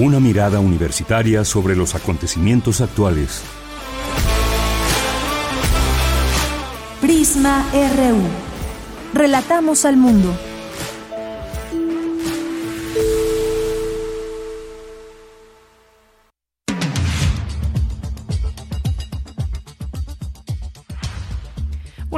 Una mirada universitaria sobre los acontecimientos actuales. Prisma RU. Relatamos al mundo.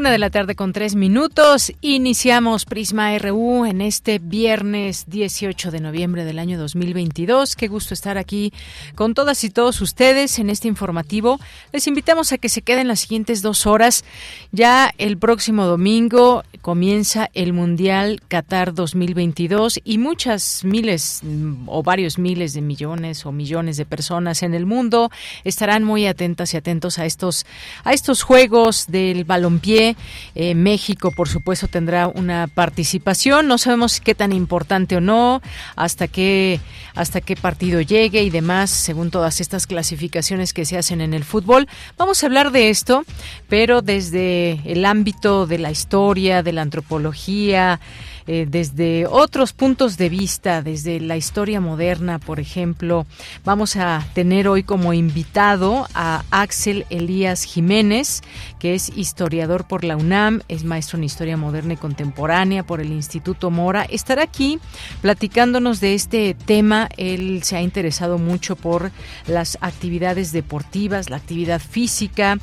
Una de la tarde con tres minutos. Iniciamos Prisma RU en este viernes 18 de noviembre del año 2022. Qué gusto estar aquí con todas y todos ustedes en este informativo. Les invitamos a que se queden las siguientes dos horas. Ya el próximo domingo comienza el Mundial Qatar 2022 y muchas miles o varios miles de millones o millones de personas en el mundo estarán muy atentas y atentos a estos a estos juegos del balompié eh, México, por supuesto, tendrá una participación. No sabemos qué tan importante o no, hasta qué, hasta qué partido llegue y demás, según todas estas clasificaciones que se hacen en el fútbol. Vamos a hablar de esto, pero desde el ámbito de la historia, de la antropología, eh, desde otros puntos de vista, desde la historia moderna, por ejemplo. Vamos a tener hoy como invitado a Axel Elías Jiménez, que es historiador por la UNAM, es maestro en historia moderna y contemporánea por el Instituto Mora. Estará aquí platicándonos de este tema. Él se ha interesado mucho por las actividades deportivas, la actividad física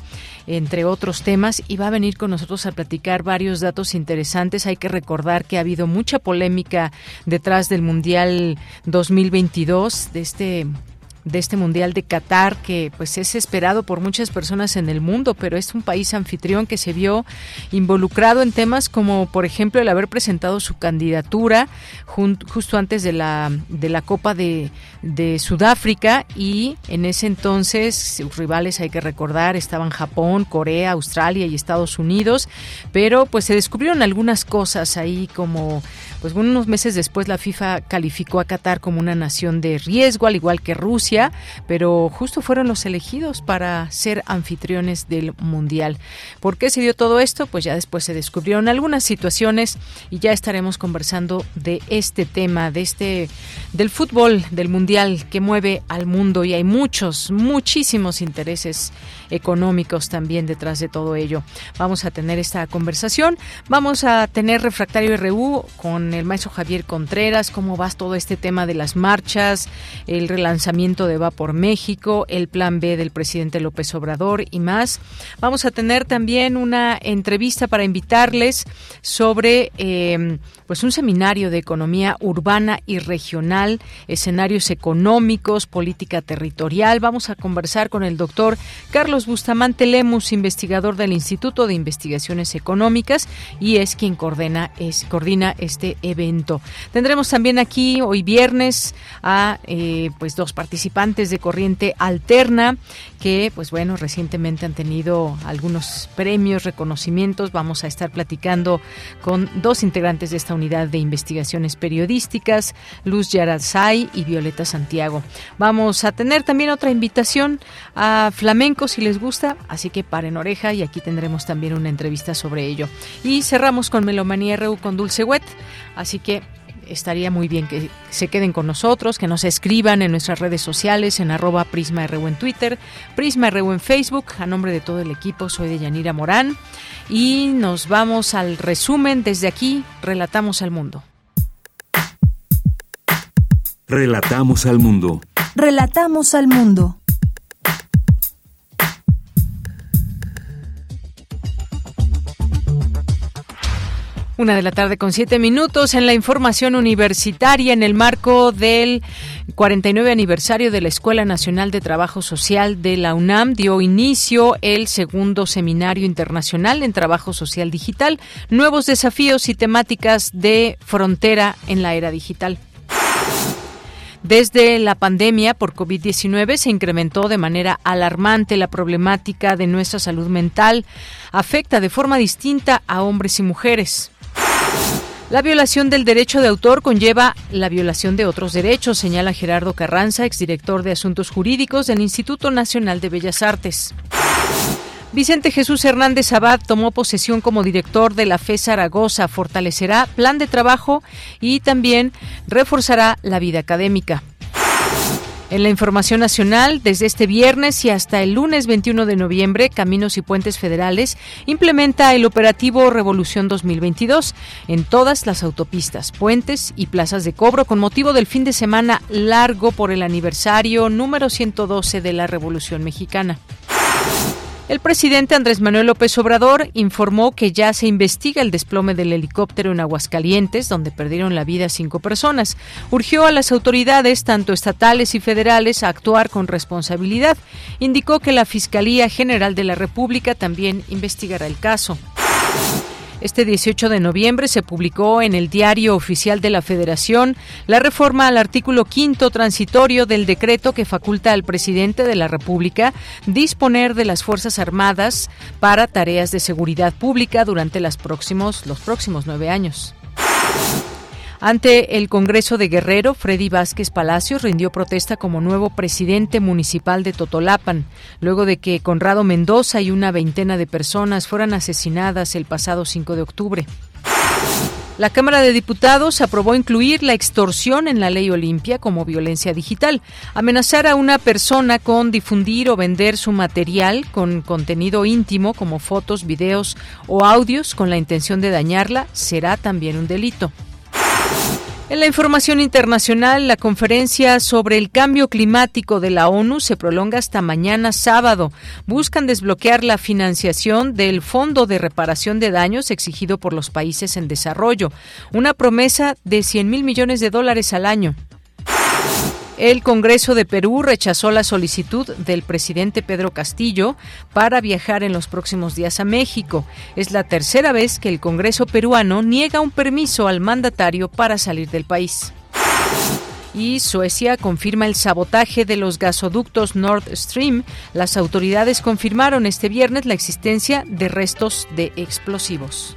entre otros temas, y va a venir con nosotros a platicar varios datos interesantes. Hay que recordar que ha habido mucha polémica detrás del Mundial 2022, de este de este Mundial de Qatar que pues es esperado por muchas personas en el mundo, pero es un país anfitrión que se vio involucrado en temas como por ejemplo el haber presentado su candidatura justo antes de la de la Copa de, de Sudáfrica y en ese entonces sus rivales hay que recordar estaban Japón, Corea, Australia y Estados Unidos, pero pues se descubrieron algunas cosas ahí como pues unos meses después la FIFA calificó a Qatar como una nación de riesgo, al igual que Rusia, pero justo fueron los elegidos para ser anfitriones del Mundial. ¿Por qué se dio todo esto? Pues ya después se descubrieron algunas situaciones y ya estaremos conversando de este tema, de este del fútbol, del Mundial que mueve al mundo y hay muchos, muchísimos intereses económicos también detrás de todo ello. Vamos a tener esta conversación, vamos a tener Refractario RU con el maestro Javier Contreras, cómo va todo este tema de las marchas, el relanzamiento de Va por México, el plan B del presidente López Obrador y más. Vamos a tener también una entrevista para invitarles sobre eh, pues un seminario de economía urbana y regional, escenarios económicos, política territorial. Vamos a conversar con el doctor Carlos Bustamante Lemus, investigador del Instituto de Investigaciones Económicas y es quien coordina, es, coordina este evento. Tendremos también aquí hoy viernes a eh, pues dos participantes de corriente alterna que pues bueno recientemente han tenido algunos premios, reconocimientos. Vamos a estar platicando con dos integrantes de esta unidad de investigaciones periodísticas, Luz Yarazay y Violeta Santiago. Vamos a tener también otra invitación a flamenco si les gusta, así que paren oreja y aquí tendremos también una entrevista sobre ello. Y cerramos con Melomanía RU con Dulce Wet, así que estaría muy bien que se queden con nosotros, que nos escriban en nuestras redes sociales, en arroba PrismaRU en Twitter, PrismaRU en Facebook. A nombre de todo el equipo, soy de Yanira Morán y nos vamos al resumen. Desde aquí, relatamos al mundo. Relatamos al mundo. Relatamos al mundo. Una de la tarde con siete minutos en la información universitaria en el marco del 49 aniversario de la Escuela Nacional de Trabajo Social de la UNAM dio inicio el segundo seminario internacional en trabajo social digital, nuevos desafíos y temáticas de frontera en la era digital. Desde la pandemia por COVID-19 se incrementó de manera alarmante la problemática de nuestra salud mental. Afecta de forma distinta a hombres y mujeres. La violación del derecho de autor conlleva la violación de otros derechos, señala Gerardo Carranza, exdirector de Asuntos Jurídicos del Instituto Nacional de Bellas Artes. Vicente Jesús Hernández Abad tomó posesión como director de la FE Zaragoza, fortalecerá plan de trabajo y también reforzará la vida académica. En la información nacional, desde este viernes y hasta el lunes 21 de noviembre, Caminos y Puentes Federales implementa el operativo Revolución 2022 en todas las autopistas, puentes y plazas de cobro con motivo del fin de semana largo por el aniversario número 112 de la Revolución Mexicana. El presidente Andrés Manuel López Obrador informó que ya se investiga el desplome del helicóptero en Aguascalientes, donde perdieron la vida cinco personas. Urgió a las autoridades, tanto estatales y federales, a actuar con responsabilidad. Indicó que la Fiscalía General de la República también investigará el caso. Este 18 de noviembre se publicó en el Diario Oficial de la Federación la reforma al artículo quinto transitorio del decreto que faculta al presidente de la República disponer de las Fuerzas Armadas para tareas de seguridad pública durante los próximos, nueve años. Ante el Congreso de Guerrero, Freddy Vázquez Palacios rindió protesta como nuevo presidente municipal de Totolapan, luego de que Conrado Mendoza y una veintena de personas fueran asesinadas el pasado 5 de octubre. La Cámara de Diputados aprobó incluir la extorsión en la ley Olimpia como violencia digital. Amenazar a una persona con difundir o vender su material con contenido íntimo como fotos, videos o audios con la intención de dañarla será también un delito. En la información internacional, la conferencia sobre el cambio climático de la ONU se prolonga hasta mañana sábado. Buscan desbloquear la financiación del Fondo de Reparación de Daños exigido por los países en desarrollo, una promesa de 100 mil millones de dólares al año. El Congreso de Perú rechazó la solicitud del presidente Pedro Castillo para viajar en los próximos días a México. Es la tercera vez que el Congreso peruano niega un permiso al mandatario para salir del país. Y Suecia confirma el sabotaje de los gasoductos Nord Stream. Las autoridades confirmaron este viernes la existencia de restos de explosivos.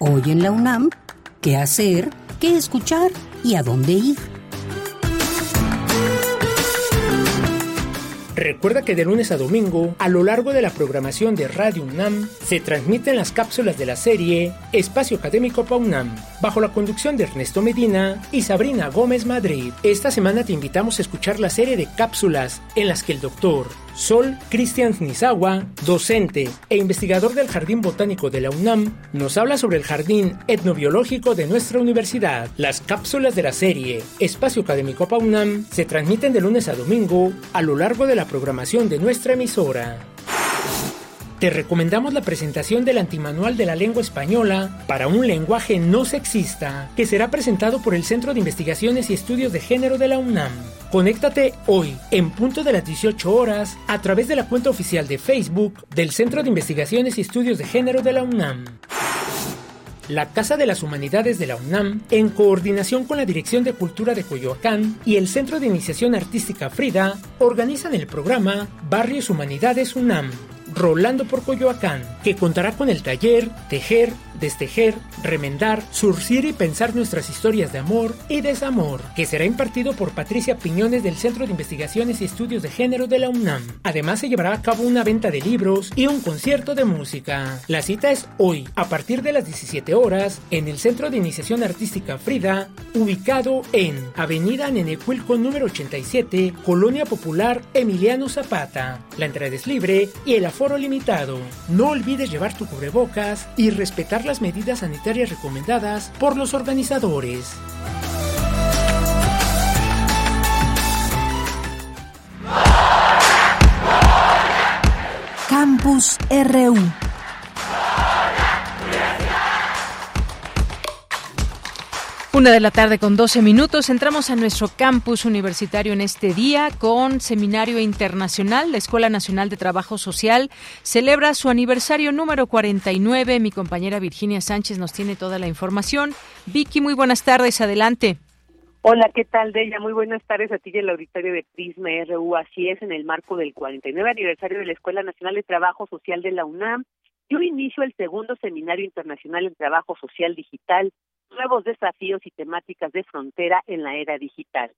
Hoy en la UNAM, ¿qué hacer? Qué escuchar y a dónde ir. Recuerda que de lunes a domingo, a lo largo de la programación de Radio UNAM, se transmiten las cápsulas de la serie Espacio Académico PAUNAM, bajo la conducción de Ernesto Medina y Sabrina Gómez Madrid. Esta semana te invitamos a escuchar la serie de cápsulas en las que el doctor Sol Cristian Nizawa, docente e investigador del Jardín Botánico de la UNAM, nos habla sobre el jardín etnobiológico de nuestra universidad. Las cápsulas de la serie Espacio Académico PAUNAM se transmiten de lunes a domingo a lo largo de la programación de nuestra emisora. Te recomendamos la presentación del Antimanual de la Lengua Española para un lenguaje no sexista, que será presentado por el Centro de Investigaciones y Estudios de Género de la UNAM. Conéctate hoy, en punto de las 18 horas, a través de la cuenta oficial de Facebook del Centro de Investigaciones y Estudios de Género de la UNAM. La Casa de las Humanidades de la UNAM, en coordinación con la Dirección de Cultura de Coyoacán y el Centro de Iniciación Artística Frida, organizan el programa Barrios Humanidades UNAM Rolando por Coyoacán, que contará con el taller Tejer, Destejer, Remendar, Surcir y Pensar nuestras historias de amor y desamor, que será impartido por Patricia Piñones del Centro de Investigaciones y Estudios de Género de la UNAM. Además se llevará a cabo una venta de libros y un concierto de música. La cita es hoy, a partir de las 17 horas, en el Centro de Iniciación Artística Frida, ubicado en Avenida Nenecuilco número 87, Colonia Popular Emiliano Zapata. La entrada es libre y el aforo limitado. No olvides llevar tu cubrebocas y respetar las medidas sanitarias recomendadas por los organizadores. Campus RU Una de la tarde con 12 minutos. Entramos a nuestro campus universitario en este día con Seminario Internacional. La Escuela Nacional de Trabajo Social celebra su aniversario número 49. Mi compañera Virginia Sánchez nos tiene toda la información. Vicky, muy buenas tardes. Adelante. Hola, ¿qué tal, Deya? Muy buenas tardes a ti y al auditorio de Prisma RU. Así es, en el marco del 49 aniversario de la Escuela Nacional de Trabajo Social de la UNAM, yo inicio el segundo Seminario Internacional en Trabajo Social Digital nuevos desafíos y temáticas de frontera en la era digital.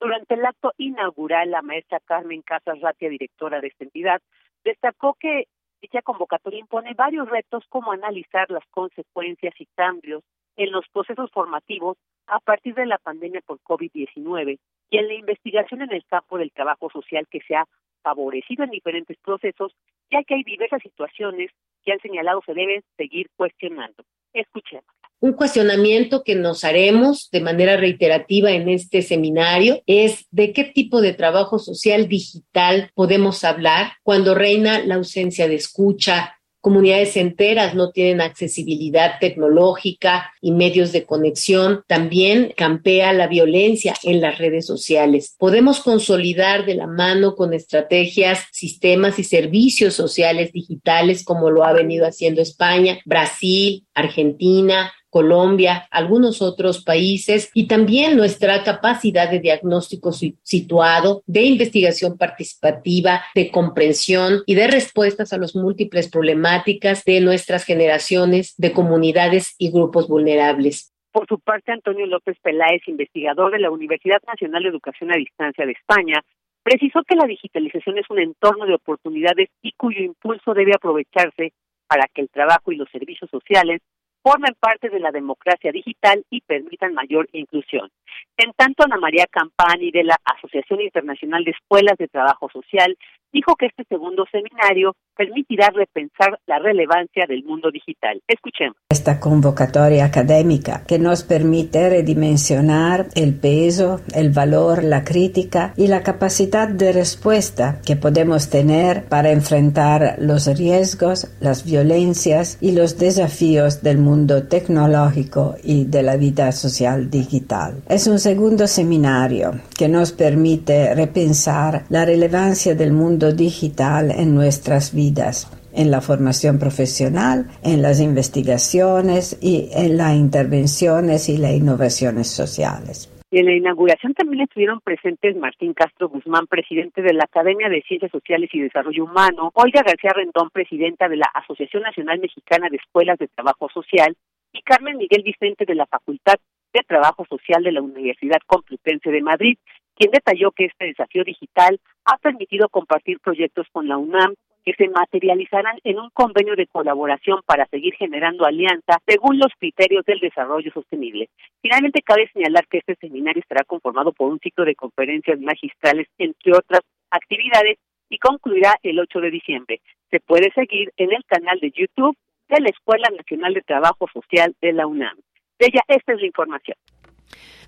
Durante el acto inaugural, la maestra Carmen Casas Ratia, directora de esta entidad, destacó que dicha convocatoria impone varios retos como analizar las consecuencias y cambios en los procesos formativos a partir de la pandemia por COVID-19 y en la investigación en el campo del trabajo social que se ha favorecido en diferentes procesos, ya que hay diversas situaciones que han señalado se deben seguir cuestionando. Escuchemos. Un cuestionamiento que nos haremos de manera reiterativa en este seminario es de qué tipo de trabajo social digital podemos hablar cuando reina la ausencia de escucha, comunidades enteras no tienen accesibilidad tecnológica y medios de conexión. También campea la violencia en las redes sociales. Podemos consolidar de la mano con estrategias, sistemas y servicios sociales digitales como lo ha venido haciendo España, Brasil, Argentina, Colombia, algunos otros países y también nuestra capacidad de diagnóstico situado, de investigación participativa, de comprensión y de respuestas a las múltiples problemáticas de nuestras generaciones, de comunidades y grupos vulnerables. Por su parte, Antonio López Peláez, investigador de la Universidad Nacional de Educación a Distancia de España, precisó que la digitalización es un entorno de oportunidades y cuyo impulso debe aprovecharse para que el trabajo y los servicios sociales formen parte de la democracia digital y permitan mayor inclusión. En tanto, Ana María Campani de la Asociación Internacional de Escuelas de Trabajo Social dijo que este segundo seminario permitirá repensar la relevancia del mundo digital. Escuchemos. Esta convocatoria académica que nos permite redimensionar el peso, el valor, la crítica y la capacidad de respuesta que podemos tener para enfrentar los riesgos, las violencias y los desafíos del mundo tecnológico y de la vida social digital. Es un segundo seminario que nos permite repensar la relevancia del mundo digital en nuestras vidas en la formación profesional, en las investigaciones y en las intervenciones y las innovaciones sociales. En la inauguración también estuvieron presentes Martín Castro Guzmán, presidente de la Academia de Ciencias Sociales y Desarrollo Humano, Olga García Rendón, presidenta de la Asociación Nacional Mexicana de Escuelas de Trabajo Social, y Carmen Miguel Vicente de la Facultad de Trabajo Social de la Universidad Complutense de Madrid, quien detalló que este desafío digital ha permitido compartir proyectos con la UNAM, que se materializarán en un convenio de colaboración para seguir generando alianza según los criterios del desarrollo sostenible. Finalmente, cabe señalar que este seminario estará conformado por un ciclo de conferencias magistrales, entre otras actividades, y concluirá el 8 de diciembre. Se puede seguir en el canal de YouTube de la Escuela Nacional de Trabajo Social de la UNAM. De ella, esta es la información.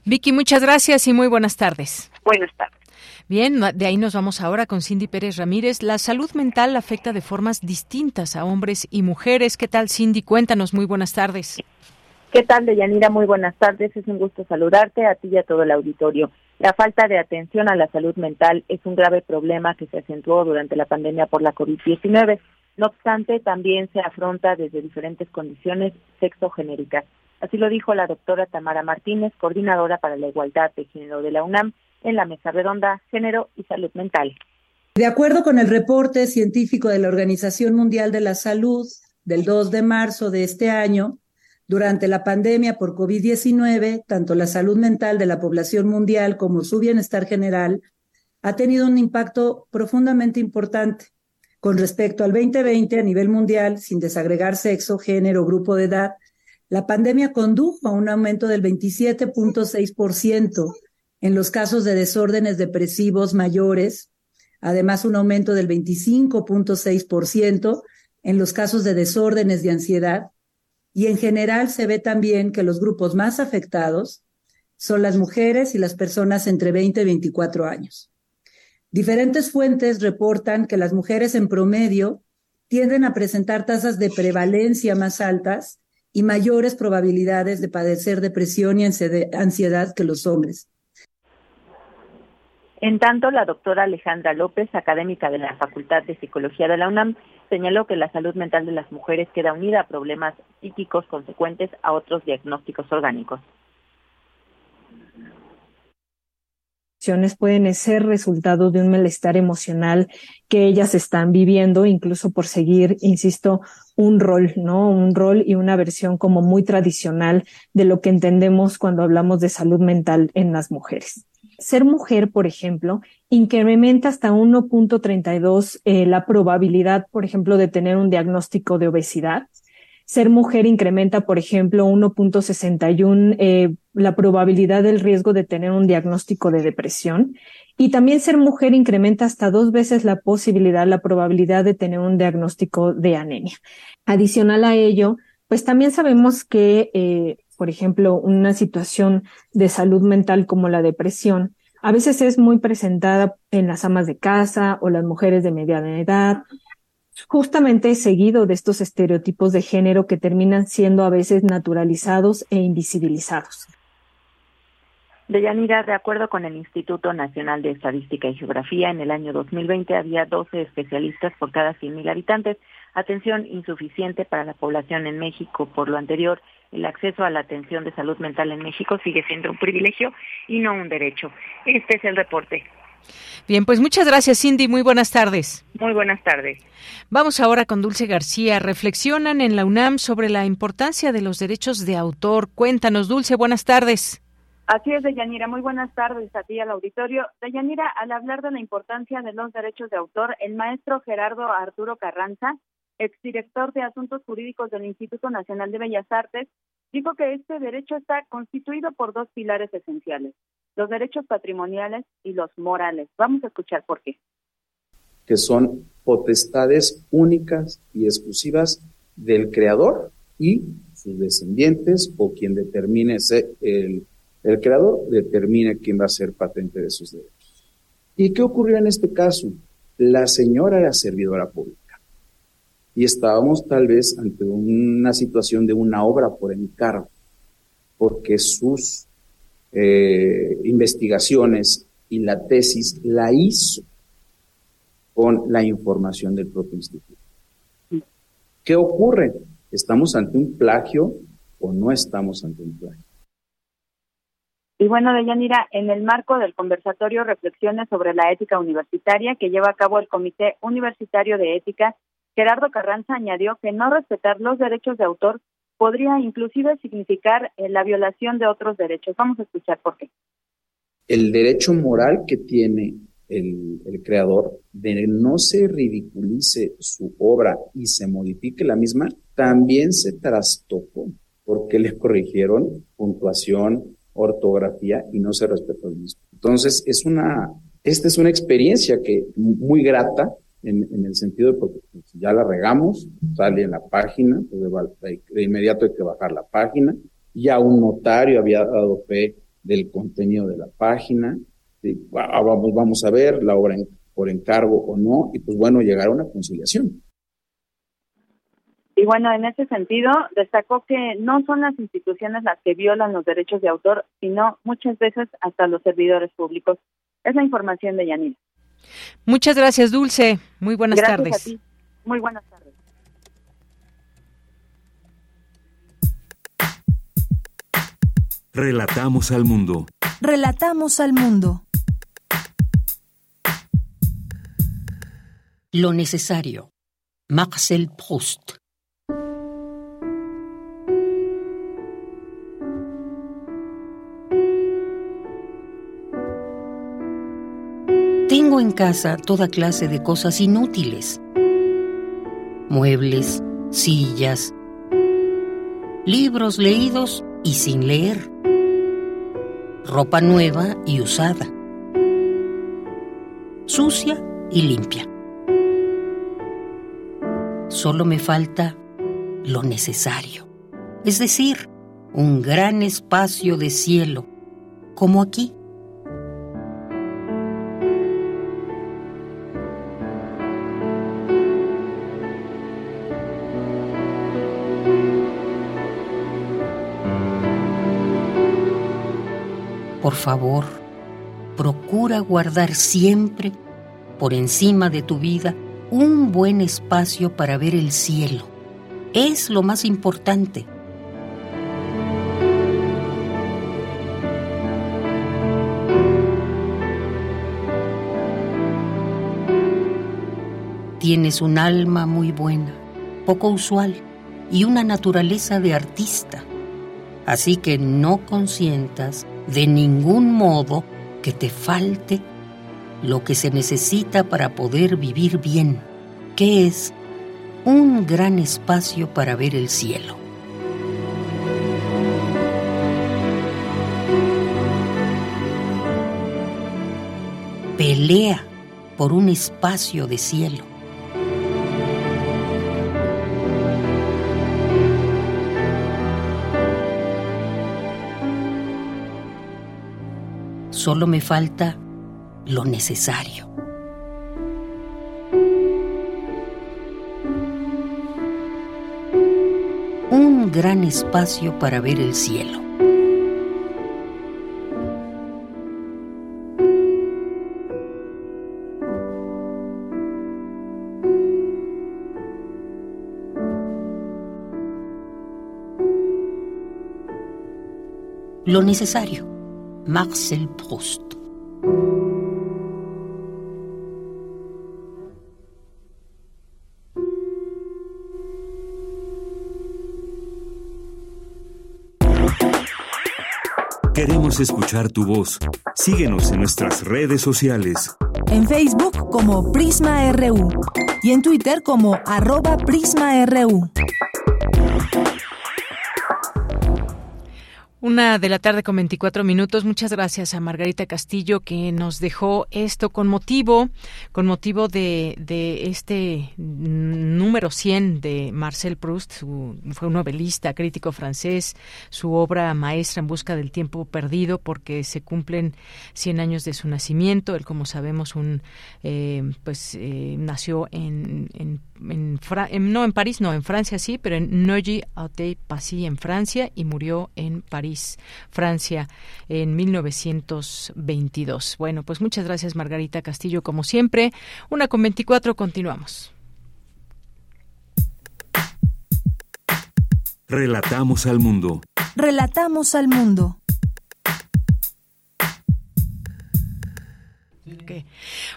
Vicky, muchas gracias y muy buenas tardes. Buenas tardes. Bien, de ahí nos vamos ahora con Cindy Pérez Ramírez. La salud mental afecta de formas distintas a hombres y mujeres. ¿Qué tal, Cindy? Cuéntanos. Muy buenas tardes. ¿Qué tal, Deyanira? Muy buenas tardes. Es un gusto saludarte a ti y a todo el auditorio. La falta de atención a la salud mental es un grave problema que se acentuó durante la pandemia por la COVID-19. No obstante, también se afronta desde diferentes condiciones sexogenéricas. Así lo dijo la doctora Tamara Martínez, coordinadora para la igualdad de género de la UNAM, en la mesa redonda Género y Salud Mental. De acuerdo con el reporte científico de la Organización Mundial de la Salud del 2 de marzo de este año, durante la pandemia por COVID-19, tanto la salud mental de la población mundial como su bienestar general ha tenido un impacto profundamente importante. Con respecto al 2020 a nivel mundial, sin desagregar sexo, género, grupo de edad, la pandemia condujo a un aumento del 27.6% en los casos de desórdenes depresivos mayores, además un aumento del 25.6% en los casos de desórdenes de ansiedad, y en general se ve también que los grupos más afectados son las mujeres y las personas entre 20 y 24 años. Diferentes fuentes reportan que las mujeres en promedio tienden a presentar tasas de prevalencia más altas y mayores probabilidades de padecer depresión y ansiedad que los hombres. En tanto, la doctora Alejandra López, académica de la Facultad de Psicología de la UNAM, señaló que la salud mental de las mujeres queda unida a problemas psíquicos consecuentes a otros diagnósticos orgánicos. pueden ser resultado de un malestar emocional que ellas están viviendo, incluso por seguir, insisto, un rol, ¿no? Un rol y una versión como muy tradicional de lo que entendemos cuando hablamos de salud mental en las mujeres ser mujer, por ejemplo, incrementa hasta 1.32 eh, la probabilidad, por ejemplo, de tener un diagnóstico de obesidad. Ser mujer incrementa, por ejemplo, 1.61 eh, la probabilidad del riesgo de tener un diagnóstico de depresión. Y también ser mujer incrementa hasta dos veces la posibilidad, la probabilidad de tener un diagnóstico de anemia. Adicional a ello, pues también sabemos que eh, por ejemplo, una situación de salud mental como la depresión, a veces es muy presentada en las amas de casa o las mujeres de mediana edad, justamente seguido de estos estereotipos de género que terminan siendo a veces naturalizados e invisibilizados. Deyanira, de acuerdo con el Instituto Nacional de Estadística y Geografía, en el año 2020 había 12 especialistas por cada 100.000 habitantes, atención insuficiente para la población en México. Por lo anterior, el acceso a la atención de salud mental en México sigue siendo un privilegio y no un derecho. Este es el reporte. Bien, pues muchas gracias, Cindy. Muy buenas tardes. Muy buenas tardes. Vamos ahora con Dulce García. Reflexionan en la UNAM sobre la importancia de los derechos de autor. Cuéntanos, Dulce, buenas tardes. Así es, Deyanira. Muy buenas tardes a ti al auditorio. Deyanira, al hablar de la importancia de los derechos de autor, el maestro Gerardo Arturo Carranza exdirector de Asuntos Jurídicos del Instituto Nacional de Bellas Artes, dijo que este derecho está constituido por dos pilares esenciales, los derechos patrimoniales y los morales. Vamos a escuchar por qué. Que son potestades únicas y exclusivas del creador y sus descendientes o quien determine el, creador determine quién va a ser patente de sus derechos. ¿Y qué ocurrió en este caso? La señora era servidora pública y estábamos tal vez ante una situación de una obra por encargo, porque sus eh, investigaciones y la tesis la hizo con la información del propio instituto. ¿Qué ocurre? ¿Estamos ante un plagio o no estamos ante un plagio? Y bueno, Deyanira, en el marco del conversatorio Reflexiones sobre la ética universitaria que lleva a cabo el Comité Universitario de Ética Gerardo Carranza añadió que no respetar los derechos de autor podría inclusive significar eh, la violación de otros derechos. Vamos a escuchar por qué. El derecho moral que tiene el, creador de no se ridiculice su obra y se modifique la misma, también se trastocó porque le corrigieron puntuación, ortografía y no se respetó el mismo. Entonces, es una, esta es una experiencia que muy grata en, el sentido de porque pues, ya la regamos, sale en la página, pues, de, inmediato hay que bajar la página, ya un notario había dado fe del contenido de la página, ah, vamos, vamos a ver la obra por encargo o no, y pues bueno, llegar a una conciliación. Y bueno, en ese sentido, destacó que no son las instituciones las que violan los derechos de autor, sino muchas veces hasta los servidores públicos. Es la información de Yanil. Muchas gracias, Dulce. Muy buenas gracias tardes. A ti. Muy buenas tardes. Relatamos al mundo. Relatamos al mundo. Lo necesario. Marcel Proust. En casa toda clase de cosas inútiles. Muebles, sillas, libros leídos y sin leer, ropa nueva y usada, sucia y limpia. Solo me falta lo necesario, es decir, un gran espacio de cielo, como aquí. Por favor, procura guardar siempre, por encima de tu vida, un buen espacio para ver el cielo. Es lo más importante. Tienes un alma muy buena, poco usual, y una naturaleza de artista. Así que no consientas de ningún modo que te falte lo que se necesita para poder vivir bien, que es un gran espacio para ver el cielo. Pelea por un espacio de cielo. Solo me falta lo necesario. Un gran espacio para ver el cielo. Lo necesario. Marcel Proust. Queremos escuchar tu voz. Síguenos en nuestras redes sociales. En Facebook como Prisma RU y en Twitter como arroba PrismaRU. Una de la tarde con 24 minutos. Muchas gracias a Margarita Castillo que nos dejó esto con motivo, con motivo de, de este número 100 de Marcel Proust. fue un novelista, crítico francés. Su obra maestra en busca del tiempo perdido porque se cumplen 100 años de su nacimiento. Él, como sabemos, un eh, pues eh, nació en, en en, no en París, no, en Francia sí, pero en Neuilly-Auteuil-Passy en Francia y murió en París, Francia, en 1922. Bueno, pues muchas gracias Margarita Castillo, como siempre. Una con 24, continuamos. Relatamos al mundo. Relatamos al mundo.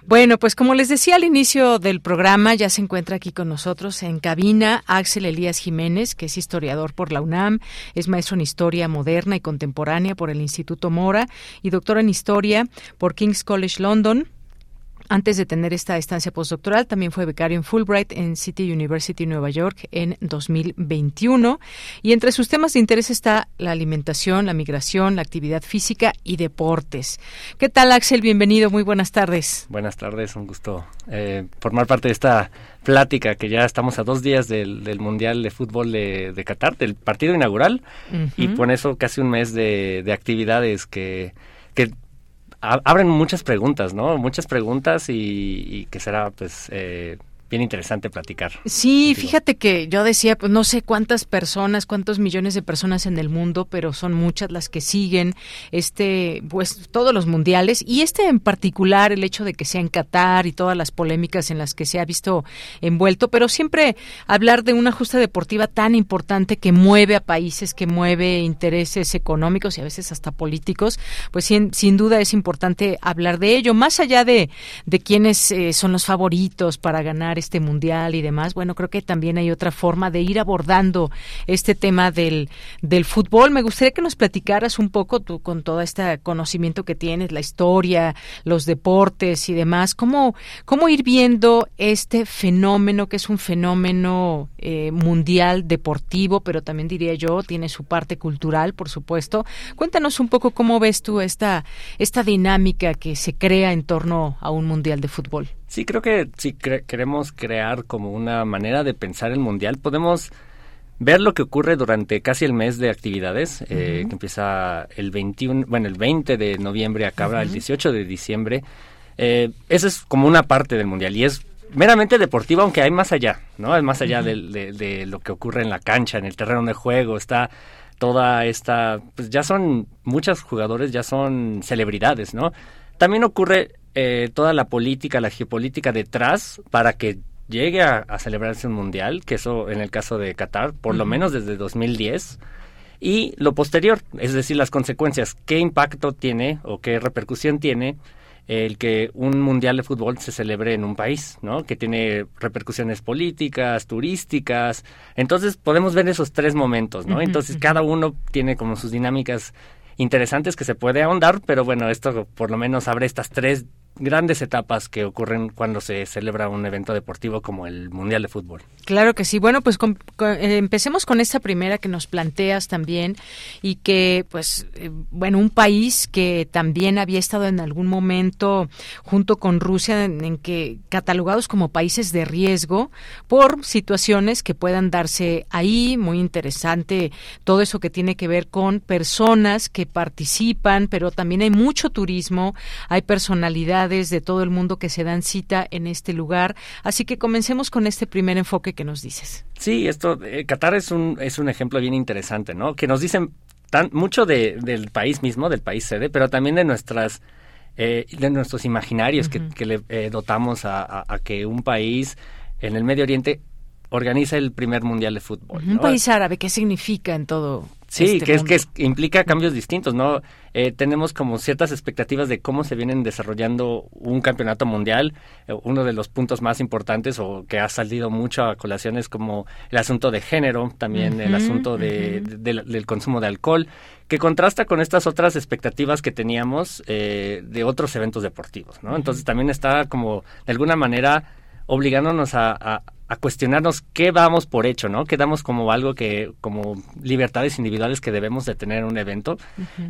Bueno, pues como les decía al inicio del programa, ya se encuentra aquí con nosotros en cabina Axel Elías Jiménez, que es historiador por la UNAM, es maestro en historia moderna y contemporánea por el Instituto Mora y doctor en historia por King's College London. Antes de tener esta estancia postdoctoral, también fue becario en Fulbright en City University, Nueva York, en 2021. Y entre sus temas de interés está la alimentación, la migración, la actividad física y deportes. ¿Qué tal, Axel? Bienvenido, muy buenas tardes. Buenas tardes, un gusto eh, formar parte de esta plática que ya estamos a dos días del, Mundial de Fútbol de, Qatar, del partido inaugural, y con eso casi un mes de, de actividades que que abren muchas preguntas, ¿no? Muchas preguntas y, y que será, pues, eh, bien interesante platicar. Sí, fíjate que yo decía, pues no sé cuántas personas, cuántos millones de personas en el mundo, pero son muchas las que siguen este, pues todos los mundiales y este en particular, el hecho de que sea en Qatar y todas las polémicas en las que se ha visto envuelto, pero siempre hablar de una justa deportiva tan importante que mueve a países, que mueve intereses económicos y a veces hasta políticos, pues sin, sin duda es importante hablar de ello, más allá de, de quiénes eh, son los favoritos para ganar este mundial y demás, bueno, creo que también hay otra forma de ir abordando este tema del, del fútbol. Me gustaría que nos platicaras un poco tú con todo este conocimiento que tienes, la historia, los deportes y demás, cómo, cómo ir viendo este fenómeno que es un fenómeno eh, mundial deportivo, pero también diría yo, tiene su parte cultural, por supuesto. Cuéntanos un poco cómo ves tú esta, esta dinámica que se crea en torno a un mundial de fútbol. Sí, creo que si queremos crear como una manera de pensar el mundial, podemos ver lo que ocurre durante casi el mes de actividades, eh, que empieza el 21, bueno, el 20 de noviembre, acaba el 18 de diciembre. Eh, esa es como una parte del mundial y es meramente deportiva, aunque hay más allá, ¿no? Es más allá de, de, lo que ocurre en la cancha, en el terreno de juego, está toda esta, pues ya son muchos jugadores, ya son celebridades, ¿no? También ocurre eh, toda la política, la geopolítica detrás para que llegue a, celebrarse un mundial, que eso en el caso de Qatar, por lo menos desde 2010, y lo posterior, es decir, las consecuencias, qué impacto tiene o qué repercusión tiene el que un mundial de fútbol se celebre en un país, ¿no? Que tiene repercusiones políticas, turísticas. Entonces podemos ver esos tres momentos, ¿no? Entonces cada uno tiene como sus dinámicas interesantes que se puede ahondar, pero bueno, esto por lo menos abre estas tres grandes etapas que ocurren cuando se celebra un evento deportivo como el Mundial de Fútbol. Claro que sí. Bueno, pues eh, empecemos con esta primera que nos planteas también y que, pues, eh, bueno, un país que también había estado en algún momento junto con Rusia en, que catalogados como países de riesgo por situaciones que puedan darse ahí. Muy interesante todo eso que tiene que ver con personas que participan, pero también hay mucho turismo, hay personalidad de todo el mundo que se dan cita en este lugar. Así que comencemos con este primer enfoque que nos dices. Sí, esto, eh, Qatar es un, es un ejemplo bien interesante, ¿no? Que nos dicen tan, mucho de, del país mismo, del país sede, pero también de nuestras... Eh, de nuestros imaginarios que, le eh, dotamos a, que un país en el Medio Oriente organiza el primer mundial de fútbol. Un país árabe, ¿qué significa en todo? Sí, este que, es, que implica cambios distintos, ¿no? Eh, tenemos como ciertas expectativas de cómo se vienen desarrollando un campeonato mundial. Eh, uno de los puntos más importantes o que ha salido mucho a colaciones como el asunto de género, también el asunto de, del consumo de alcohol, que contrasta con estas otras expectativas que teníamos eh, de otros eventos deportivos, ¿no? Entonces también está como de alguna manera obligándonos a, a cuestionarnos qué vamos por hecho, ¿no? ¿Qué damos como algo que, como libertades individuales que debemos de tener en un evento.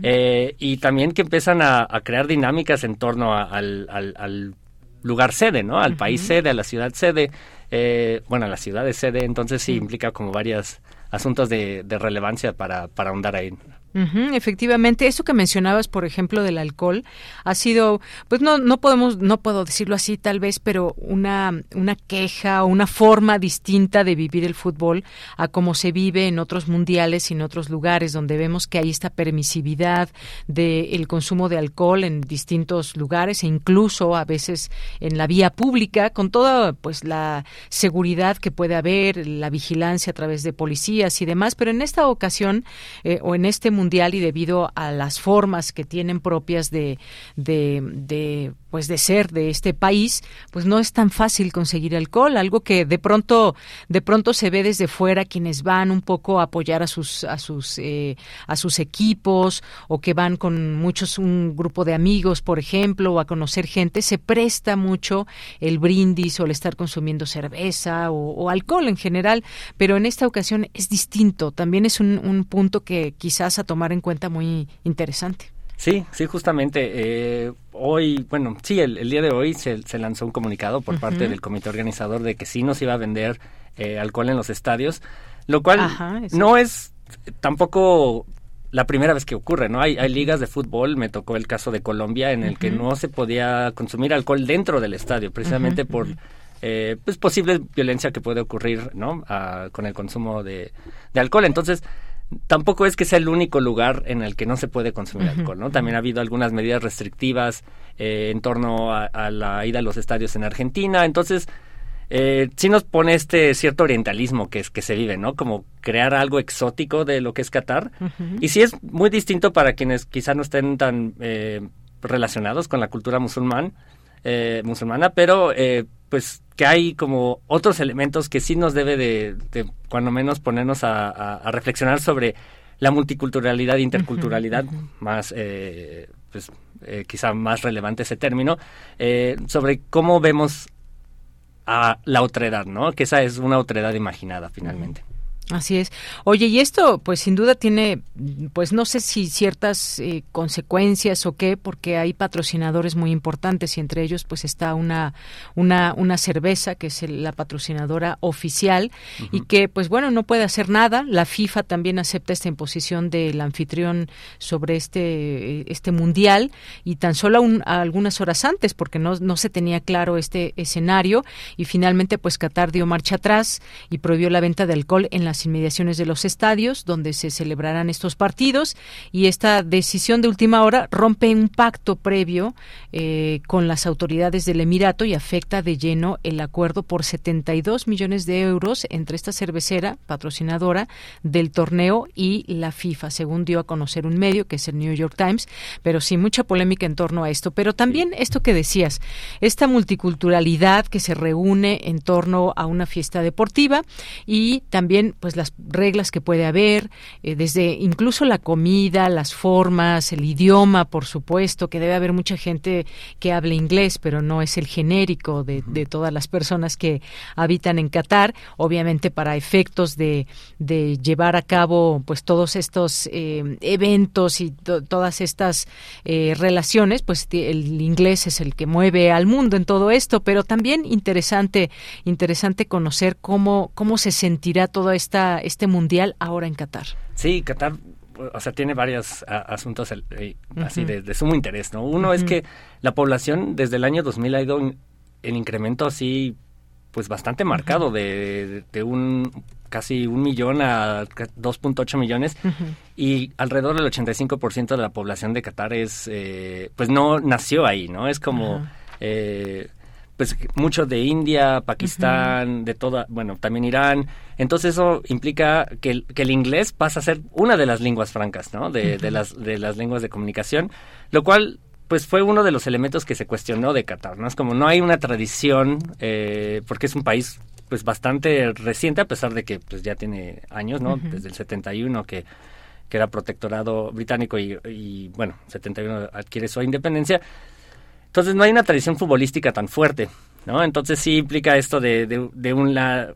Eh, y también que empiezan a, crear dinámicas en torno al, al, lugar sede, ¿no? Al país sede, a la ciudad sede, eh, bueno, a la ciudad de sede, entonces sí implica como varios asuntos de, de relevancia para, para ahondar ahí efectivamente, eso que mencionabas, por ejemplo, del alcohol, ha sido, pues no, no podemos, no puedo decirlo así tal vez, pero una, una queja o una forma distinta de vivir el fútbol a como se vive en otros mundiales y en otros lugares donde vemos que hay esta permisividad del consumo de alcohol en distintos lugares e incluso a veces en la vía pública con toda pues la seguridad que puede haber, la vigilancia a través de policías y demás, pero en esta ocasión eh, o en este mundial mundial y debido a las formas que tienen propias de, de, pues de ser de este país, pues no es tan fácil conseguir alcohol, algo que de pronto de pronto se ve desde fuera quienes van un poco a apoyar a sus a sus eh, a sus equipos o que van con muchos un grupo de amigos, por ejemplo, o a conocer gente, se presta mucho el brindis o el estar consumiendo cerveza o, alcohol en general, pero en esta ocasión es distinto, también es un punto que quizás a tomar en cuenta muy interesante. Sí, sí, justamente. Eh, hoy, bueno, sí, el, día de hoy se, lanzó un comunicado por parte del comité organizador de que sí nos iba a vender eh, alcohol en los estadios, lo cual no es tampoco la primera vez que ocurre, ¿no? Hay, hay ligas de fútbol, me tocó el caso de Colombia, en el que no se podía consumir alcohol dentro del estadio, precisamente por eh, pues posible violencia que puede ocurrir, ¿no? con el consumo de, de alcohol. Entonces, tampoco es que sea el único lugar en el que no se puede consumir alcohol, ¿no? También ha habido algunas medidas restrictivas eh, en torno a, la ida a los estadios en Argentina, entonces eh, sí nos pone este cierto orientalismo que es que se vive, ¿no? Como crear algo exótico de lo que es Qatar y sí es muy distinto para quienes quizá no estén tan eh, relacionados con la cultura musulmán, eh, musulmana, pero eh, pues que hay como otros elementos que sí nos debe de, cuando menos ponernos a, reflexionar sobre la multiculturalidad e interculturalidad, más eh, pues eh, quizá más relevante ese término, eh, sobre cómo vemos a la otredad, ¿no? Que esa es una otredad imaginada finalmente. Así es. Oye, y esto, pues sin duda tiene, pues no sé si ciertas eh, consecuencias o qué, porque hay patrocinadores muy importantes y entre ellos, pues está una una una cerveza que es la patrocinadora oficial y que, pues bueno, no puede hacer nada. La FIFA también acepta esta imposición del anfitrión sobre este este mundial y tan solo algunas horas antes, porque no no se tenía claro este escenario y finalmente, pues Qatar dio marcha atrás y prohibió la venta de alcohol en la las inmediaciones de los estadios donde se celebrarán estos partidos y esta decisión de última hora rompe un pacto previo eh, con las autoridades del Emirato y afecta de lleno el acuerdo por 72 millones de euros entre esta cervecera patrocinadora del torneo y la FIFA, según dio a conocer un medio que es el New York Times, pero sí mucha polémica en torno a esto. Pero también esto que decías, esta multiculturalidad que se reúne en torno a una fiesta deportiva y también pues las reglas que puede haber, eh, desde incluso la comida, las formas, el idioma, por supuesto, que debe haber mucha gente que hable inglés, pero no es el genérico de, todas las personas que habitan en Qatar, obviamente para efectos de, llevar a cabo pues todos estos eh, eventos y todas estas eh, relaciones, pues el inglés es el que mueve al mundo en todo esto, pero también interesante, interesante conocer cómo, cómo se sentirá todo esta, este mundial ahora en Qatar. Sí, Qatar o sea, tiene varios asuntos eh, así de, sumo interés, ¿no? Uno es que la población desde el año 2000 ha ido en, incremento así, pues bastante marcado, de, de, un casi un millón a 2.8 millones y alrededor del 85% de la población de Qatar es, eh, pues no nació ahí, ¿no? Es como... Eh, pues mucho de India, Pakistán, de toda, bueno, también Irán. Entonces eso implica que el, que el inglés pasa a ser una de las lenguas francas, ¿no? De, de, las, de las lenguas de comunicación, lo cual pues fue uno de los elementos que se cuestionó de Qatar, ¿no? Es como no hay una tradición, eh, porque es un país pues bastante reciente, a pesar de que pues ya tiene años, ¿no? Desde el 71 que, que era protectorado británico y, y bueno, 71 adquiere su independencia entonces no hay una tradición futbolística tan fuerte, ¿no? Entonces sí implica esto de, de, una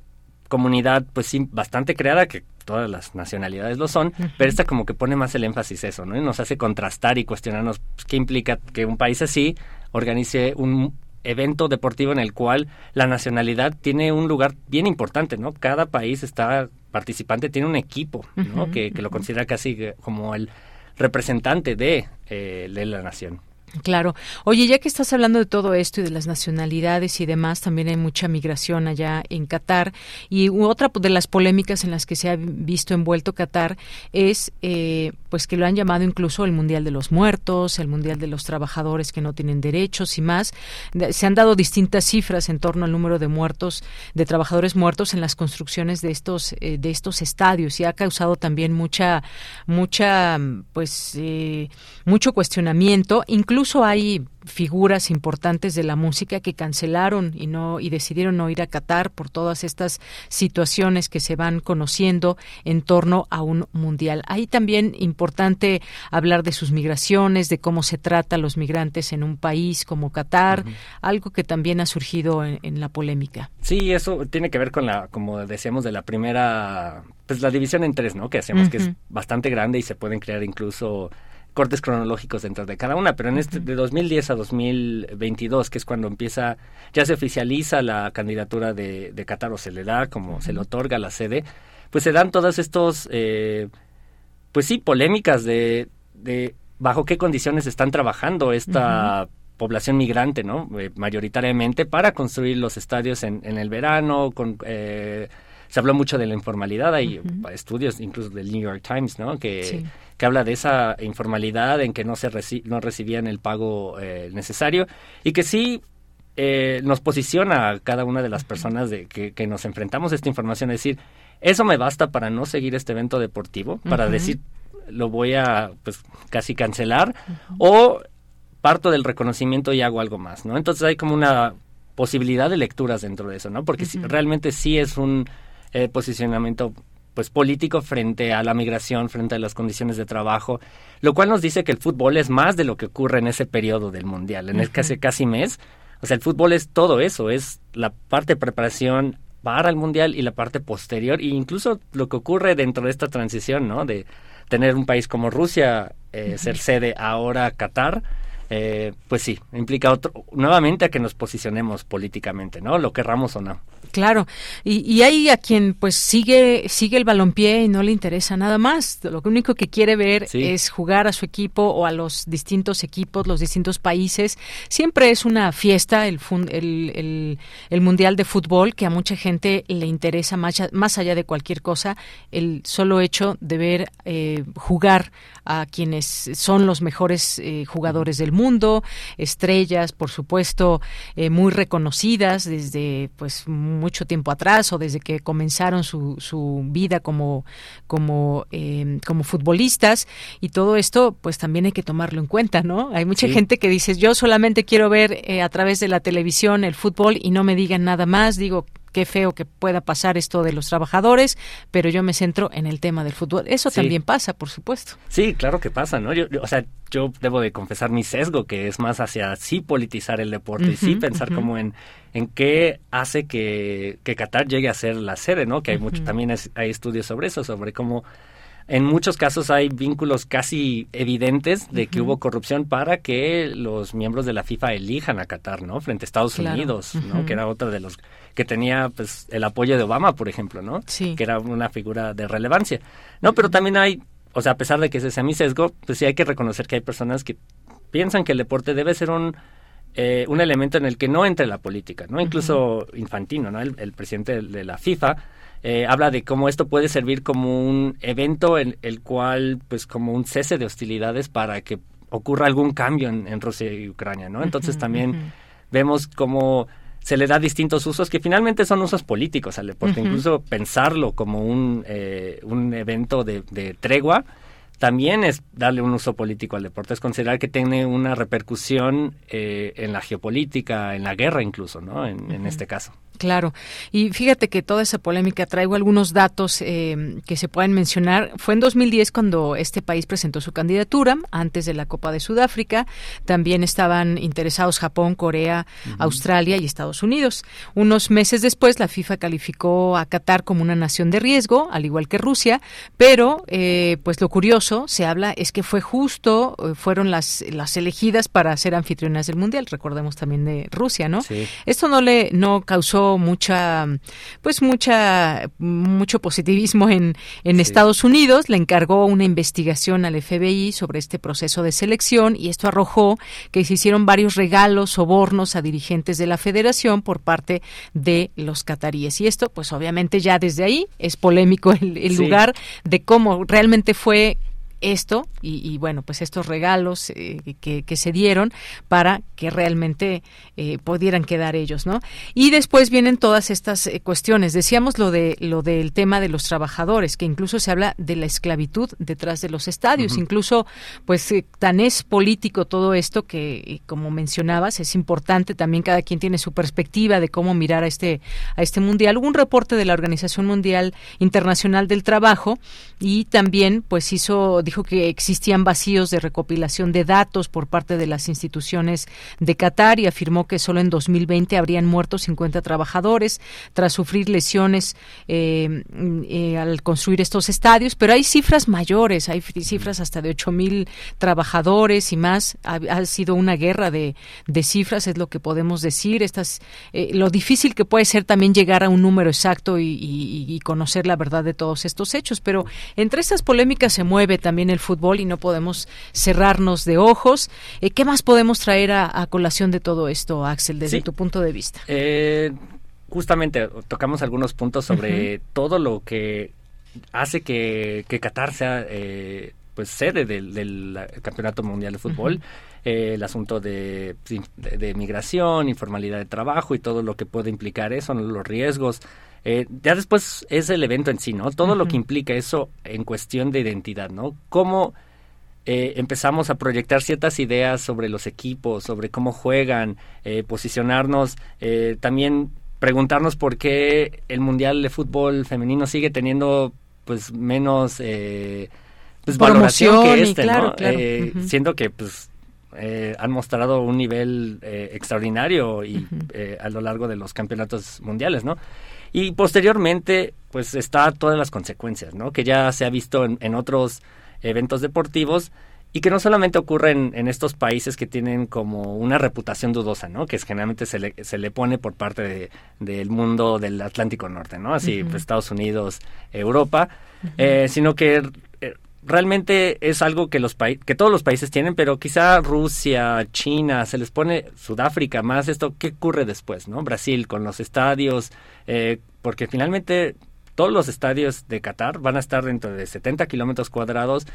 comunidad pues sí bastante creada que todas las nacionalidades lo son, pero esta como que pone más el énfasis eso, ¿no? Y nos hace contrastar y cuestionarnos pues, qué implica que un país así organice un evento deportivo en el cual la nacionalidad tiene un lugar bien importante, ¿no? Cada país está participante tiene un equipo, ¿no? que, que, lo considera casi como el representante de, eh, de la nación. Claro. Oye, ya que estás hablando de todo esto y de las nacionalidades y demás, también hay mucha migración allá en Qatar. Y otra de las polémicas en las que se ha visto envuelto Qatar es, eh, pues, que lo han llamado incluso el Mundial de los Muertos, el Mundial de los Trabajadores que no tienen derechos y más. Se han dado distintas cifras en torno al número de muertos, de trabajadores muertos en las construcciones de estos, eh, de estos estadios y ha causado también mucha, mucha, pues, eh, mucho cuestionamiento, incluso Incluso hay figuras importantes de la música que cancelaron y no y decidieron no ir a Qatar por todas estas situaciones que se van conociendo en torno a un mundial. Ahí también importante hablar de sus migraciones, de cómo se trata a los migrantes en un país como Qatar, algo que también ha surgido en, la polémica. Sí, eso tiene que ver con la, como decíamos, de la primera, pues la división en tres, ¿no? Que hacemos que es bastante grande y se pueden crear incluso cortes cronológicos dentro de cada una, pero en este de 2010 a 2022, que es cuando empieza, ya se oficializa la candidatura de, de Qatar o se le da, como se le otorga la sede, pues se dan todas estos, eh, pues sí, polémicas de, de bajo qué condiciones están trabajando esta población migrante, ¿no? Eh, mayoritariamente para construir los estadios en, en el verano, con... Eh, se habló mucho de la informalidad, hay estudios incluso del New York Times, ¿no? Que, que habla de esa informalidad en que no se no recibían el pago eh, necesario y que sí eh, nos posiciona a cada una de las personas de que, que, nos enfrentamos a esta información, es decir, eso me basta para no seguir este evento deportivo, para decir lo voy a pues casi cancelar o parto del reconocimiento y hago algo más, ¿no? Entonces hay como una posibilidad de lecturas dentro de eso, ¿no? Porque si, realmente sí es un eh, posicionamiento pues político frente a la migración, frente a las condiciones de trabajo, lo cual nos dice que el fútbol es más de lo que ocurre en ese periodo del mundial, en el casi casi mes. O sea, el fútbol es todo eso, es la parte de preparación para el mundial y la parte posterior, e incluso lo que ocurre dentro de esta transición, ¿no? De tener un país como Rusia eh, ser sede ahora Qatar, eh, pues sí, implica otro, nuevamente a que nos posicionemos políticamente, ¿no? Lo querramos o no. Claro, y, y, hay a quien pues sigue sigue el balompié y no le interesa nada más. Lo único que quiere ver es jugar a su equipo o a los distintos equipos, los distintos países. Siempre es una fiesta el, el, el, mundial de fútbol que a mucha gente le interesa más, más allá de cualquier cosa el solo hecho de ver eh, jugar a quienes son los mejores eh, jugadores del mundo, estrellas, por supuesto, eh, muy reconocidas desde pues mucho tiempo atrás o desde que comenzaron su, su vida como como em, como futbolistas y todo esto pues también hay que tomarlo en cuenta, ¿no? Hay mucha gente que dice yo solamente quiero ver eh, a través de la televisión el fútbol y no me digan nada más, digo qué feo que pueda pasar esto de los trabajadores, pero yo me centro en el tema del fútbol. Eso también pasa, por supuesto. Sí, claro que pasa, ¿no? Yo, o sea, yo debo de confesar mi sesgo, que es más hacia sí politizar el deporte y sí pensar como en, en qué hace que, que Qatar llegue a ser la sede, ¿no? Que hay mucho, también hay estudios sobre eso, sobre cómo en muchos casos hay vínculos casi evidentes de que hubo corrupción para que los miembros de la FIFA elijan a Qatar, ¿no? Frente a Estados Unidos, ¿no? Que era otro de los que tenía pues el apoyo de Obama, por ejemplo, ¿no? Sí. Que era una figura de relevancia. No, pero también hay, o sea, a pesar de que ese sea mi sesgo, pues sí hay que reconocer que hay personas que piensan que el deporte debe ser un eh, un elemento en el que no entre la política, ¿no? Incluso Infantino, ¿no? El, presidente de la FIFA eh, habla de cómo esto puede servir como un evento en el cual, pues como un cese de hostilidades para que ocurra algún cambio en, Rusia y Ucrania, ¿no? Entonces también vemos cómo se le da distintos usos que finalmente son usos políticos al deporte, incluso pensarlo como un, eh, un evento de, de tregua también es darle un uso político al deporte, es considerar que tiene una repercusión eh, en la geopolítica, en la guerra incluso, ¿no? en este caso. Claro. Y fíjate que toda esa polémica, traigo algunos datos eh, que se pueden mencionar. Fue en 2010 cuando este país presentó su candidatura, antes de la Copa de Sudáfrica. También estaban interesados Japón, Corea, Australia y Estados Unidos. Unos meses después, la FIFA calificó a Qatar como una nación de riesgo, al igual que Rusia. Pero, eh, pues lo curioso, se habla, es que fue justo, eh, fueron las, las elegidas para ser anfitrionas del Mundial. Recordemos también de Rusia, ¿no? Esto no le no causó mucha, pues mucha, mucho positivismo en, en Estados Unidos. Le encargó una investigación al FBI sobre este proceso de selección y esto arrojó que se hicieron varios regalos, sobornos a dirigentes de la federación por parte de los cataríes. Y esto, pues obviamente ya desde ahí es polémico el, lugar de cómo realmente fue esto y, bueno, pues estos regalos eh, que, que, se dieron para que realmente eh, pudieran quedar ellos, ¿no? Y después vienen todas estas eh, cuestiones. Decíamos lo de lo del tema de los trabajadores, que incluso se habla de la esclavitud detrás de los estadios. Incluso, pues tan es político todo esto que, como mencionabas, es importante también cada quien tiene su perspectiva de cómo mirar a este a este mundial. Hubo un reporte de la Organización Mundial Internacional del Trabajo y también, pues hizo dijo que existían vacíos de recopilación de datos por parte de las instituciones de Qatar y afirmó que solo en 2020 habrían muerto 50 trabajadores tras sufrir lesiones eh, eh, al construir estos estadios, pero hay cifras mayores, hay cifras hasta de 8 mil trabajadores y más. Ha, sido una guerra de, cifras, es lo que podemos decir. Estas, eh, lo difícil que puede ser también llegar a un número exacto y, y conocer la verdad de todos estos hechos, pero entre estas polémicas se mueve también el fútbol y no podemos cerrarnos de ojos. Eh, ¿Qué más podemos traer a, colación de todo esto, Axel, desde tu punto de vista? Eh, justamente tocamos algunos puntos sobre todo lo que hace que, que Qatar sea eh, pues sede del, Campeonato Mundial de Fútbol. El asunto de, de, migración, informalidad de trabajo y todo lo que puede implicar eso, los riesgos eh, ya después es el evento en sí, ¿no? Todo lo que implica eso en cuestión de identidad, ¿no? Cómo eh, empezamos a proyectar ciertas ideas sobre los equipos, sobre cómo juegan, eh, posicionarnos, también preguntarnos por qué el Mundial de Fútbol Femenino sigue teniendo pues menos pues, valoración que este, ¿no? Siendo que pues han mostrado un nivel extraordinario y a lo largo de los campeonatos mundiales, ¿no? Y posteriormente, pues está todas las consecuencias, ¿no? Que ya se ha visto en, otros eventos deportivos y que no solamente ocurre en, estos países que tienen como una reputación dudosa, ¿no? Que generalmente se le, se le pone por parte del mundo del Atlántico Norte, ¿no? Así, pues, Estados Unidos, Europa, eh, sino que eh, realmente es algo que los que todos los países tienen, pero quizá Rusia, China, se les pone Sudáfrica más esto, ¿qué ocurre después, no? Brasil con los estadios, eh, porque finalmente todos los estadios de Qatar van a estar dentro de 70 kilómetros cuadrados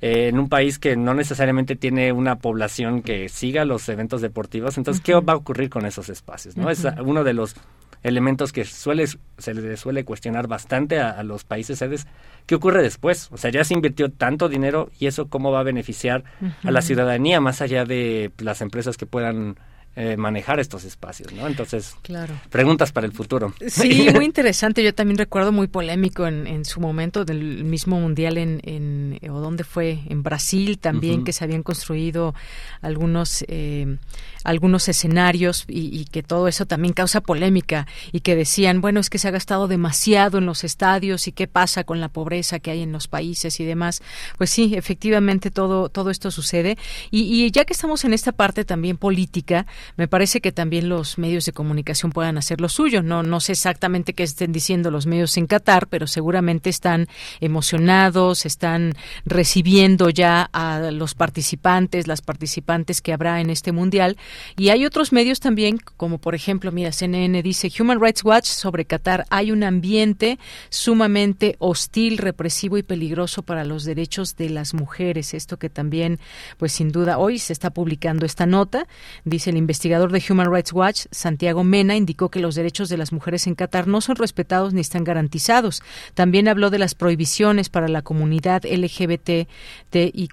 eh, en un país que no necesariamente tiene una población que siga los eventos deportivos. Entonces, ¿qué va a ocurrir con esos espacios? ¿no? Es uno de los elementos que suele, se le suele cuestionar bastante a, a, los países sedes. ¿Qué ocurre después? O sea, ya se invirtió tanto dinero y eso cómo va a beneficiar a la ciudadanía más allá de las empresas que puedan eh, manejar estos espacios, ¿no? Entonces, claro. preguntas para el futuro. Sí, muy interesante. Yo también recuerdo muy polémico en, en su momento del mismo mundial en, en o dónde fue, en Brasil también, que se habían construido algunos eh, algunos escenarios y, que todo eso también causa polémica y que decían, bueno, es que se ha gastado demasiado en los estadios y qué pasa con la pobreza que hay en los países y demás. Pues sí, efectivamente todo, todo esto sucede. Y, ya que estamos en esta parte también política, me parece que también los medios de comunicación puedan hacer lo suyo. No, no sé exactamente qué estén diciendo los medios en Qatar, pero seguramente están emocionados, están recibiendo ya a los participantes, las participantes que habrá en este mundial y hay otros medios también, como por ejemplo, mira, CNN dice Human Rights Watch sobre Qatar, hay un ambiente sumamente hostil, represivo y peligroso para los derechos de las mujeres. Esto que también, pues sin duda, hoy se está publicando esta nota. Dice el investigador de Human Rights Watch, Santiago Mena, indicó que los derechos de las mujeres en Qatar no son respetados ni están garantizados. También habló de las prohibiciones para la comunidad LGBT y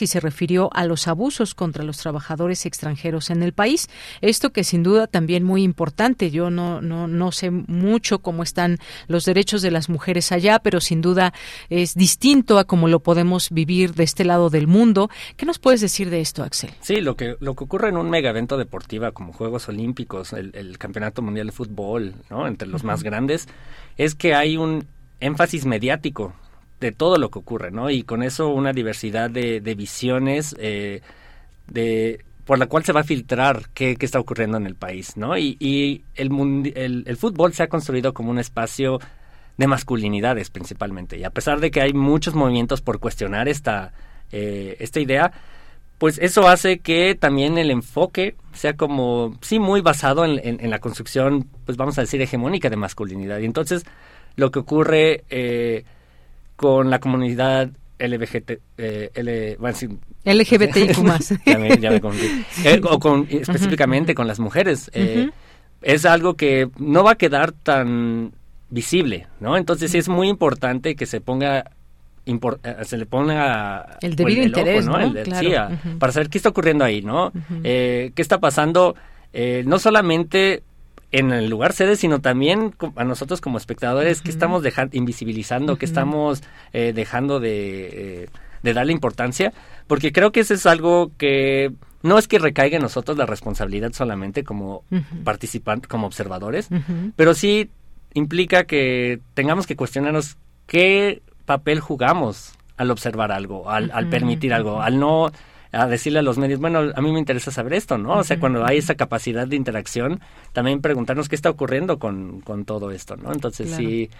y se refirió a los abusos contra los trabajadores extranjeros en el país. Esto que sin duda también muy importante. Yo no, no, no sé mucho cómo están los derechos de las mujeres allá, pero sin duda es distinto a cómo lo podemos vivir de este lado del mundo. ¿Qué nos puedes decir de esto, Axel? Sí, lo que, lo que ocurre en un mega evento deportivo como Juegos Olímpicos, el, Campeonato Mundial de Fútbol, ¿no? entre los más grandes, es que hay un énfasis mediático de todo lo que ocurre, ¿no? Y con eso una diversidad de, de visiones, eh, de por la cual se va a filtrar qué, está ocurriendo en el país, ¿no? Y, y el, el, fútbol se ha construido como un espacio de masculinidades principalmente. Y a pesar de que hay muchos movimientos por cuestionar esta, eh, esta idea, pues eso hace que también el enfoque sea como, sí, muy basado en, en, la construcción, pues vamos a decir, hegemónica de masculinidad. Y entonces lo que ocurre eh, con la comunidad LBGT, eh, L, bueno, LGBTIQ más. ya me, ya eh, o con, específicamente con las mujeres. Eh, es algo que no va a quedar tan visible, ¿no? Entonces sí es muy importante que se ponga se le ponga el debido interés, ¿no? sí, para saber qué está ocurriendo ahí, ¿no? eh, qué está pasando, eh, no solamente en el lugar sede, sino también a nosotros como espectadores, que estamos dejando, invisibilizando, que estamos eh, dejando de, eh, de, darle importancia, porque creo que eso es algo que no es que recaiga en nosotros la responsabilidad solamente como participantes, como observadores, pero sí implica que tengamos que cuestionarnos qué papel jugamos al observar algo, al, al permitir algo, al no a decirle a los medios, bueno, a mí me interesa saber esto, ¿no? O sea, cuando hay esa capacidad de interacción, también preguntarnos qué está ocurriendo con, con todo esto, ¿no? Entonces sí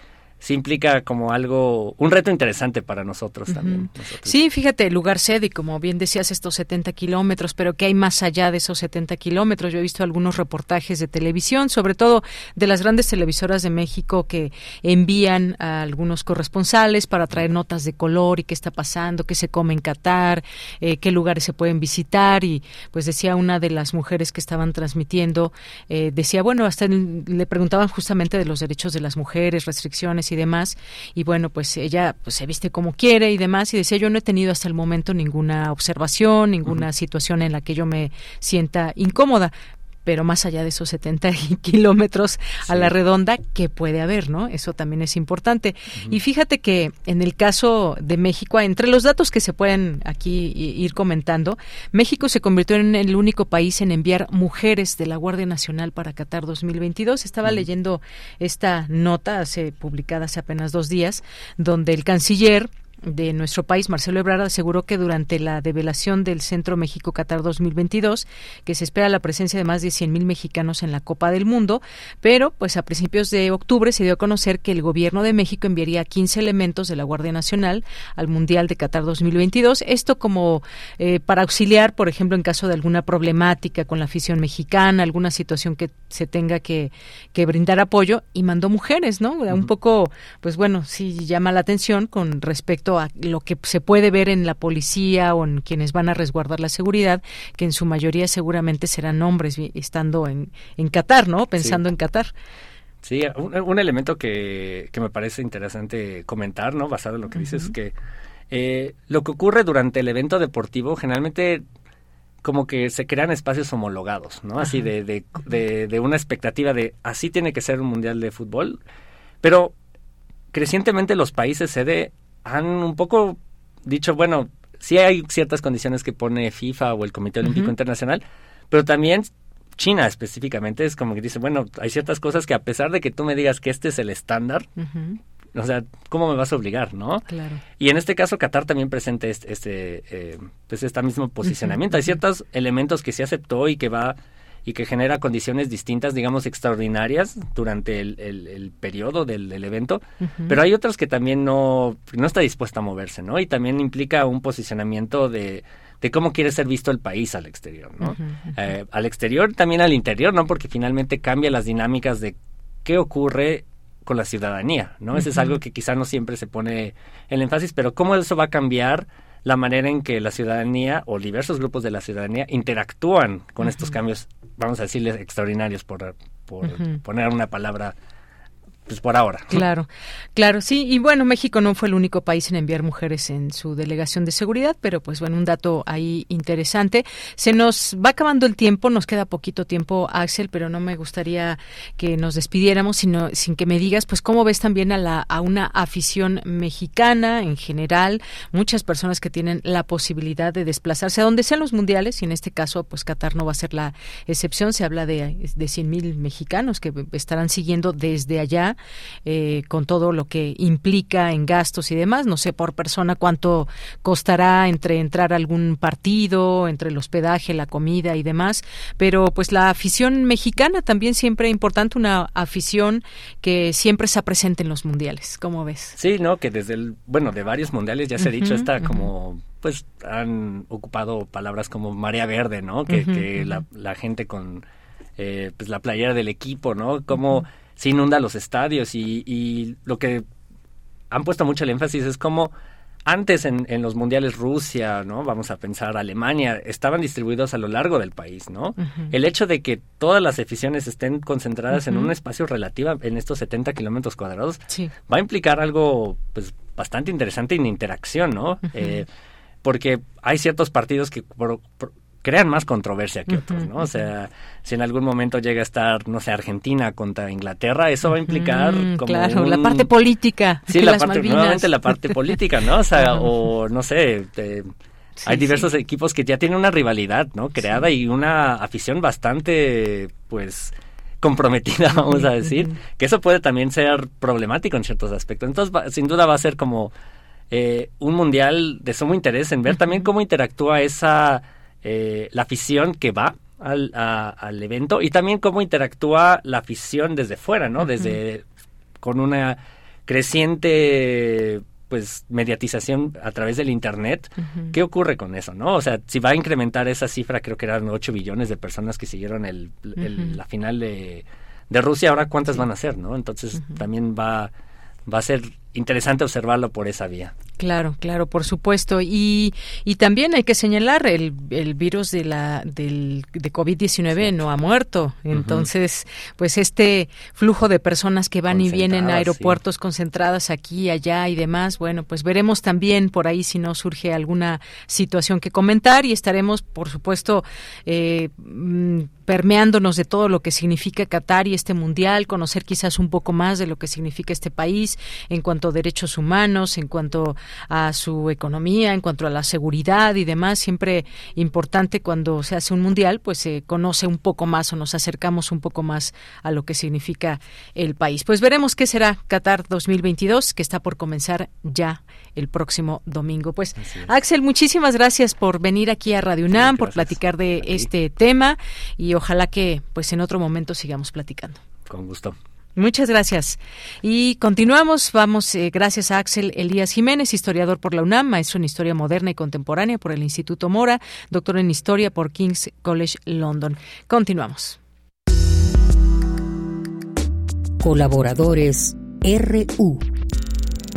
sí implica como algo, un reto interesante para nosotros también. Sí, fíjate, lugar sede, y como bien decías, estos 70 kilómetros, pero ¿qué hay más allá de esos 70 kilómetros? Yo he visto algunos reportajes de televisión, sobre todo de las grandes televisoras de México que envían a algunos corresponsales para traer notas de color y qué está pasando, qué se come en Qatar, eh, qué lugares se pueden visitar. Y pues decía una de las mujeres que estaban transmitiendo, eh, decía, bueno, hasta le preguntaban justamente de los derechos de las mujeres, restricciones y demás. Y bueno, pues ella pues se viste como quiere y demás. Y decía, yo no he tenido hasta el momento ninguna observación, ninguna situación en la que yo me sienta incómoda pero más allá de esos 70 kilómetros a la redonda, que puede haber, ¿no? Eso también es importante. Y fíjate que en el caso de México, entre los datos que se pueden aquí ir comentando, México se convirtió en el único país en enviar mujeres de la Guardia Nacional para Qatar 2022. Estaba leyendo esta nota hace publicada hace apenas dos días, donde el canciller de nuestro país, Marcelo Ebrard, aseguró que durante la develación del Centro México Qatar 2022, que se espera la presencia de más de 100.000 mexicanos en la Copa del Mundo, pero pues a principios de octubre se dio a conocer que el gobierno de México enviaría 15 elementos de la Guardia Nacional al Mundial de Qatar 2022, esto como eh, para auxiliar, por ejemplo, en caso de alguna problemática con la afición mexicana, alguna situación que se tenga que, que brindar apoyo, y mandó mujeres, ¿no? Un poco, pues bueno, sí llama la atención con respecto a lo que se puede ver en la policía o en quienes van a resguardar la seguridad, que en su mayoría seguramente serán hombres estando en, en Qatar, ¿no? Pensando en Qatar. Sí, un, elemento que, que, me parece interesante comentar, ¿no? Basado en lo que dices, es que eh, lo que ocurre durante el evento deportivo generalmente como que se crean espacios homologados, ¿no? Así de, de, de, de, una expectativa de así tiene que ser un mundial de fútbol, pero crecientemente los países sede han un poco dicho, bueno, sí hay ciertas condiciones que pone FIFA o el Comité Olímpico Internacional, pero también China específicamente es como que dice, bueno, hay ciertas cosas que a pesar de que tú me digas que este es el estándar, o sea, ¿cómo me vas a obligar, no? Claro. Y en este caso Qatar también presenta este, este eh, pues este mismo posicionamiento. Hay ciertos elementos que se aceptó y que va y que genera condiciones distintas, digamos, extraordinarias durante el, el, periodo del, evento, pero hay otras que también no, no está dispuesta a moverse, ¿no? Y también implica un posicionamiento de, de cómo quiere ser visto el país al exterior, ¿no? Eh, al exterior, también al interior, ¿no? Porque finalmente cambia las dinámicas de qué ocurre con la ciudadanía, ¿no? Eso es algo que quizá no siempre se pone el énfasis, pero cómo eso va a cambiar la manera en que la ciudadanía o diversos grupos de la ciudadanía interactúan con estos cambios, vamos a decirles extraordinarios por, por poner una palabra pues por ahora. Claro, claro, sí. Y bueno, México no fue el único país en enviar mujeres en su delegación de seguridad, pero pues bueno, un dato ahí interesante. Se nos va acabando el tiempo, nos queda poquito tiempo, Axel, pero no me gustaría que nos despidiéramos sino, sin que me digas, pues cómo ves también a, la, a una afición mexicana en general, muchas personas que tienen la posibilidad de desplazarse a donde sean los mundiales, y en este caso, pues Qatar no va a ser la excepción, se habla de, de 100 mil mexicanos que estarán siguiendo desde allá eh, con todo lo que implica en gastos y demás. No sé por persona cuánto costará entre entrar a algún partido, entre el hospedaje, la comida y demás, pero pues la afición mexicana también siempre importante, una afición que siempre está presente en los mundiales. ¿Cómo ves? Sí, no, que desde el, bueno, de varios mundiales ya se ha dicho, está como pues han ocupado palabras como marea verde, ¿no? Que, la, gente con eh, pues la playera del equipo, ¿no? Como se inunda los estadios y, y lo que han puesto mucho el énfasis es como antes en, en, los mundiales Rusia, ¿no? Vamos a pensar Alemania, estaban distribuidos a lo largo del país, ¿no? El hecho de que todas las aficiones estén concentradas en un espacio relativo, en estos 70 kilómetros cuadrados, va a implicar algo, pues, bastante interesante en interacción, ¿no? Eh, porque hay ciertos partidos que por, crean más controversia que otros, ¿no? O sea, si en algún momento llega a estar, no sé, Argentina contra Inglaterra, eso va a implicar como Claro, la parte política. Sí, la parte, nuevamente la parte política, ¿no? O sea, o no sé, hay diversos equipos que ya tienen una rivalidad, ¿no? Creada y una afición bastante, pues comprometida, vamos a decir, que eso puede también ser problemático en ciertos aspectos. Entonces, sin duda va a ser como eh, un mundial de sumo interés en ver también cómo interactúa esa eh, la afición que va al, al, evento y también cómo interactúa la afición desde fuera, ¿no? Desde con una creciente pues mediatización a través del internet. ¿Qué ocurre con eso, no? O sea, si va a incrementar esa cifra, creo que eran 8 billones de personas que siguieron el, la final de, de Rusia, ahora cuántas van a ser, ¿no? Entonces también va va a ser interesante observarlo por esa vía. Claro, claro, por supuesto. Y, y también hay que señalar el, el virus de la del, de COVID-19 no ha muerto. Entonces, pues este flujo de personas que van y vienen a aeropuertos concentradas aquí, allá y demás, bueno, pues veremos también por ahí si no surge alguna situación que comentar y estaremos, por supuesto, eh, mm, permeándonos de todo lo que significa Qatar y este mundial, conocer quizás un poco más de lo que significa este país en cuanto a derechos humanos, en cuanto a su economía, en cuanto a la seguridad y demás. Siempre importante cuando se hace un mundial, pues se conoce un poco más o nos acercamos un poco más a lo que significa el país. Pues veremos qué será Qatar 2022, que está por comenzar ya el próximo domingo. Pues Axel, muchísimas gracias por venir aquí a Radio UNAM, por platicar de este tema y ojalá que pues en otro momento sigamos platicando. Con gusto. Muchas gracias. Y continuamos. Vamos, eh, gracias a Axel Elías Jiménez, historiador por la UNAM, maestro en Historia Moderna y Contemporánea por el Instituto Mora, doctor en Historia por King's College London. Continuamos. Colaboradores RU.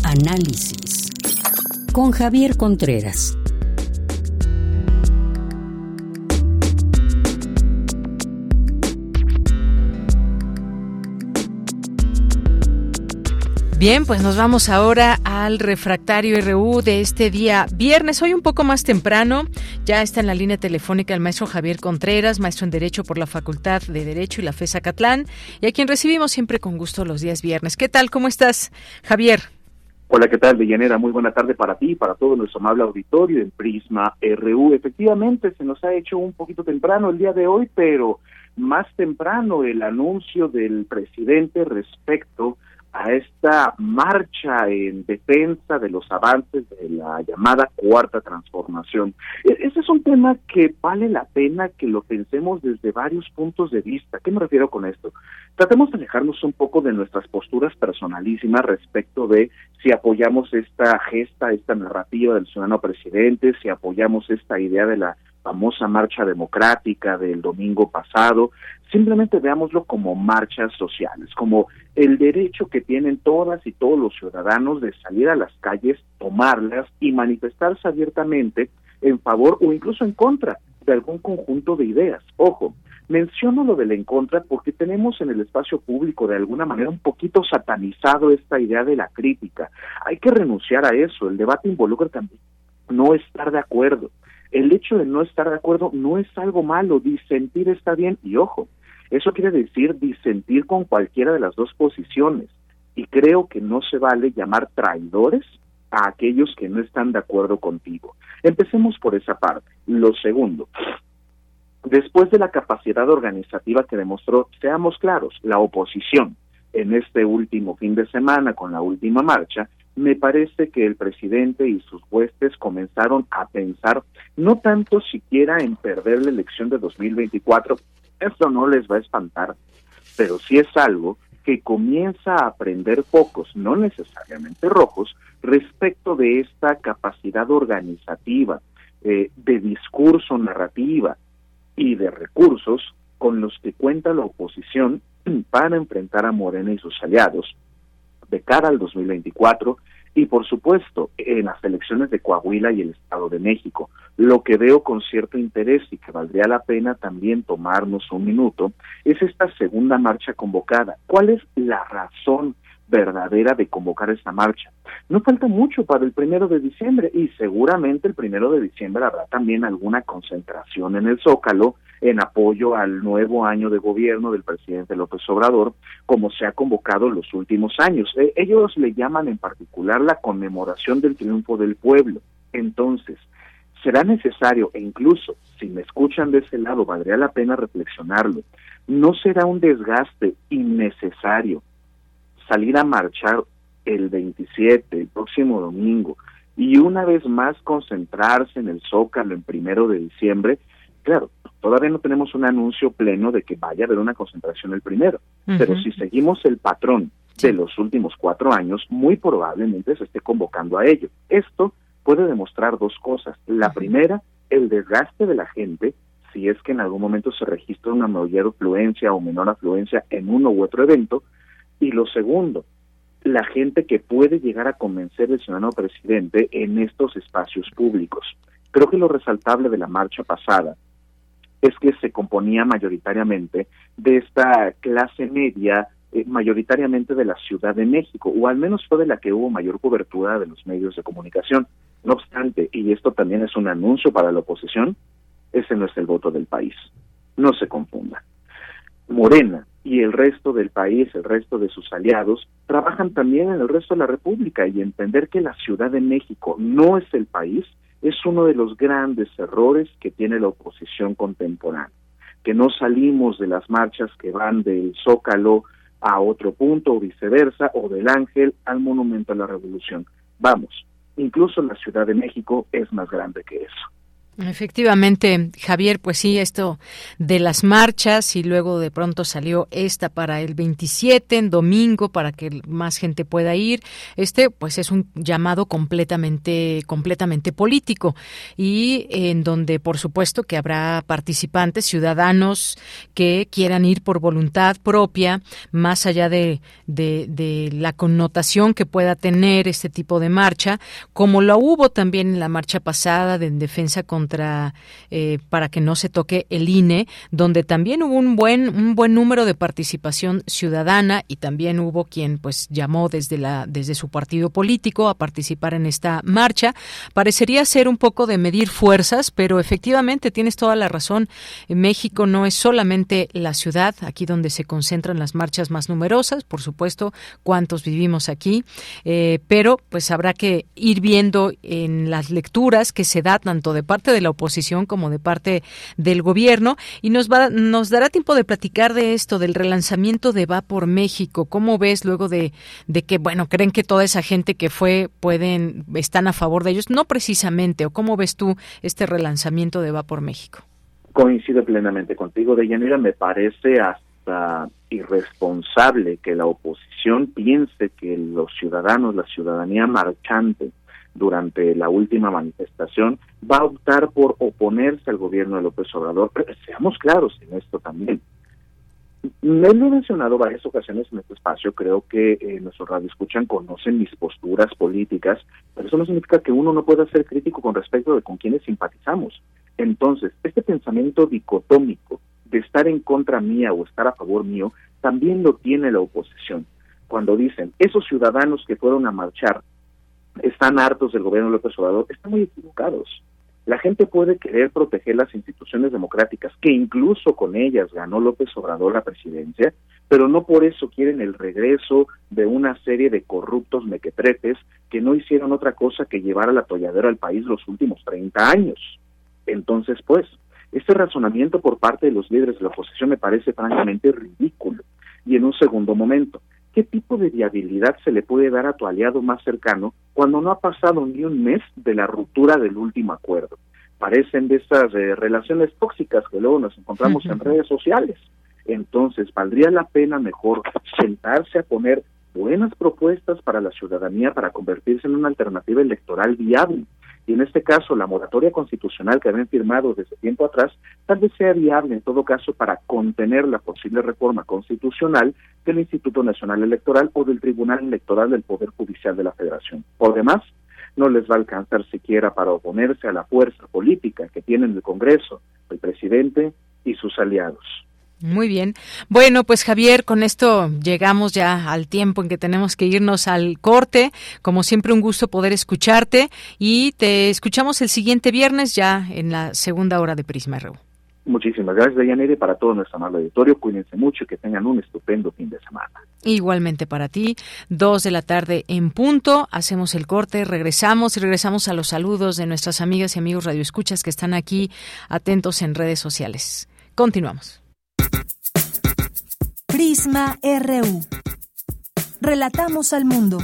Análisis. Con Javier Contreras. Bien, pues nos vamos ahora al refractario RU de este día viernes, hoy un poco más temprano. Ya está en la línea telefónica el maestro Javier Contreras, maestro en Derecho por la Facultad de Derecho y la FESA Catlán, y a quien recibimos siempre con gusto los días viernes. ¿Qué tal? ¿Cómo estás, Javier? Hola, ¿qué tal, Villanera? Muy buena tarde para ti y para todo nuestro amable auditorio en Prisma RU. Efectivamente, se nos ha hecho un poquito temprano el día de hoy, pero más temprano el anuncio del presidente respecto a esta marcha en defensa de los avances de la llamada cuarta transformación. E, ese es un tema que vale la pena que lo pensemos desde varios puntos de vista. ¿Qué me refiero con esto? Tratemos de alejarnos un poco de nuestras posturas personalísimas respecto de si apoyamos esta gesta, esta narrativa del ciudadano presidente, si apoyamos esta idea de la famosa marcha democrática del domingo pasado, simplemente veámoslo como marchas sociales, como el derecho que tienen todas y todos los ciudadanos de salir a las calles, tomarlas y manifestarse abiertamente en favor o incluso en contra de algún conjunto de ideas. Ojo, menciono lo del en contra porque tenemos en el espacio público de alguna manera un poquito satanizado esta idea de la crítica. Hay que renunciar a eso. El debate involucra también no estar de acuerdo el hecho de no estar de acuerdo no es algo malo, disentir está bien y ojo, eso quiere decir disentir con cualquiera de las dos posiciones y creo que no se vale llamar traidores a aquellos que no están de acuerdo contigo. Empecemos por esa parte. Lo segundo, después de la capacidad organizativa que demostró, seamos claros, la oposición en este último fin de semana con la última marcha, me parece que el presidente y sus huestes comenzaron a pensar no tanto siquiera en perder la elección de 2024, esto no les va a espantar, pero sí es algo que comienza a aprender pocos, no necesariamente rojos, respecto de esta capacidad organizativa, eh, de discurso, narrativa y de recursos con los que cuenta la oposición para enfrentar a Morena y sus aliados de cara al 2024 y por supuesto en las elecciones de Coahuila y el Estado de México. Lo que veo con cierto interés y que valdría la pena también tomarnos un minuto es esta segunda marcha convocada. ¿Cuál es la razón verdadera de convocar esta marcha? No falta mucho para el primero de diciembre y seguramente el primero de diciembre habrá también alguna concentración en el Zócalo en apoyo al nuevo año de gobierno del presidente López Obrador, como se ha convocado en los últimos años. E, ellos le llaman en particular la conmemoración del triunfo del pueblo. Entonces, será necesario, e incluso si me escuchan de ese lado, valdría la pena reflexionarlo, no será un desgaste innecesario salir a marchar el 27, el próximo domingo, y una vez más concentrarse en el Zócalo en primero de diciembre, claro, todavía no tenemos un anuncio pleno de que vaya a haber una concentración el primero, pero si seguimos el patrón de los últimos cuatro años, muy probablemente se esté convocando a ello. Esto puede demostrar dos cosas. La primera, el desgaste de la gente, si es que en algún momento se registra una mayor afluencia o menor afluencia en uno u otro evento. Y lo segundo, la gente que puede llegar a convencer al ciudadano presidente en estos espacios públicos. Creo que lo resaltable de la marcha pasada es que se componía mayoritariamente de esta clase media, eh, mayoritariamente de la Ciudad de México, o al menos fue de la que hubo mayor cobertura de los medios de comunicación. No obstante, y esto también es un anuncio para la oposición, ese no es el voto del país. No se confunda. Morena y el resto del país, el resto de sus aliados, trabajan también en el resto de la República y entender que la Ciudad de México no es el país es uno de los grandes errores que tiene la oposición contemporánea, que no salimos de las marchas que van del Zócalo a otro punto o viceversa, o del Ángel al Monumento a la Revolución. Vamos, incluso la Ciudad de México es más grande que eso. Efectivamente, Javier, pues sí, esto de las marchas y luego de pronto salió esta para el 27 en domingo para que más gente pueda ir. Este pues es un llamado completamente completamente político y en donde por supuesto que habrá participantes, ciudadanos que quieran ir por voluntad propia, más allá de, de, la connotación que pueda tener este tipo de marcha, como lo hubo también en la marcha pasada de en defensa contra contra eh, para que no se toque el INE, donde también hubo un buen un buen número de participación ciudadana y también hubo quien pues llamó desde la desde su partido político a participar en esta marcha. Parecería ser un poco de medir fuerzas, pero efectivamente tienes toda la razón. México no es solamente la ciudad aquí donde se concentran las marchas más numerosas, por supuesto, cuántos vivimos aquí, eh, pero pues habrá que ir viendo en las lecturas que se da tanto de parte de de la oposición como de parte del gobierno y nos va nos dará tiempo de platicar de esto del relanzamiento de Va por México. ¿Cómo ves luego de, de que bueno, creen que toda esa gente que fue pueden están a favor de ellos? No precisamente, o cómo ves tú este relanzamiento de Va por México? Coincido plenamente contigo, Deyanira, me parece hasta irresponsable que la oposición piense que los ciudadanos, la ciudadanía marchante, durante la última manifestación, va a optar por oponerse al gobierno de López Obrador. Pero seamos claros en esto también. Me lo he mencionado varias ocasiones en este espacio, creo que eh, nuestros radioescuchan conocen mis posturas políticas, pero eso no significa que uno no pueda ser crítico con respecto de con quienes simpatizamos. Entonces, este pensamiento dicotómico de estar en contra mía o estar a favor mío, también lo tiene la oposición. Cuando dicen, esos ciudadanos que fueron a marchar están hartos del gobierno de López Obrador, están muy equivocados. La gente puede querer proteger las instituciones democráticas, que incluso con ellas ganó López Obrador la presidencia, pero no por eso quieren el regreso de una serie de corruptos mequetretes que no hicieron otra cosa que llevar al atolladero al país los últimos 30 años. Entonces, pues, este razonamiento por parte de los líderes de la oposición me parece francamente ridículo. Y en un segundo momento, ¿qué tipo de viabilidad se le puede dar a tu aliado más cercano cuando no ha pasado ni un mes de la ruptura del último acuerdo? Parecen de esas eh, relaciones tóxicas que luego nos encontramos en redes sociales. Entonces, valdría la pena mejor sentarse a poner buenas propuestas para la ciudadanía para convertirse en una alternativa electoral viable y en este caso la moratoria constitucional que habían firmado desde tiempo atrás tal vez sea viable en todo caso para contener la posible reforma constitucional del Instituto Nacional Electoral o del Tribunal Electoral del Poder Judicial de la Federación. Por demás, no les va a alcanzar siquiera para oponerse a la fuerza política que tienen el Congreso, el presidente y sus aliados. Muy bien. Bueno, pues Javier, con esto llegamos ya al tiempo en que tenemos que irnos al corte. Como siempre, un gusto poder escucharte y te escuchamos el siguiente viernes ya en la segunda hora de Prisma RU. Muchísimas gracias, Deyanira, y para todo nuestro amable auditorio. Cuídense mucho y que tengan un estupendo fin de semana. Igualmente para ti, dos de la tarde en punto. Hacemos el corte, regresamos y regresamos a los saludos de nuestras amigas y amigos radioescuchas que están aquí atentos en redes sociales. Continuamos. Prisma RU. Relatamos al mundo.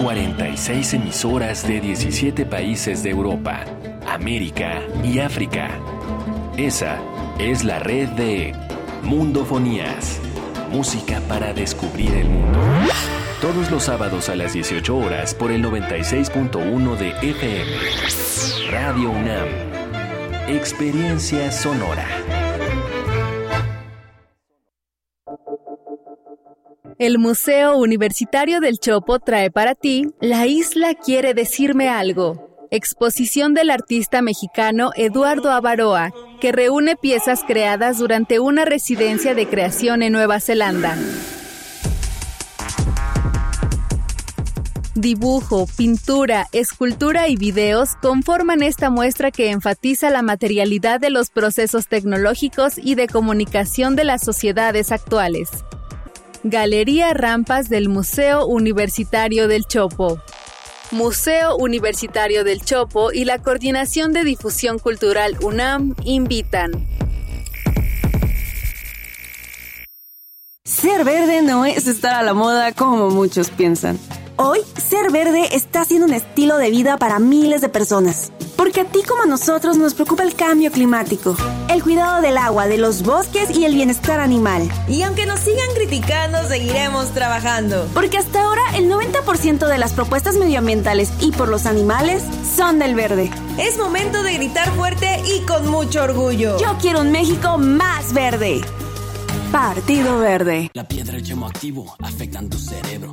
...46 emisoras de 17 países de Europa, América y África. Esa es la red de Mundofonías. Música para descubrir el mundo todos los sábados a las 18 horas por el 96.1 de FM. Radio UNAM. Experiencia sonora. El Museo Universitario del Chopo trae para ti La isla quiere decirme algo. Exposición del artista mexicano Eduardo Avaroa, que reúne piezas creadas durante una residencia de creación en Nueva Zelanda. Dibujo, pintura, escultura y videos conforman esta muestra que enfatiza la materialidad de los procesos tecnológicos y de comunicación de las sociedades actuales. Galería Rampas del Museo Universitario del Chopo. Museo Universitario del Chopo y la Coordinación de Difusión Cultural UNAM invitan. Ser verde no es estar a la moda como muchos piensan. Hoy, ser verde está siendo un estilo de vida para miles de personas. Porque a ti como a nosotros nos preocupa el cambio climático, el cuidado del agua, de los bosques y el bienestar animal. Y aunque nos sigan criticando, seguiremos trabajando. Porque hasta ahora el 90% de las propuestas medioambientales y por los animales son del verde. Es momento de gritar fuerte y con mucho orgullo. Yo quiero un México más verde. Partido Verde. La piedra y el activo afectan tu cerebro,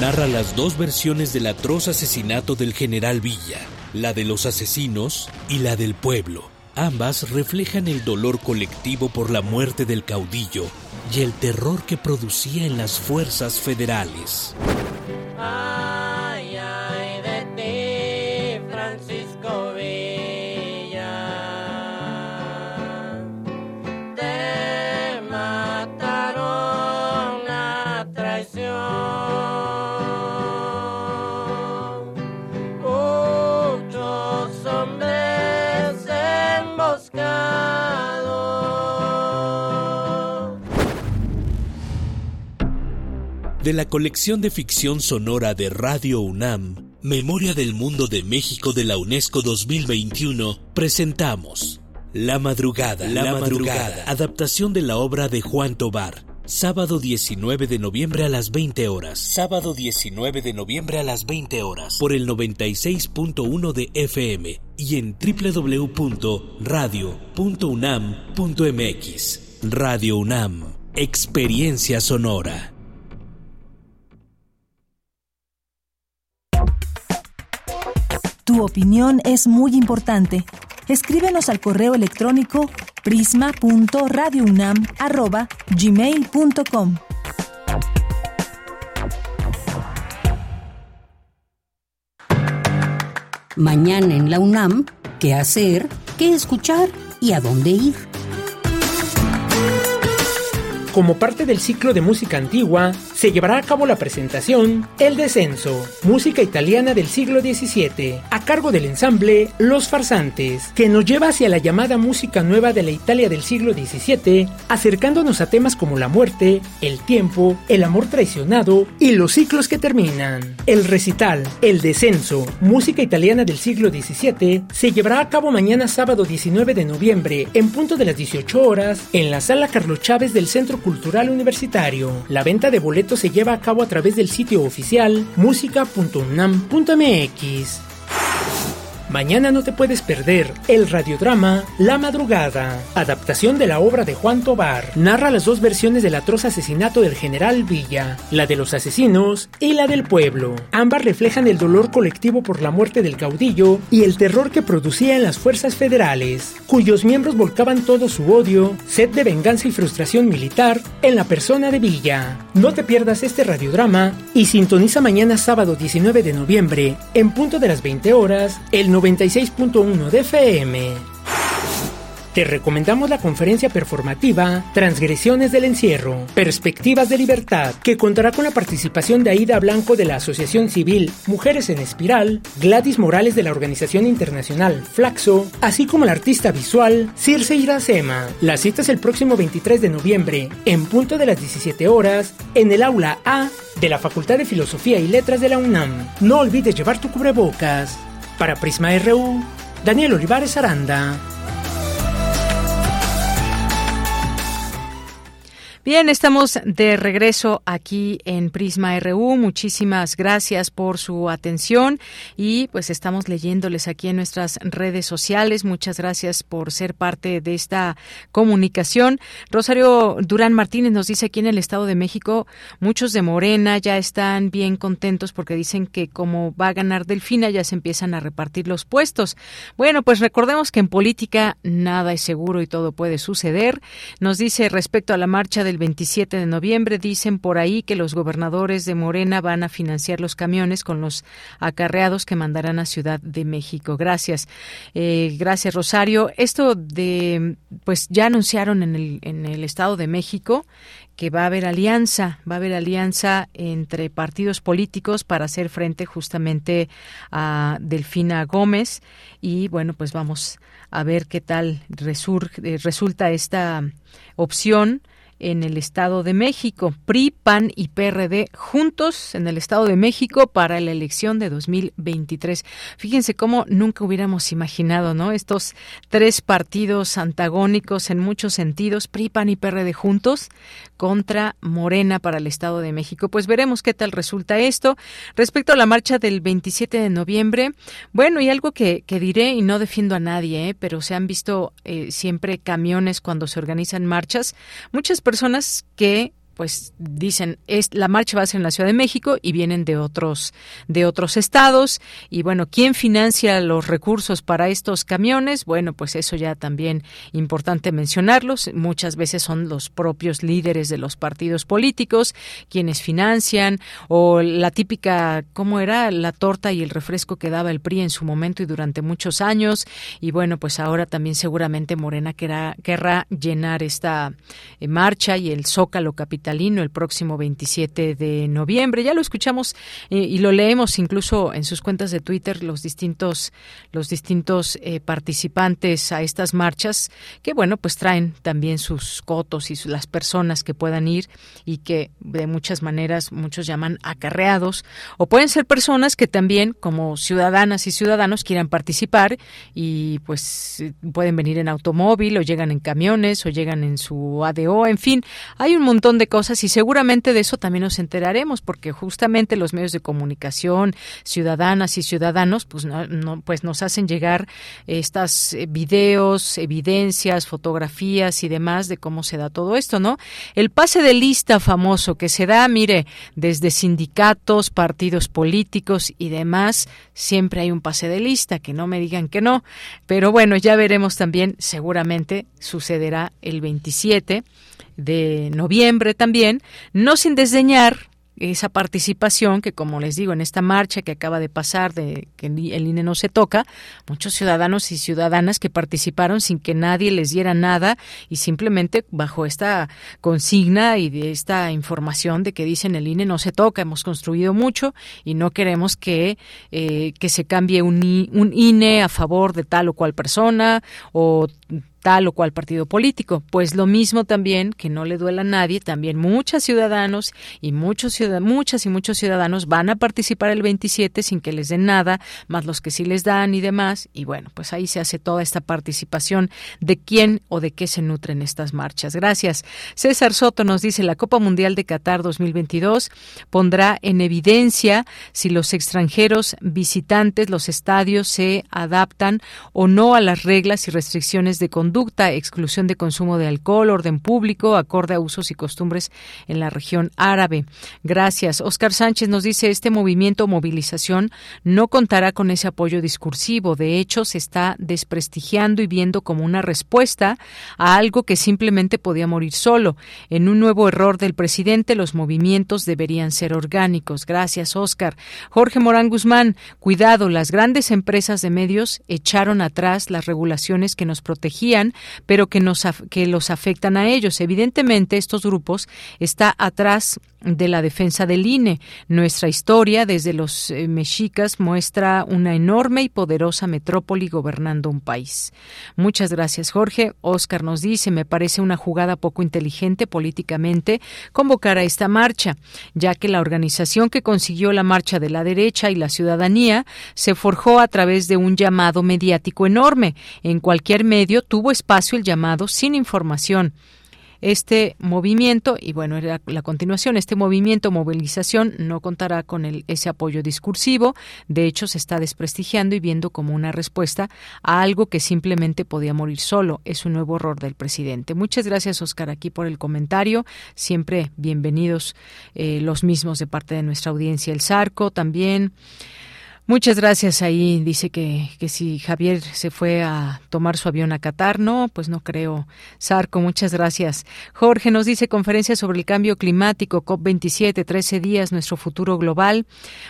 Narra las dos versiones del atroz asesinato del general Villa, la de los asesinos y la del pueblo. Ambas reflejan el dolor colectivo por la muerte del caudillo y el terror que producía en las fuerzas federales. Ay, De la colección de ficción sonora de Radio UNAM, Memoria del Mundo de México de la UNESCO 2021, presentamos La Madrugada, La, madrugada, adaptación de la obra de Juan Tobar. Sábado 19 de noviembre a las 20 horas. Sábado 19 de noviembre a las 20 horas. Por el 96.1 de FM y en www.radio.unam.mx. Radio UNAM. Experiencia sonora. Tu opinión es muy importante. Escríbenos al correo electrónico prisma.radiounam@gmail.com. Mañana en la UNAM, ¿qué hacer? ¿Qué escuchar? ¿Y a dónde ir? Como parte del ciclo de música antigua, se llevará a cabo la presentación El Descenso, música italiana del siglo XVII, a cargo del ensamble Los Farsantes, que nos lleva hacia la llamada música nueva de la Italia del siglo XVII, acercándonos a temas como la muerte, el tiempo, el amor traicionado y los ciclos que terminan. El recital El Descenso, música italiana del siglo XVII, se llevará a cabo mañana sábado 19 de noviembre, en punto de las 18 horas, en la sala Carlos Chávez del Centro Cultural Universitario. La venta de boletos se lleva a cabo a través del sitio oficial música.unam.mx. Mañana no te puedes perder el radiodrama La Madrugada, adaptación de la obra de Juan Tobar. Narra las dos versiones del atroz asesinato del general Villa, la de los asesinos y la del pueblo. Ambas reflejan el dolor colectivo por la muerte del caudillo y el terror que producía en las fuerzas federales, cuyos miembros volcaban todo su odio, sed de venganza y frustración militar en la persona de Villa. No te pierdas este radiodrama y sintoniza mañana sábado 19 de noviembre, en punto de las 20 horas, el 96.1 de FM. Te recomendamos la conferencia performativa Transgresiones del Encierro, Perspectivas de Libertad, que contará con la participación de Aida Blanco de la Asociación Civil Mujeres en Espiral, Gladys Morales de la organización internacional Flaxo, así como el artista visual Circe Iracema. La cita es el próximo 23 de noviembre, en punto de las 17 horas, en el aula A de la Facultad de Filosofía y Letras de la UNAM. No olvides llevar tu cubrebocas. Para Prisma RU, Daniel Olivares Aranda. Bien, estamos de regreso aquí en Prisma RU. Muchísimas gracias por su atención y pues estamos leyéndoles aquí en nuestras redes sociales. Muchas gracias por ser parte de esta comunicación. Rosario Durán Martínez nos dice aquí en el Estado de México, muchos de Morena ya están bien contentos porque dicen que como va a ganar Delfina ya se empiezan a repartir los puestos. Bueno, pues recordemos que en política nada es seguro y todo puede suceder. Nos dice respecto a la marcha del 27 de noviembre. Dicen por ahí que los gobernadores de Morena van a financiar los camiones con los acarreados que mandarán a Ciudad de México. Gracias. Eh, gracias, Rosario. Esto de, pues ya anunciaron en el, en el Estado de México que va a haber alianza, va a haber alianza entre partidos políticos para hacer frente justamente a Delfina Gómez y bueno, pues vamos a ver qué tal eh, resulta esta opción en el Estado de México. PRI, PAN y PRD juntos en el Estado de México para la elección de 2023. Fíjense cómo nunca hubiéramos imaginado, ¿no? Estos tres partidos antagónicos en muchos sentidos, PRI, PAN y PRD juntos contra Morena para el Estado de México. Pues veremos qué tal resulta esto. Respecto a la marcha del 27 de noviembre, bueno, y algo que, diré, y no defiendo a nadie, ¿eh? pero se han visto eh, siempre camiones cuando se organizan marchas. Muchas personas que pues dicen es la marcha va a ser en la Ciudad de México y vienen de otros de otros estados. Y bueno quién financia los recursos para estos camiones bueno pues eso ya también importante mencionarlos. Muchas veces son los propios líderes de los partidos políticos quienes financian o la típica cómo era la torta y el refresco que daba el PRI en su momento y durante muchos años. Y bueno pues ahora también seguramente Morena querrá, llenar esta eh, marcha y el Zócalo capital el próximo 27 de noviembre. Ya lo escuchamos eh, y lo leemos incluso en sus cuentas de Twitter los distintos los distintos eh, participantes a estas marchas que bueno pues traen también sus cotos y las personas que puedan ir y que de muchas maneras muchos llaman acarreados o pueden ser personas que también como ciudadanas y ciudadanos quieran participar y pues pueden venir en automóvil o llegan en camiones o llegan en su ADO, en fin, hay un montón de cosas y seguramente de eso también nos enteraremos porque justamente los medios de comunicación, ciudadanas y ciudadanos, pues no, pues nos hacen llegar estas eh, videos, evidencias, fotografías y demás de cómo se da todo esto, ¿no? El pase de lista famoso que se da, mire, desde sindicatos, partidos políticos y demás, siempre hay un pase de lista, que no me digan que no, pero bueno, ya veremos también, seguramente sucederá el 27 de noviembre también, no sin desdeñar esa participación que, como les digo, en esta marcha que acaba de pasar de que el INE no se toca, muchos ciudadanos y ciudadanas que participaron sin que nadie les diera nada y simplemente bajo esta consigna y de esta información de que dicen el INE no se toca, hemos construido mucho y no queremos que, eh, que se cambie un, un INE a favor de tal o cual persona o tal o cual partido político. Pues lo mismo también, que no le duela a nadie, también muchos ciudadanos y muchos muchas y muchos ciudadanos van a participar el 27 sin que les den nada, más los que sí les dan y demás. Y bueno, pues ahí se hace toda esta participación de quién o de qué se nutren estas marchas. Gracias. César Soto nos dice, la Copa Mundial de Qatar 2022 pondrá en evidencia si los extranjeros visitantes, los estadios se adaptan o no a las reglas y restricciones de conducta conducta, exclusión de consumo de alcohol, orden público, acorde a usos y costumbres en la región árabe. Gracias. Oscar Sánchez nos dice, este movimiento movilización no contará con ese apoyo discursivo. De hecho, se está desprestigiando y viendo como una respuesta a algo que simplemente podía morir solo. En un nuevo error del presidente, los movimientos deberían ser orgánicos. Gracias, Oscar. Jorge Morán Guzmán, cuidado, las grandes empresas de medios echaron atrás las regulaciones que nos protegían pero que, nos, que los afectan a ellos. Evidentemente, estos grupos está atrás de la defensa del INE. Nuestra historia desde los eh, mexicas muestra una enorme y poderosa metrópoli gobernando un país. Muchas gracias, Jorge. Oscar nos dice, me parece una jugada poco inteligente políticamente convocar a esta marcha, ya que la organización que consiguió la marcha de la derecha y la ciudadanía se forjó a través de un llamado mediático enorme. En cualquier medio tuvo espacio el llamado sin información Este movimiento, y bueno, era la continuación, este movimiento, movilización, no contará con el, ese apoyo discursivo. De hecho, se está desprestigiando y viendo como una respuesta a algo que simplemente podía morir solo. Es un nuevo error del presidente. Muchas gracias, Oscar, aquí por el comentario. Siempre bienvenidos eh, los mismos de parte de nuestra audiencia. El Zarco también. Muchas gracias ahí. Dice que, que si Javier se fue a tomar su avión a Qatar. No, pues no creo. Sarco, muchas gracias. Jorge nos dice conferencia sobre el cambio climático, COP27, 13 días, nuestro futuro global.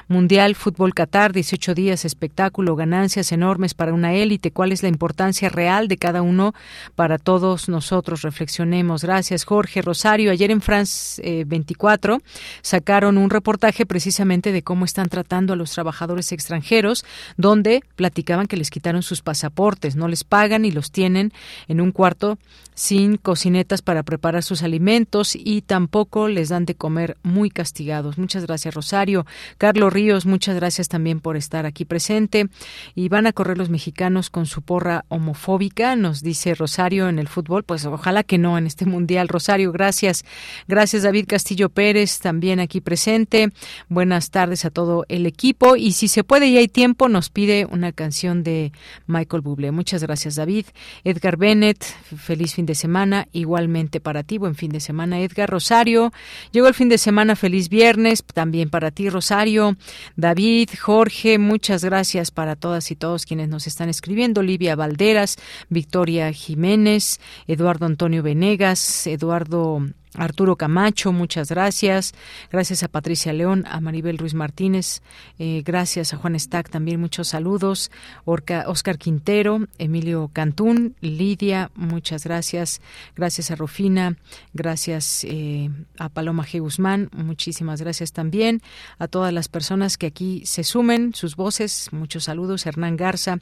Mundial, Fútbol Qatar, 18 días, espectáculo, ganancias enormes para una élite. ¿Cuál es la importancia real de cada uno para todos nosotros? Reflexionemos. Gracias, Jorge. Rosario, ayer en France 24 eh, sacaron un reportaje precisamente de cómo están tratando a los trabajadores extranjeros extranjeros, donde platicaban que les quitaron sus pasaportes, no les pagan y los tienen en un cuarto sin cocinetas para preparar sus alimentos y tampoco les dan de comer muy castigados. Muchas gracias, Rosario. Carlos Ríos, muchas gracias también por estar aquí presente. Y van a correr los mexicanos con su porra homofóbica, nos dice Rosario en el fútbol. Pues ojalá que no en este mundial. Rosario, gracias. Gracias, David Castillo Pérez, también aquí presente. Buenas tardes a todo el equipo. Y si se puede y hay tiempo, nos pide una canción de Michael Bublé. Muchas gracias, David. Edgar Bennett, feliz fin de semana. Igualmente para ti, buen fin de semana, Edgar. Rosario, llegó el fin de semana, feliz viernes. También para ti, Rosario. David, Jorge, muchas gracias para todas y todos quienes nos están escribiendo. Livia Valderas, Victoria Jiménez, Eduardo Antonio Venegas, Eduardo Arturo Camacho, muchas gracias. Gracias a Patricia León, a Maribel Ruiz Martínez, eh, gracias a Juan Stack también, muchos saludos. Oscar Quintero, Emilio Cantún, Lidia, muchas gracias. Gracias a Rufina, gracias eh, a Paloma G. Guzmán, muchísimas gracias también. A todas las personas que aquí se sumen, sus voces, muchos saludos. Hernán Garza,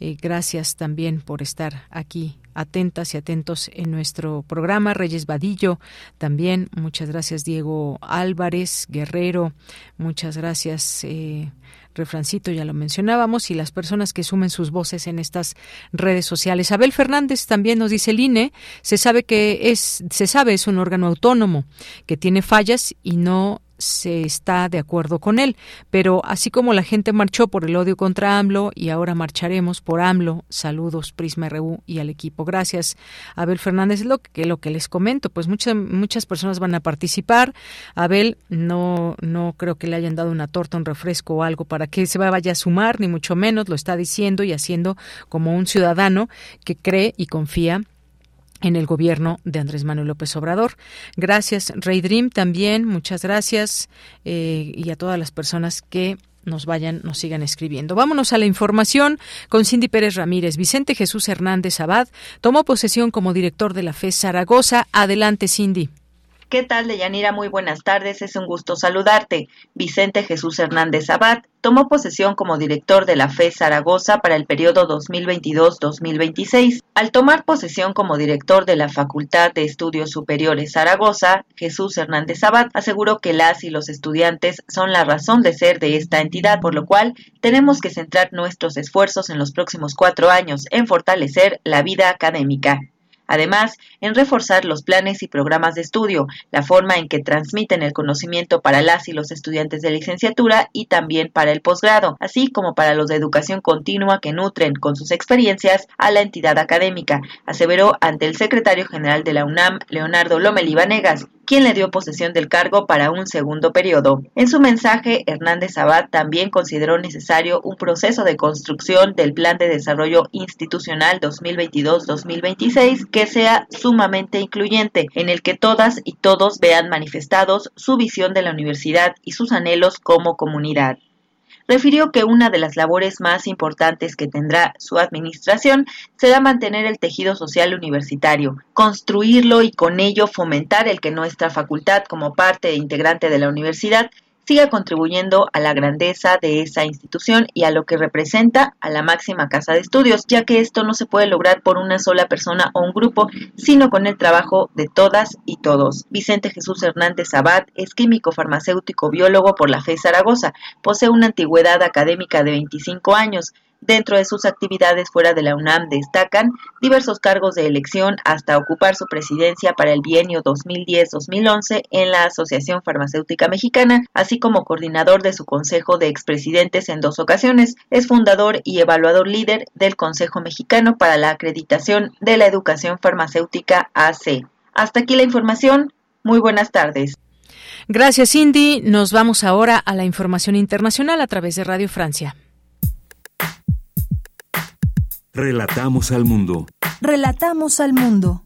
eh, gracias también por estar aquí atentas y atentos en nuestro programa. Reyes Vadillo, también muchas gracias Diego Álvarez, Guerrero, muchas gracias. Eh, refrancito, ya lo mencionábamos, y las personas que sumen sus voces en estas redes sociales. Abel Fernández también nos dice el INE, se sabe que es, se sabe es un órgano autónomo que tiene fallas y no se está de acuerdo con él. Pero así como la gente marchó por el odio contra AMLO y ahora marcharemos por AMLO, saludos Prisma RU y al equipo. Gracias, Abel Fernández. Lo que, lo que les comento, pues muchas, muchas personas van a participar. Abel, no, no creo que le hayan dado una torta, un refresco o algo para que se vaya a sumar, ni mucho menos, lo está diciendo y haciendo como un ciudadano que cree y confía en el gobierno de Andrés Manuel López Obrador. Gracias, Rey Dream, también, muchas gracias, eh, y a todas las personas que nos vayan, nos sigan escribiendo. Vámonos a la información con Cindy Pérez Ramírez. Vicente Jesús Hernández Abad tomó posesión como director de la FES Zaragoza. Adelante, Cindy. ¿Qué tal, Deyanira? Muy buenas tardes. Es un gusto saludarte. Vicente Jesús Hernández Abad tomó posesión como director de la FE Zaragoza para el periodo 2022-2026. Al tomar posesión como director de la Facultad de Estudios Superiores Zaragoza, Jesús Hernández Abad aseguró que las y los estudiantes son la razón de ser de esta entidad, por lo cual tenemos que centrar nuestros esfuerzos en los próximos cuatro años en fortalecer la vida académica. Además, en reforzar los planes y programas de estudio, la forma en que transmiten el conocimiento para las y los estudiantes de licenciatura y también para el posgrado, así como para los de educación continua que nutren con sus experiencias a la entidad académica, aseveró ante el secretario general de la UNAM, Leonardo Lomeli Vanegas, quien le dio posesión del cargo para un segundo periodo. En su mensaje, Hernández Abad también consideró necesario un proceso de construcción del Plan de Desarrollo Institucional 2022-2026 que sea sumamente incluyente, en el que todas y todos vean manifestados su visión de la universidad y sus anhelos como comunidad refirió que una de las labores más importantes que tendrá su administración será mantener el tejido social universitario, construirlo y con ello fomentar el que nuestra facultad como parte integrante de la universidad siga contribuyendo a la grandeza de esa institución y a lo que representa a la máxima casa de estudios, ya que esto no se puede lograr por una sola persona o un grupo, sino con el trabajo de todas y todos. Vicente Jesús Hernández Abad es químico farmacéutico biólogo por la FE Zaragoza, posee una antigüedad académica de 25 años, Dentro de sus actividades fuera de la UNAM destacan diversos cargos de elección hasta ocupar su presidencia para el bienio 2010-2011 en la Asociación Farmacéutica Mexicana, así como coordinador de su Consejo de Expresidentes en dos ocasiones. Es fundador y evaluador líder del Consejo Mexicano para la Acreditación de la Educación Farmacéutica AC. Hasta aquí la información. Muy buenas tardes. Gracias, Cindy. Nos vamos ahora a la información internacional a través de Radio Francia. Relatamos al mundo. Relatamos al mundo.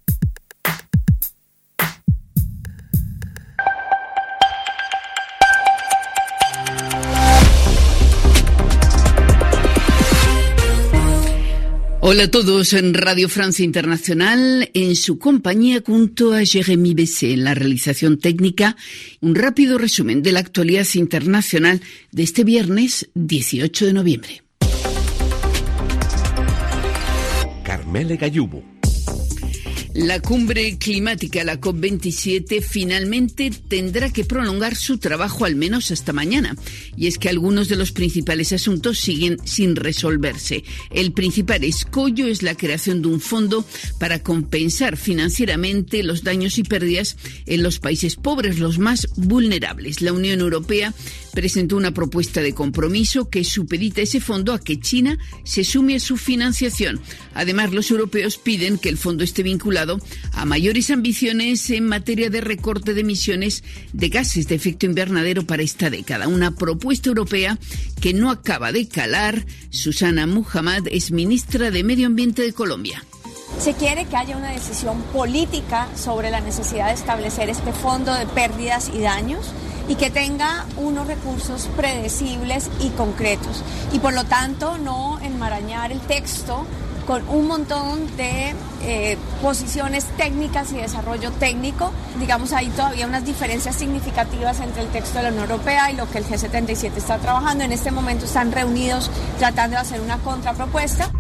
Hola a todos en Radio Francia Internacional, en su compañía junto a Jérémy Bessé en la realización técnica, un rápido resumen de la actualidad internacional de este viernes 18 de noviembre. Carmele Gallubo. La cumbre climática, la COP27, finalmente tendrá que prolongar su trabajo al menos hasta mañana. Y es que algunos de los principales asuntos siguen sin resolverse. El principal escollo es la creación de un fondo para compensar financieramente los daños y pérdidas en los países pobres, los más vulnerables. La Unión Europea presentó una propuesta de compromiso que supedita ese fondo a que China se sume a su financiación. Además, los europeos piden que el fondo esté vinculado a mayores ambiciones en materia de recorte de emisiones de gases de efecto invernadero para esta década. Una propuesta europea que no acaba de calar. Susana Muhammad es ministra de Medio Ambiente de Colombia. Se quiere que haya una decisión política sobre la necesidad de establecer este fondo de pérdidas y daños y que tenga unos recursos predecibles y concretos. Y por lo tanto no enmarañar el texto con un montón de eh, posiciones técnicas y desarrollo técnico. Digamos, hay todavía unas diferencias significativas entre el texto de la Unión Europea y lo que el G77 está trabajando. En este momento están reunidos tratando de hacer una contrapropuesta.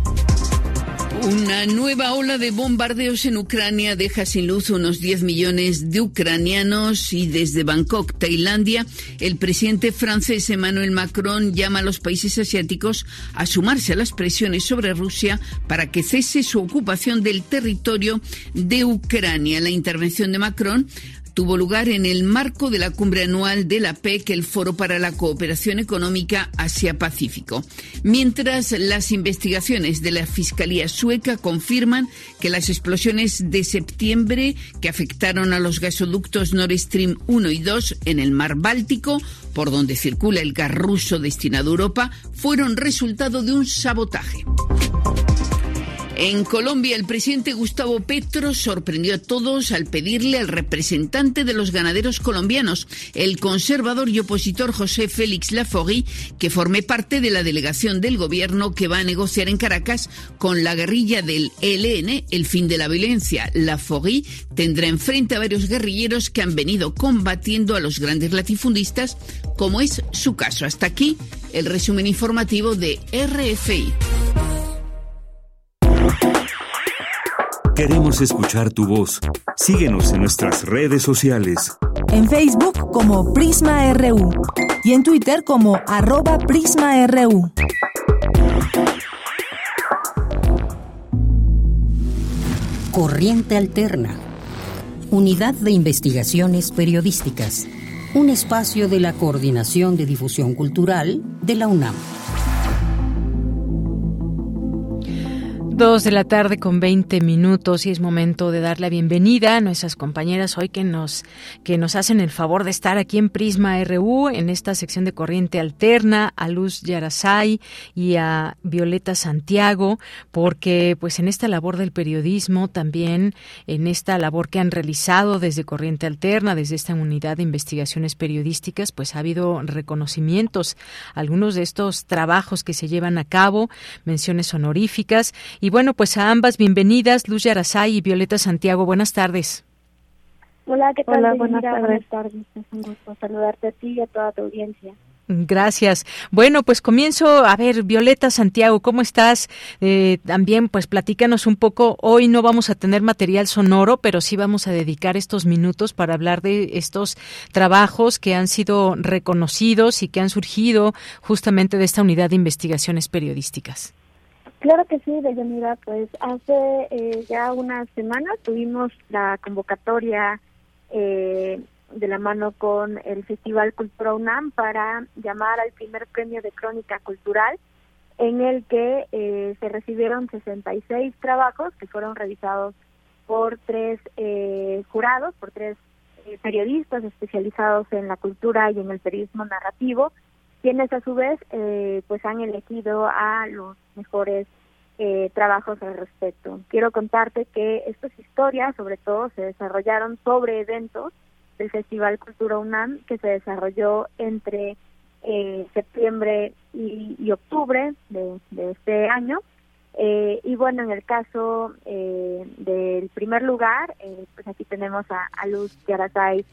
Una nueva ola de bombardeos en Ucrania deja sin luz unos 10 millones de ucranianos y desde Bangkok, Tailandia, el presidente francés Emmanuel Macron llama a los países asiáticos a sumarse a las presiones sobre Rusia para que cese su ocupación del territorio de Ucrania. La intervención de Macron tuvo lugar en el marco de la cumbre anual de la PEC, el Foro para la Cooperación Económica Asia-Pacífico. Mientras las investigaciones de la Fiscalía sueca confirman que las explosiones de septiembre que afectaron a los gasoductos Nord Stream 1 y 2 en el mar Báltico, por donde circula el gas ruso destinado a Europa, fueron resultado de un sabotaje. En Colombia, el presidente Gustavo Petro sorprendió a todos al pedirle al representante de los ganaderos colombianos, el conservador y opositor José Félix Laforí, que forme parte de la delegación del gobierno que va a negociar en Caracas con la guerrilla del ELN el fin de la violencia. Laforí tendrá enfrente a varios guerrilleros que han venido combatiendo a los grandes latifundistas, como es su caso. Hasta aquí el resumen informativo de RFI. Queremos escuchar tu voz. Síguenos en nuestras redes sociales. En Facebook como Prisma RU y en Twitter como arroba PrismaRU. Corriente Alterna. Unidad de Investigaciones Periodísticas. Un espacio de la Coordinación de Difusión Cultural de la UNAM. Dos de la tarde con 20 minutos y es momento de dar la bienvenida a nuestras compañeras hoy que nos, que nos hacen el favor de estar aquí en Prisma RU en esta sección de corriente alterna a Luz Yarasay y a Violeta Santiago porque pues en esta labor del periodismo también en esta labor que han realizado desde Corriente Alterna, desde esta unidad de investigaciones periodísticas pues ha habido reconocimientos. Algunos de estos trabajos que se llevan a cabo, menciones honoríficas y bueno, pues a ambas bienvenidas, Luz Yarasay y Violeta Santiago. Buenas tardes. Hola, ¿qué tal? Hola, buenas tardes. Buenas tardes. Es un gusto saludarte a ti y a toda tu audiencia. Gracias. Bueno, pues comienzo a ver, Violeta Santiago, ¿cómo estás? Eh, también, pues platícanos un poco. Hoy no vamos a tener material sonoro, pero sí vamos a dedicar estos minutos para hablar de estos trabajos que han sido reconocidos y que han surgido justamente de esta unidad de investigaciones periodísticas. Claro que sí, Deyanira. Pues hace eh, ya unas semanas tuvimos la convocatoria eh, de la mano con el Festival Cultura UNAM para llamar al primer premio de crónica cultural en el que eh, se recibieron 66 trabajos que fueron revisados por tres jurados, por tres periodistas especializados en la cultura y en el periodismo narrativo quienes a su vez eh, pues han elegido a los mejores eh, trabajos al respecto. Quiero contarte que estas historias sobre todo se desarrollaron sobre eventos del Festival Cultura UNAM que se desarrolló entre eh, septiembre y, octubre de, este año. y bueno, en el caso del primer lugar, pues aquí tenemos a, Luz Yarazay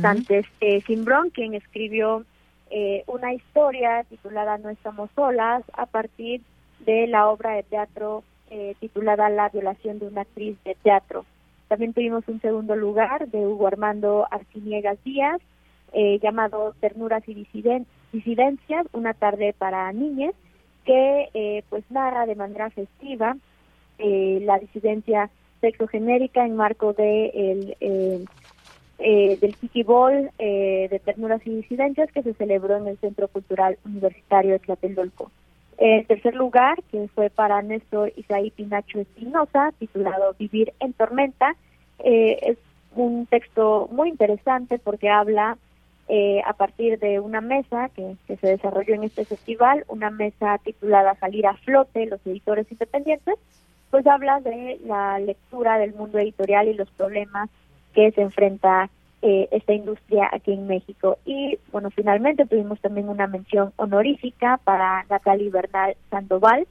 Santos Simbrón, quien escribió eh, una historia titulada No estamos solas a partir de la obra de teatro eh, titulada La violación de una actriz de teatro. También tuvimos un segundo lugar de Hugo Armando Arciniegas Díaz, eh, llamado Ternuras y Disidencias, una tarde para niñas, que pues narra de manera festiva la disidencia sexogenérica en marco de el eh, del Kiki Ball eh, de Ternuras y Disidencias que se celebró en el Centro Cultural Universitario de Tlatelolco. En tercer lugar, que fue para Néstor Isaí Pinacho Espinosa, titulado Vivir en Tormenta, eh, es un texto muy interesante porque habla a partir de una mesa que, que, se desarrolló en este festival, una mesa titulada Salir a flote, los editores independientes, pues habla de la lectura del mundo editorial y los problemas que se enfrenta eh, esta industria aquí en México. Y bueno, finalmente tuvimos también una mención honorífica para Natalie Bernal Sandoval,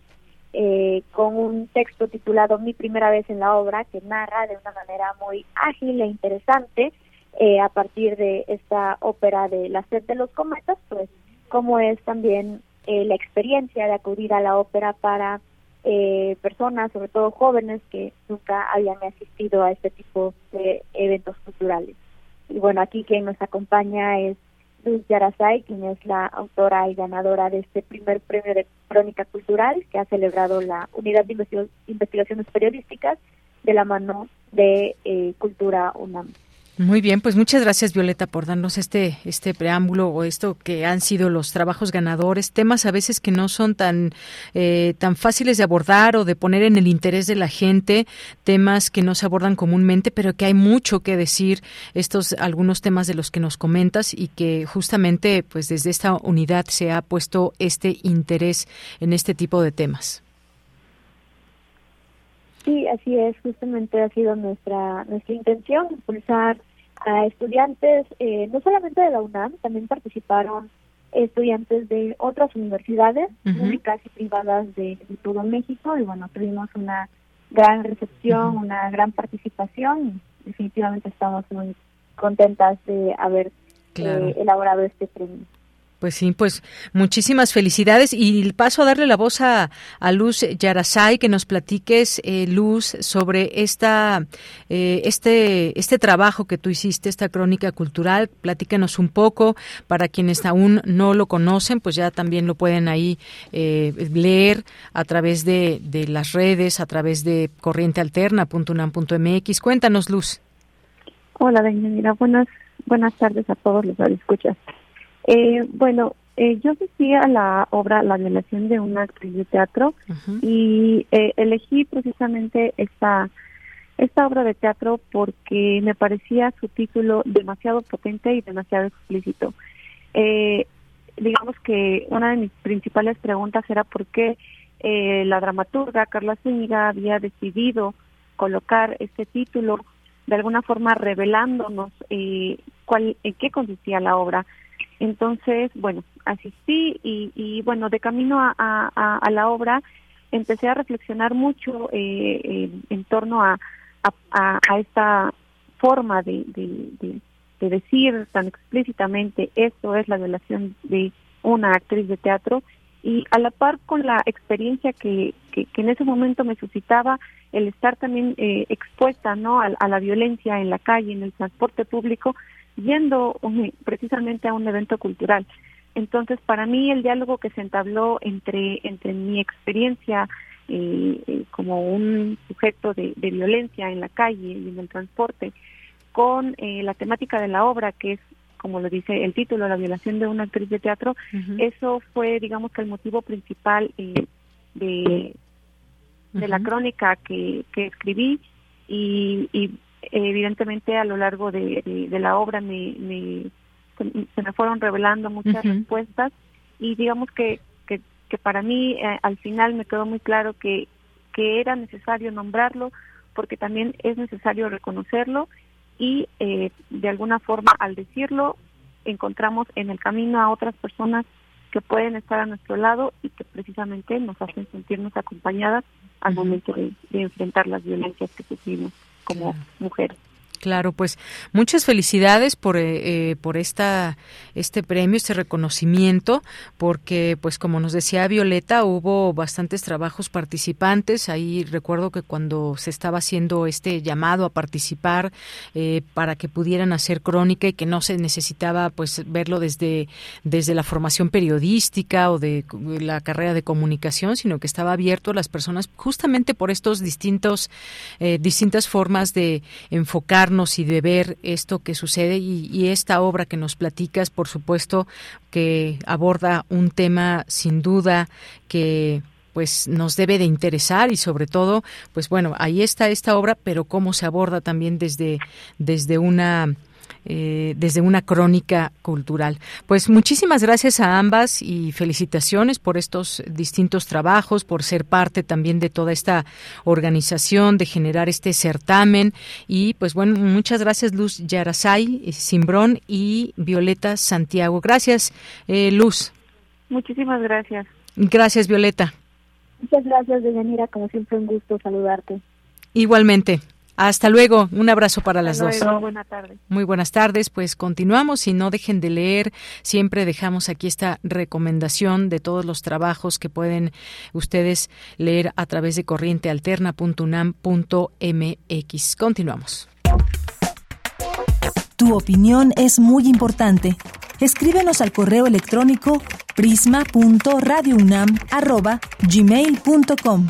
eh, con un texto titulado Mi primera vez en la obra, que narra de una manera muy ágil e interesante, eh, a partir de esta ópera de La sed de los cometas, pues cómo es también la experiencia de acudir a la ópera para eh, personas, sobre todo jóvenes, que nunca habían asistido a este tipo de eventos culturales. Y bueno, aquí quien nos acompaña es Luz Yarasay, quien es la autora y ganadora de este primer premio de crónica cultural que ha celebrado la Unidad de Investigaciones Periodísticas de la mano de eh, Cultura UNAM. Muy bien, pues muchas gracias Violeta por darnos este este preámbulo o esto que han sido los trabajos ganadores, temas a veces que no son tan eh, tan fáciles de abordar o de poner en el interés de la gente, temas que no se abordan comúnmente, pero que hay mucho que decir estos algunos temas de los que nos comentas y que justamente pues desde esta unidad se ha puesto este interés en este tipo de temas. Sí, así es, justamente ha sido nuestra nuestra intención, impulsar a estudiantes, eh, no solamente de la UNAM, también participaron estudiantes de otras universidades públicas y privadas de, todo México y bueno, tuvimos una gran recepción, una gran participación y definitivamente estamos muy contentas de haber eh, elaborado este premio. Pues sí, pues muchísimas felicidades y paso a darle la voz a, Luz Yarasay que nos platiques, eh, Luz, sobre esta, eh, este, este trabajo que tú hiciste, esta crónica cultural. Platícanos un poco para quienes aún no lo conocen, pues ya también lo pueden ahí eh, leer a través de, de las redes, a través de corrientealterna.unam.mx. Cuéntanos, Luz. Hola, Mira, buenas buenas tardes a todos los que escuchas. Eh, bueno, eh, yo decía la obra La violación de una actriz de teatro y eh, elegí precisamente esta esta obra de teatro porque me parecía su título demasiado potente y demasiado explícito. Eh, digamos que una de mis principales preguntas era por qué eh, la dramaturga Carla Zúñiga había decidido colocar este título de alguna forma revelándonos eh, cuál, en qué consistía la obra. Entonces, bueno, asistí y, y bueno, de camino a, a, la obra empecé a reflexionar mucho eh, en torno a, a, a, esta forma de, de, de, decir tan explícitamente esto es la violación de una actriz de teatro y a la par con la experiencia que, en ese momento me suscitaba el estar también eh, expuesta no a, la violencia en la calle en el transporte público yendo precisamente a un evento cultural. Entonces, para mí el diálogo que se entabló entre, entre mi experiencia como un sujeto de, violencia en la calle y en el transporte, con la temática de la obra, que es como lo dice el título, la violación de una actriz de teatro, eso fue, digamos que el motivo principal de, de la crónica que, que escribí y, y, evidentemente a lo largo de, de, la obra me, me, se me fueron revelando muchas respuestas y digamos que, que, que para mí eh, al final me quedó muy claro que, que era necesario nombrarlo porque también es necesario reconocerlo y eh, de alguna forma al decirlo encontramos en el camino a otras personas que pueden estar a nuestro lado y que precisamente nos hacen sentirnos acompañadas al momento de, enfrentar las violencias que sufrimos como mujeres. Claro, pues muchas felicidades por, eh, eh, por esta, este premio, este reconocimiento, porque pues como nos decía Violeta, hubo bastantes trabajos participantes. Ahí recuerdo que cuando se estaba haciendo este llamado a participar eh, para que pudieran hacer crónica y que no se necesitaba pues verlo desde, desde la formación periodística o de la carrera de comunicación, sino que estaba abierto a las personas justamente por estos distintos, distintas formas de enfocar y de ver esto que sucede y, esta obra que nos platicas, por supuesto, que aborda un tema sin duda que pues nos debe de interesar y sobre todo, pues bueno, ahí está esta obra, pero cómo se aborda también desde, desde una eh, desde una crónica cultural. Pues muchísimas gracias a ambas y felicitaciones por estos distintos trabajos, por ser parte también de toda esta organización, de generar este certamen y pues bueno, muchas gracias Luz Yarasay, Simbrón y Violeta Santiago. Gracias, eh, Luz. Muchísimas gracias. Gracias, Violeta. Muchas gracias, Deyanira. Como siempre, un gusto saludarte. Igualmente. Hasta luego, un abrazo para las dos. Buenas tardes. Muy buenas tardes, pues continuamos y no dejen de leer, siempre dejamos aquí esta recomendación de todos los trabajos que pueden ustedes leer a través de corrientealterna.unam.mx. Continuamos. Tu opinión es muy importante. Escríbenos al correo electrónico prisma.radiounam@gmail.com.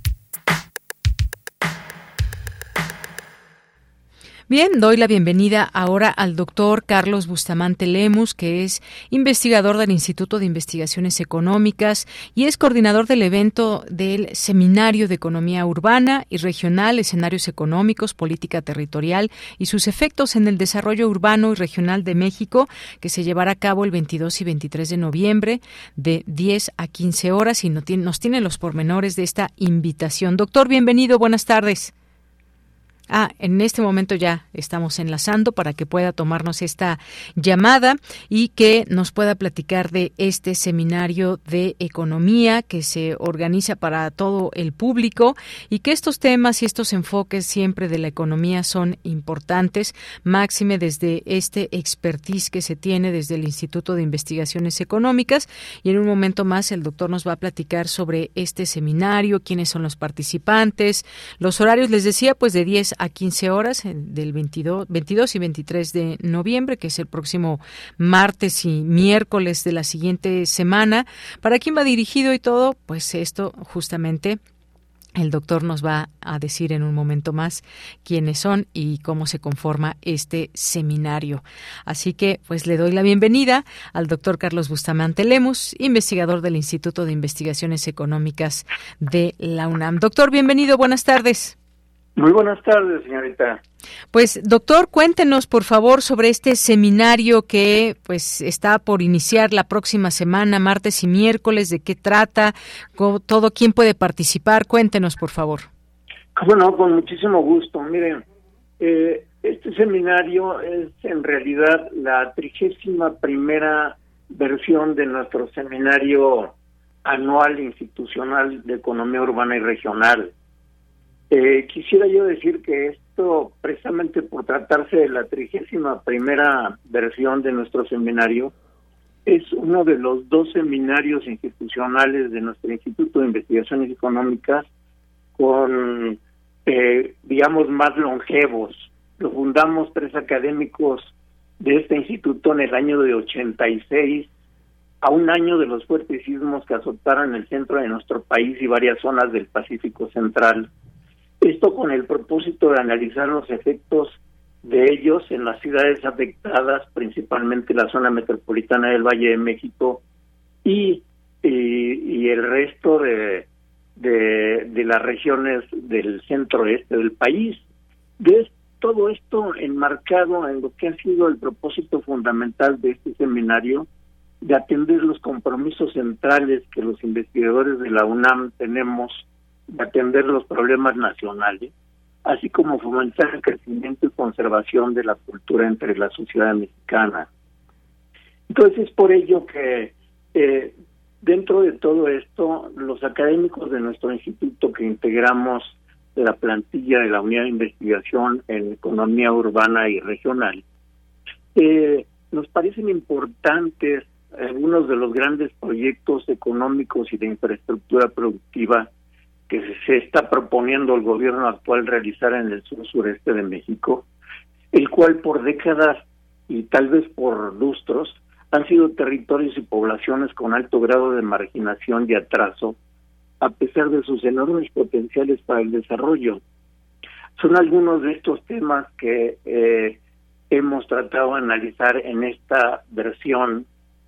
Bien, doy la bienvenida ahora al doctor Carlos Bustamante Lemus, que es investigador del Instituto de Investigaciones Económicas y es coordinador del evento del Seminario de Economía Urbana y Regional, Escenarios Económicos, Política Territorial y sus efectos en el desarrollo urbano y regional de México, que se llevará a cabo el 22 y 23 de noviembre de 10 a 15 horas y nos tiene los pormenores de esta invitación. Doctor, bienvenido, buenas tardes. Ah, en este momento ya estamos enlazando para que pueda tomarnos esta llamada y que nos pueda platicar de este seminario de economía que se organiza para todo el público y que estos temas y estos enfoques siempre de la economía son importantes, máxime desde este expertise que se tiene desde el Instituto de Investigaciones Económicas y en un momento más el doctor nos va a platicar sobre este seminario, quiénes son los participantes, los horarios, les decía, pues de 10 a 15 horas del 22, 22 y 23 de noviembre, que es el próximo martes y miércoles de la siguiente semana. ¿Para quién va dirigido y todo? Pues esto justamente el doctor nos va a decir en un momento más quiénes son y cómo se conforma este seminario. Así que, pues le doy la bienvenida al doctor Carlos Bustamante Lemus, investigador del Instituto de Investigaciones Económicas de la UNAM. Doctor, bienvenido, buenas tardes. Muy buenas tardes, señorita. Pues, doctor, cuéntenos, por favor, sobre este seminario que pues está por iniciar la próxima semana, martes y miércoles, de qué trata, todo quién puede participar. Cuéntenos, por favor. Bueno, con muchísimo gusto. Miren, eh, este seminario es en realidad la trigésima primera versión de nuestro seminario anual institucional de economía urbana y regional eh, quisiera yo decir que esto, precisamente por tratarse de la trigésima primera versión de nuestro seminario, es uno de los dos seminarios institucionales de nuestro Instituto de Investigaciones Económicas con, eh, digamos, más longevos lo fundamos tres académicos de este instituto en el año de 86, a un año de los fuertes sismos que azotaron el centro de nuestro país y varias zonas del Pacífico Central. Esto con el propósito de analizar los efectos de ellos en las ciudades afectadas, principalmente la zona metropolitana del Valle de México y, y, el resto de, de, de, las regiones del centro este del país. Todo esto enmarcado en lo que ha sido el propósito fundamental de este seminario, de atender los compromisos centrales que los investigadores de la UNAM tenemos, de atender los problemas nacionales, así como fomentar el crecimiento y conservación de la cultura entre la sociedad mexicana. Entonces es por ello que eh, dentro de todo esto, los académicos de nuestro instituto que integramos la plantilla de la unidad de investigación en economía urbana y regional, eh, nos parecen importantes algunos de los grandes proyectos económicos y de infraestructura productiva que se está proponiendo el gobierno actual realizar en el sur sureste de México, el cual por décadas y tal vez por lustros han sido territorios y poblaciones con alto grado de marginación y atraso, a pesar de sus enormes potenciales para el desarrollo. Son algunos de estos temas que eh, hemos tratado de analizar en esta versión,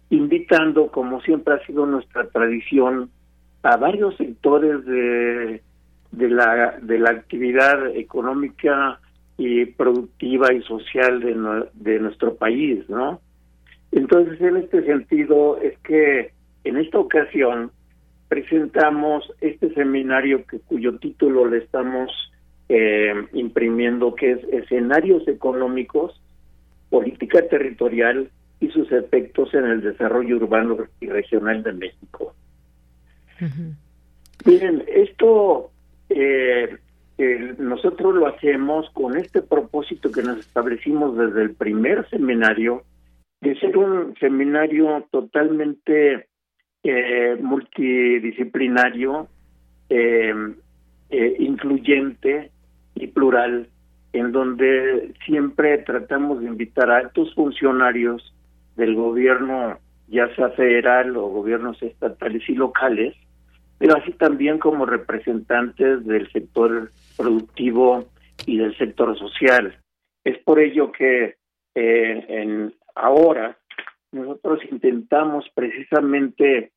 invitando, como siempre ha sido nuestra tradición, a varios sectores de, de, la, de la actividad económica y productiva y social de, de nuestro país, ¿no? Entonces, en este sentido, es que en esta ocasión presentamos este seminario que cuyo título le estamos eh, imprimiendo, que es Escenarios Económicos, Política Territorial y sus efectos en el desarrollo urbano y regional de México. Miren, esto eh, nosotros lo hacemos con este propósito que nos establecimos desde el primer seminario, de ser un seminario totalmente eh, multidisciplinario, eh, eh, incluyente y plural, en donde siempre tratamos de invitar a altos funcionarios del gobierno, ya sea federal o gobiernos estatales y locales, pero así también como representantes del sector productivo y del sector social. Es por ello que eh, en ahora nosotros intentamos precisamente,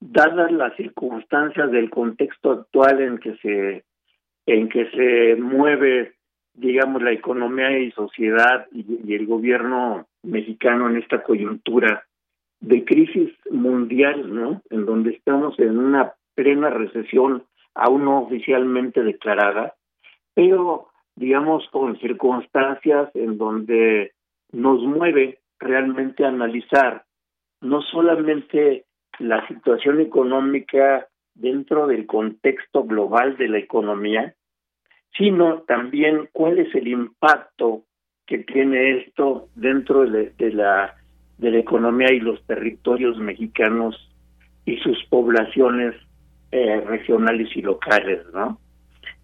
dadas las circunstancias del contexto actual en que se en que se mueve, digamos, la economía y sociedad y el gobierno mexicano en esta coyuntura de crisis mundial, ¿no? En donde estamos en una plena recesión aún no oficialmente declarada, pero digamos con circunstancias en donde nos mueve realmente analizar no solamente la situación económica dentro del contexto global de la economía, sino también cuál es el impacto que tiene esto dentro de, la de la economía y los territorios mexicanos y sus poblaciones eh, regionales y locales, ¿no?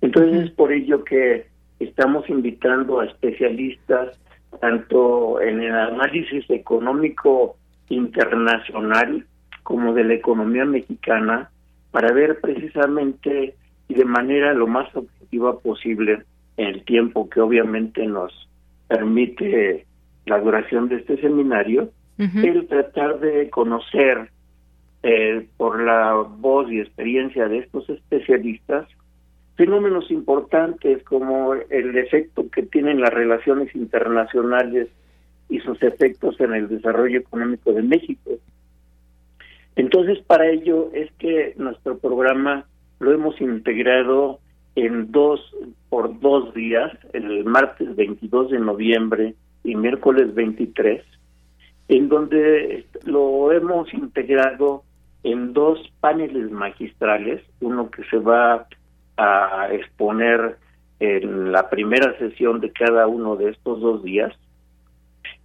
Entonces es por ello que estamos invitando a especialistas tanto en el análisis económico internacional como de la economía mexicana para ver precisamente y de manera lo más objetiva posible en el tiempo que obviamente nos permite la duración de este seminario, el tratar de conocer eh, por la voz y experiencia de estos especialistas fenómenos importantes como el efecto que tienen las relaciones internacionales y sus efectos en el desarrollo económico de México. Entonces, para ello es que nuestro programa lo hemos integrado en dos, por dos días, el martes 22 de noviembre y miércoles 23, en donde lo hemos integrado en dos paneles magistrales, uno que se va a exponer en la primera sesión de cada uno de estos dos días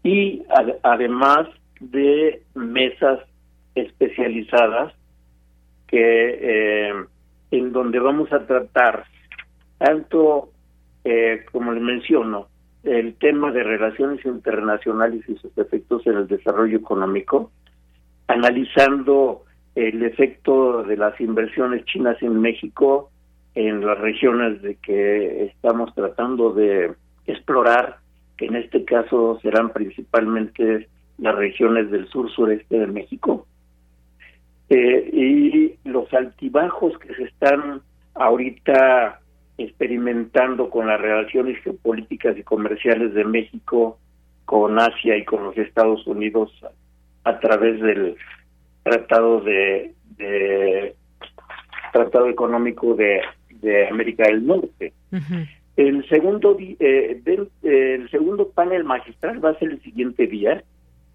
y además de mesas especializadas que eh, en donde vamos a tratar tanto eh, como les menciono el tema de relaciones internacionales y sus efectos en el desarrollo económico, analizando el efecto de las inversiones chinas en México en las regiones de que estamos tratando de explorar, que en este caso serán principalmente las regiones del sur sureste de México. Eh, y los altibajos que se están ahorita experimentando con las relaciones geopolíticas y comerciales de México con Asia y con los Estados Unidos a, través del tratado de, tratado económico de, de América del Norte. El segundo eh, el segundo panel magistral va a ser el siguiente día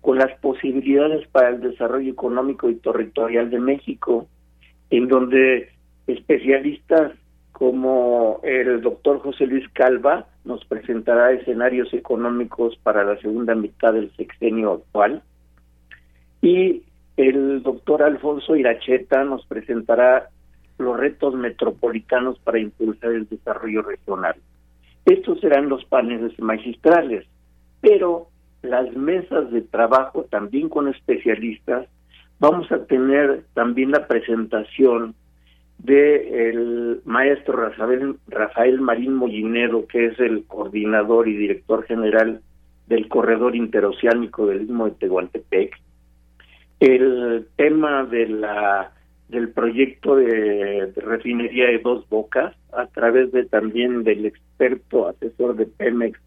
con las posibilidades para el desarrollo económico y territorial de México, en donde especialistas como el doctor José Luis Calva nos presentará escenarios económicos para la segunda mitad del sexenio actual y el doctor Alfonso Iracheta nos presentará los retos metropolitanos para impulsar el desarrollo regional. Estos serán los paneles magistrales, pero las mesas de trabajo también con especialistas, vamos a tener también la presentación de el maestro Rafael, Rafael Marín Mollinero, que es el coordinador y director general del corredor interoceánico del Istmo de Tehuantepec. El tema de la del proyecto de, refinería de Dos Bocas, a través de también del experto asesor de Pemex,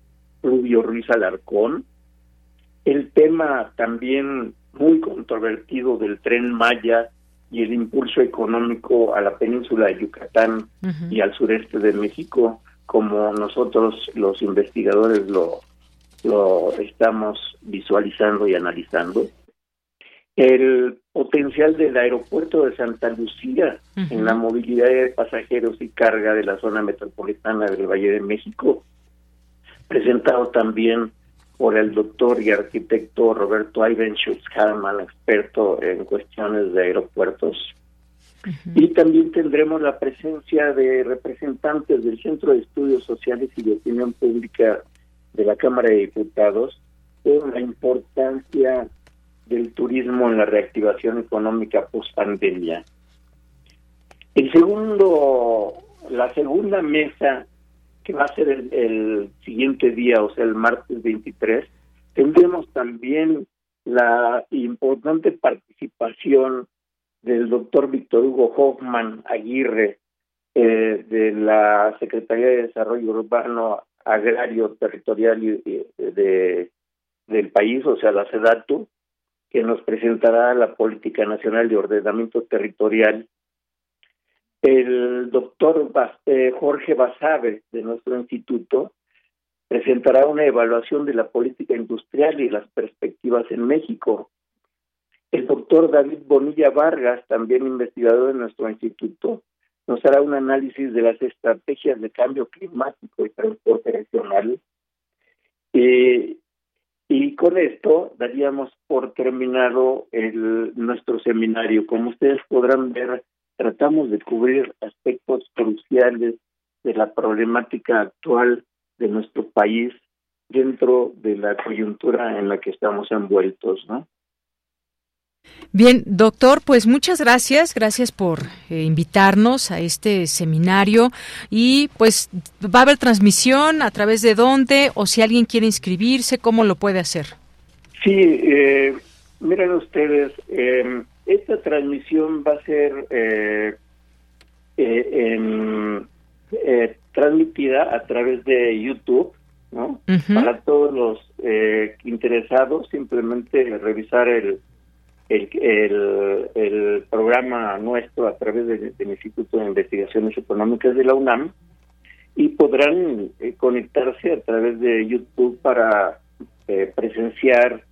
Rubio Ruiz Alarcón. El tema también muy controvertido del tren Maya y el impulso económico a la península de Yucatán y al sureste de México, como nosotros los investigadores lo, lo estamos visualizando y analizando. El potencial del aeropuerto de Santa Lucía en la movilidad de pasajeros y carga de la zona metropolitana del Valle de México, presentado también por el doctor y arquitecto Roberto Ivan Schultz-Harman, experto en cuestiones de aeropuertos. Y también tendremos la presencia de representantes del Centro de Estudios Sociales y de Opinión Pública de la Cámara de Diputados por la importancia del turismo en la reactivación económica post pandemia. El segundo, la segunda mesa que va a ser el, siguiente día, o sea, el martes 23, tendremos también la importante participación del doctor Víctor Hugo Hoffman Aguirre eh, de la Secretaría de Desarrollo Urbano, Agrario, Territorial y, de, del país, o sea, la SEDATU, que nos presentará la Política Nacional de Ordenamiento Territorial el doctor eh, Jorge Basabe de nuestro instituto presentará una evaluación de la política industrial y las perspectivas en México. El doctor David Bonilla Vargas, también investigador de nuestro instituto, nos hará un análisis de las estrategias de cambio climático y transporte regional. Y con esto daríamos por terminado nuestro seminario. Como ustedes podrán ver, tratamos de cubrir aspectos cruciales de la problemática actual de nuestro país dentro de la coyuntura en la que estamos envueltos, ¿no? Bien, doctor, pues muchas gracias, gracias por eh, invitarnos a este seminario y pues va a haber transmisión a través de dónde o si alguien quiere inscribirse, ¿cómo lo puede hacer? Sí, eh, miren ustedes, eh, esta transmisión va a ser eh, eh, eh, transmitida a través de YouTube, ¿no? Para todos los interesados, simplemente revisar el, el, el, programa nuestro a través del Instituto de Investigaciones Económicas de la UNAM y podrán conectarse a través de YouTube para presenciar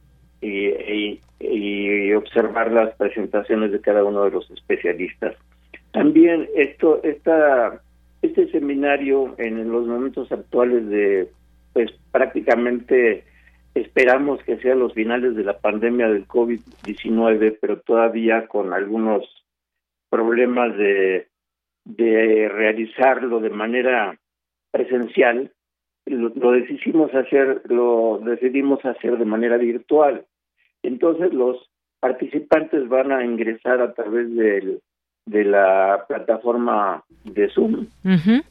y, y, observar las presentaciones de cada uno de los especialistas. También esto, esta, este seminario en los momentos actuales de, pues prácticamente esperamos que sea los finales de la pandemia del COVID-19, pero todavía con algunos problemas de, de realizarlo de manera presencial, lo, lo decidimos hacer, lo decidimos hacer de manera virtual. Entonces los participantes van a ingresar a través del, de la plataforma de Zoom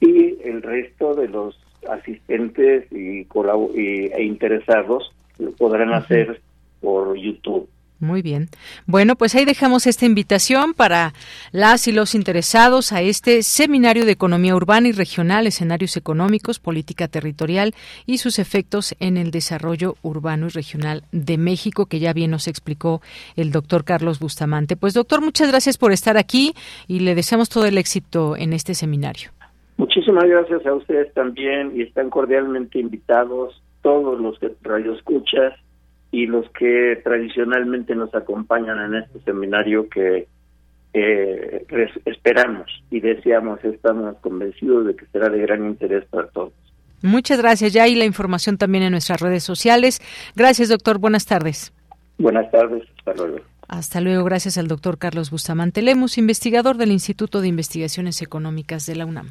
y el resto de los asistentes y, y- e interesados lo podrán hacer por YouTube. Muy bien. Bueno, pues ahí dejamos esta invitación para las y los interesados a este seminario de economía urbana y regional, escenarios económicos, política territorial y sus efectos en el desarrollo urbano y regional de México, que ya bien nos explicó el doctor Carlos Bustamante. Pues doctor, muchas gracias por estar aquí y le deseamos todo el éxito en este seminario. Muchísimas gracias a ustedes también y están cordialmente invitados todos los que radioescuchas y los que tradicionalmente nos acompañan en este seminario que eh, esperamos y deseamos, estamos convencidos de que será de gran interés para todos. Muchas gracias. Ya hay la información también en nuestras redes sociales. Gracias, doctor. Buenas tardes. Buenas tardes, hasta luego. Hasta luego, gracias al doctor Carlos Bustamante Lemus, investigador del Instituto de Investigaciones Económicas de la UNAM.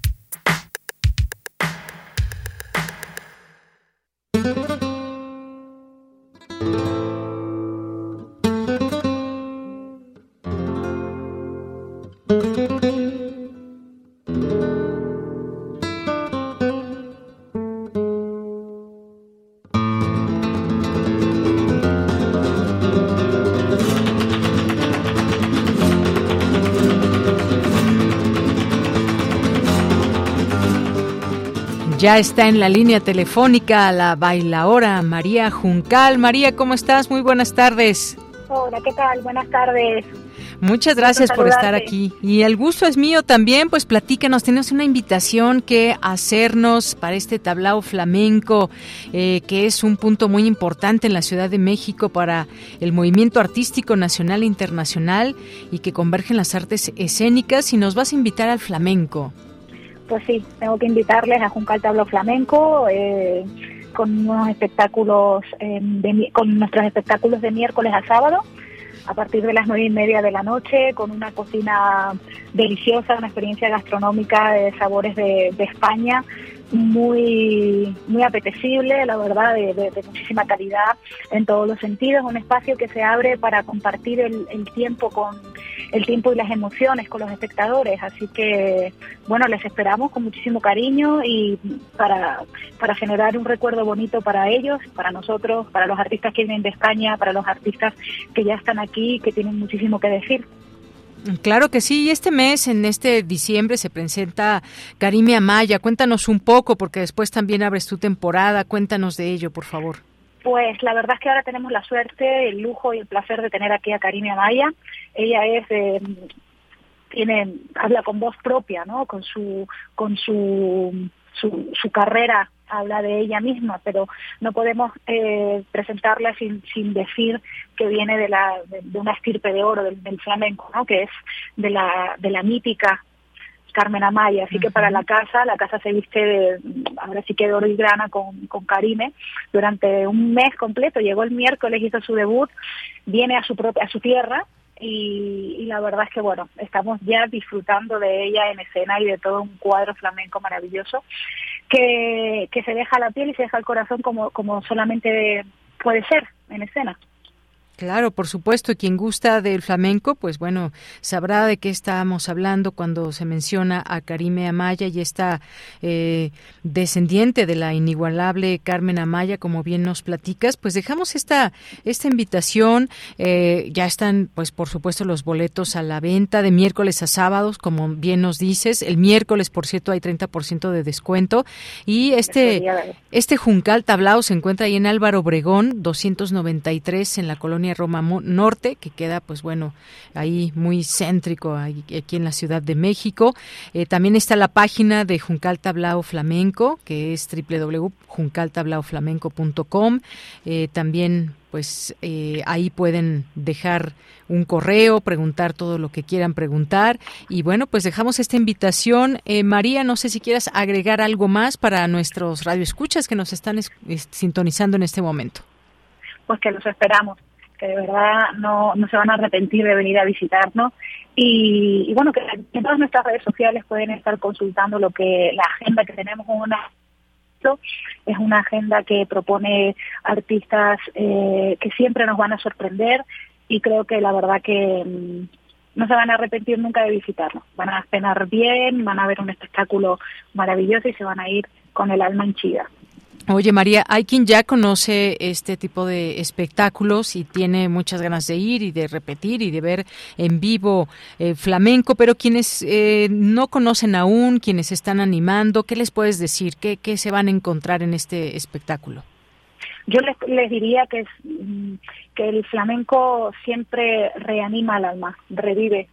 Ya está en la línea telefónica la bailaora María Juncal. María, ¿cómo estás? Muy buenas tardes. Hola, ¿qué tal? Buenas tardes. Muchas gracias por estar aquí. Y el gusto es mío también, pues platícanos, tenemos una invitación que hacernos para este tablao flamenco, eh, que es un punto muy importante en la Ciudad de México para el movimiento artístico nacional e internacional y que convergen las artes escénicas y nos vas a invitar al flamenco. Pues sí, tengo que invitarles a Juncal Tablo Flamenco eh, con unos espectáculos, mi- con nuestros espectáculos de miércoles a sábado a partir de las nueve y media de la noche con una cocina deliciosa, una experiencia gastronómica de sabores de España muy muy apetecible, la verdad, de, muchísima calidad en todos los sentidos, un espacio que se abre para compartir el, tiempo con el tiempo y las emociones con los espectadores, así que bueno, les esperamos con muchísimo cariño y para, para generar un recuerdo bonito para ellos, para nosotros, para los artistas que vienen de España, para los artistas que ya están aquí, que tienen muchísimo que decir. Claro que sí, y este mes, en este diciembre, se presenta Karime Amaya. Cuéntanos un poco, porque después también abres tu temporada. Cuéntanos de ello, por favor. Pues la verdad es que ahora tenemos la suerte, el lujo y el placer de tener aquí a Karime Amaya. Ella es eh, tiene habla con voz propia, ¿no? Con su con su su, su carrera habla de ella misma, pero no podemos eh, presentarla sin, sin decir que viene de la de, una estirpe de oro del, del flamenco, ¿no? Que es de la de la mítica Carmen Amaya, así que para la casa, la casa se viste de, ahora sí que de oro y grana con, con Karime durante un mes completo, llegó el miércoles, hizo su debut, viene a su propia, a su tierra y, y la verdad es que bueno, estamos ya disfrutando de ella en escena y de todo un cuadro flamenco maravilloso que, que se deja la piel y se deja el corazón como, como solamente puede ser en escena. Claro, por supuesto, quien gusta del flamenco, pues bueno, sabrá de qué estamos hablando cuando se menciona a Karime Amaya y esta eh, descendiente de la inigualable Carmen Amaya, como bien nos platicas, pues dejamos esta, esta invitación, eh, ya están, pues por supuesto, los boletos a la venta de miércoles a sábados, como bien nos dices, el miércoles, por cierto, hay 30% de descuento, y este, este Juncal Tablao se encuentra ahí en Álvaro Obregón, 293 en la colonia Roma Norte, que queda, pues bueno, ahí muy céntrico, aquí en la Ciudad de México. Eh, también está la página de Juncal Tablao Flamenco, que es www.juncaltablaoflamenco.com. Eh, también pues eh, ahí pueden dejar un correo, preguntar todo lo que quieran preguntar. Y bueno, pues dejamos esta invitación. Eh, María, no sé si quieras agregar algo más para nuestros radioescuchas que nos están es- es- sintonizando en este momento. pues que los esperamos. De verdad no, no se van a arrepentir de venir a visitarnos y, bueno, que en todas nuestras redes sociales pueden estar consultando lo que la agenda que tenemos una es una agenda que propone artistas eh, que siempre nos van a sorprender y creo que la verdad que mm, no se van a arrepentir nunca de visitarnos. Van a cenar bien, van a ver un espectáculo maravilloso y se van a ir con el alma henchida. Oye María, hay quien ya conoce este tipo de espectáculos y tiene muchas ganas de ir y de repetir y de ver en vivo eh, flamenco, pero quienes eh, no conocen aún, quienes están animando, ¿qué les puedes decir? ¿Qué, qué se van a encontrar en este espectáculo? Yo les, les diría que, es, mm, que el flamenco siempre reanima al alma, revive,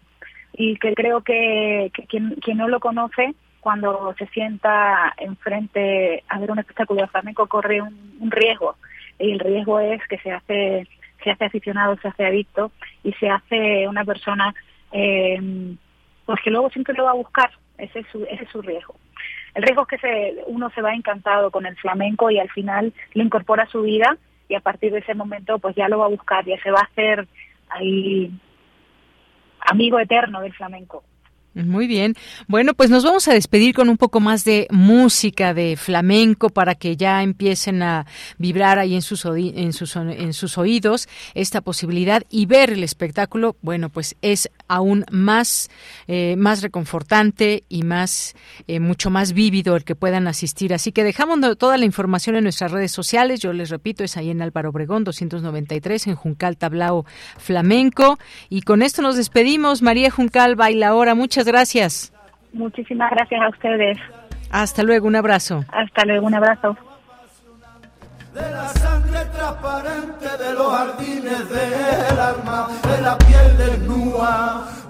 y que creo que, que quien, quien no lo conoce cuando se sienta enfrente a ver un espectáculo de flamenco corre un, riesgo y el riesgo es que se hace se hace aficionado, se hace adicto y se hace una persona eh, pues que luego siempre lo va a buscar, ese es su, ese es su riesgo. El riesgo es que se, uno se va encantado con el flamenco y al final lo incorpora a su vida y a partir de ese momento pues ya lo va a buscar, ya se va a hacer ahí amigo eterno del flamenco. Muy bien. Bueno, pues nos vamos a despedir con un poco más de música de flamenco para que ya empiecen a vibrar ahí en sus, en sus, en sus oídos esta posibilidad y ver el espectáculo, bueno, pues es aún más, eh, más reconfortante y más, eh, mucho más vívido el que puedan asistir. Así que dejamos toda la información en nuestras redes sociales. Yo les repito, es ahí en Álvaro Obregón 293 en Juncal Tablao Flamenco. Y con esto nos despedimos. María Juncal baila ahora. Muchas gracias. Muchísimas gracias a ustedes. Hasta luego, un abrazo. Hasta luego, un abrazo. De la sangre transparente de los jardines del alma, de la piel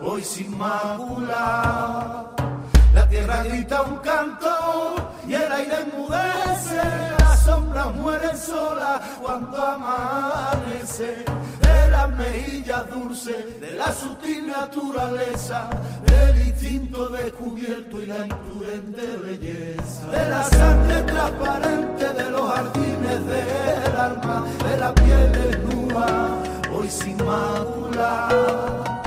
hoy sin mácula. La tierra grita un canto y el aire enmudece, las sombras mueren solas cuando amanece las mejillas dulces de la sutil naturaleza, del instinto descubierto y la imprudente belleza, de la sangre transparente de los jardines del alma, de la piel desnuda, hoy sin mácula.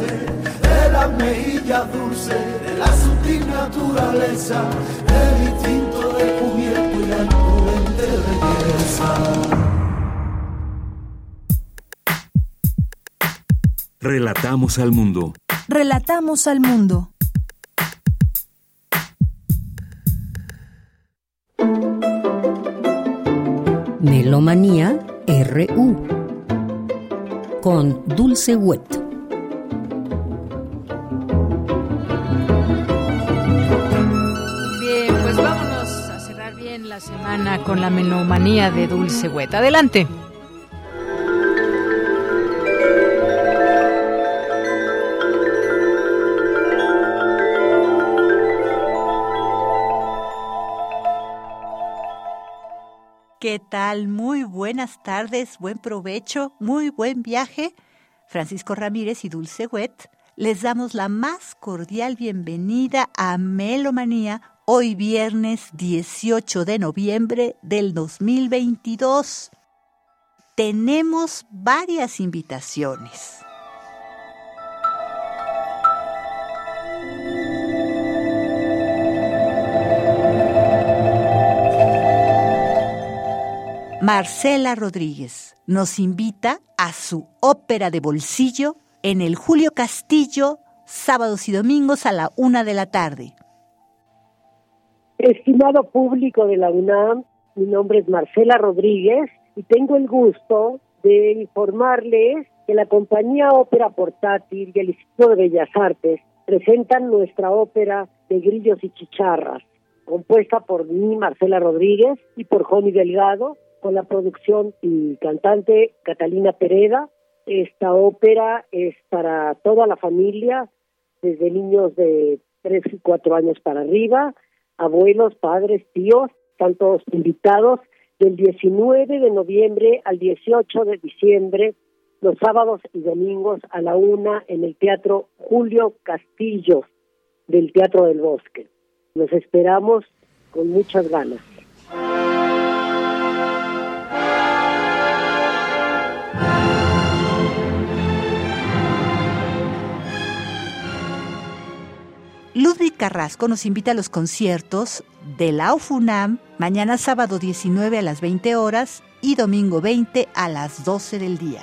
De las mejillas dulces de la sutil naturaleza, el instinto descubierto y la imprudente belleza. Relatamos al mundo. Relatamos al mundo. Melomanía RU con Dulce Wet. la semana con la menomanía de Dulce Hueta. Adelante. ¿Qué tal? Muy buenas tardes, buen provecho, muy buen viaje. Francisco Ramírez y Dulce Huet les damos la más cordial bienvenida a Melomanía hoy viernes 18 de noviembre del 2022. Tenemos varias invitaciones. Marcela Rodríguez nos invita a su ópera de bolsillo en el Julio Castillo, sábados y domingos a la una de la tarde. Estimado público de la UNAM, mi nombre es Marcela Rodríguez y tengo el gusto de informarles que la compañía Ópera Portátil y el Instituto de Bellas Artes presentan nuestra ópera de grillos y chicharras, compuesta por mí, Marcela Rodríguez, y por Joni Delgado, con la producción y cantante Catalina Pereda. Esta ópera es para toda la familia, desde niños de 3 y 4 años para arriba, abuelos, padres, tíos, están todos invitados del 19 de noviembre al 18 de diciembre, los sábados y domingos a la una en el Teatro Julio Castillo del Teatro del Bosque. Los esperamos con muchas ganas. Ludwig Carrasco nos invita a los conciertos de la UFUNAM mañana sábado 19 a las 20 horas y domingo 20 a las 12 del día.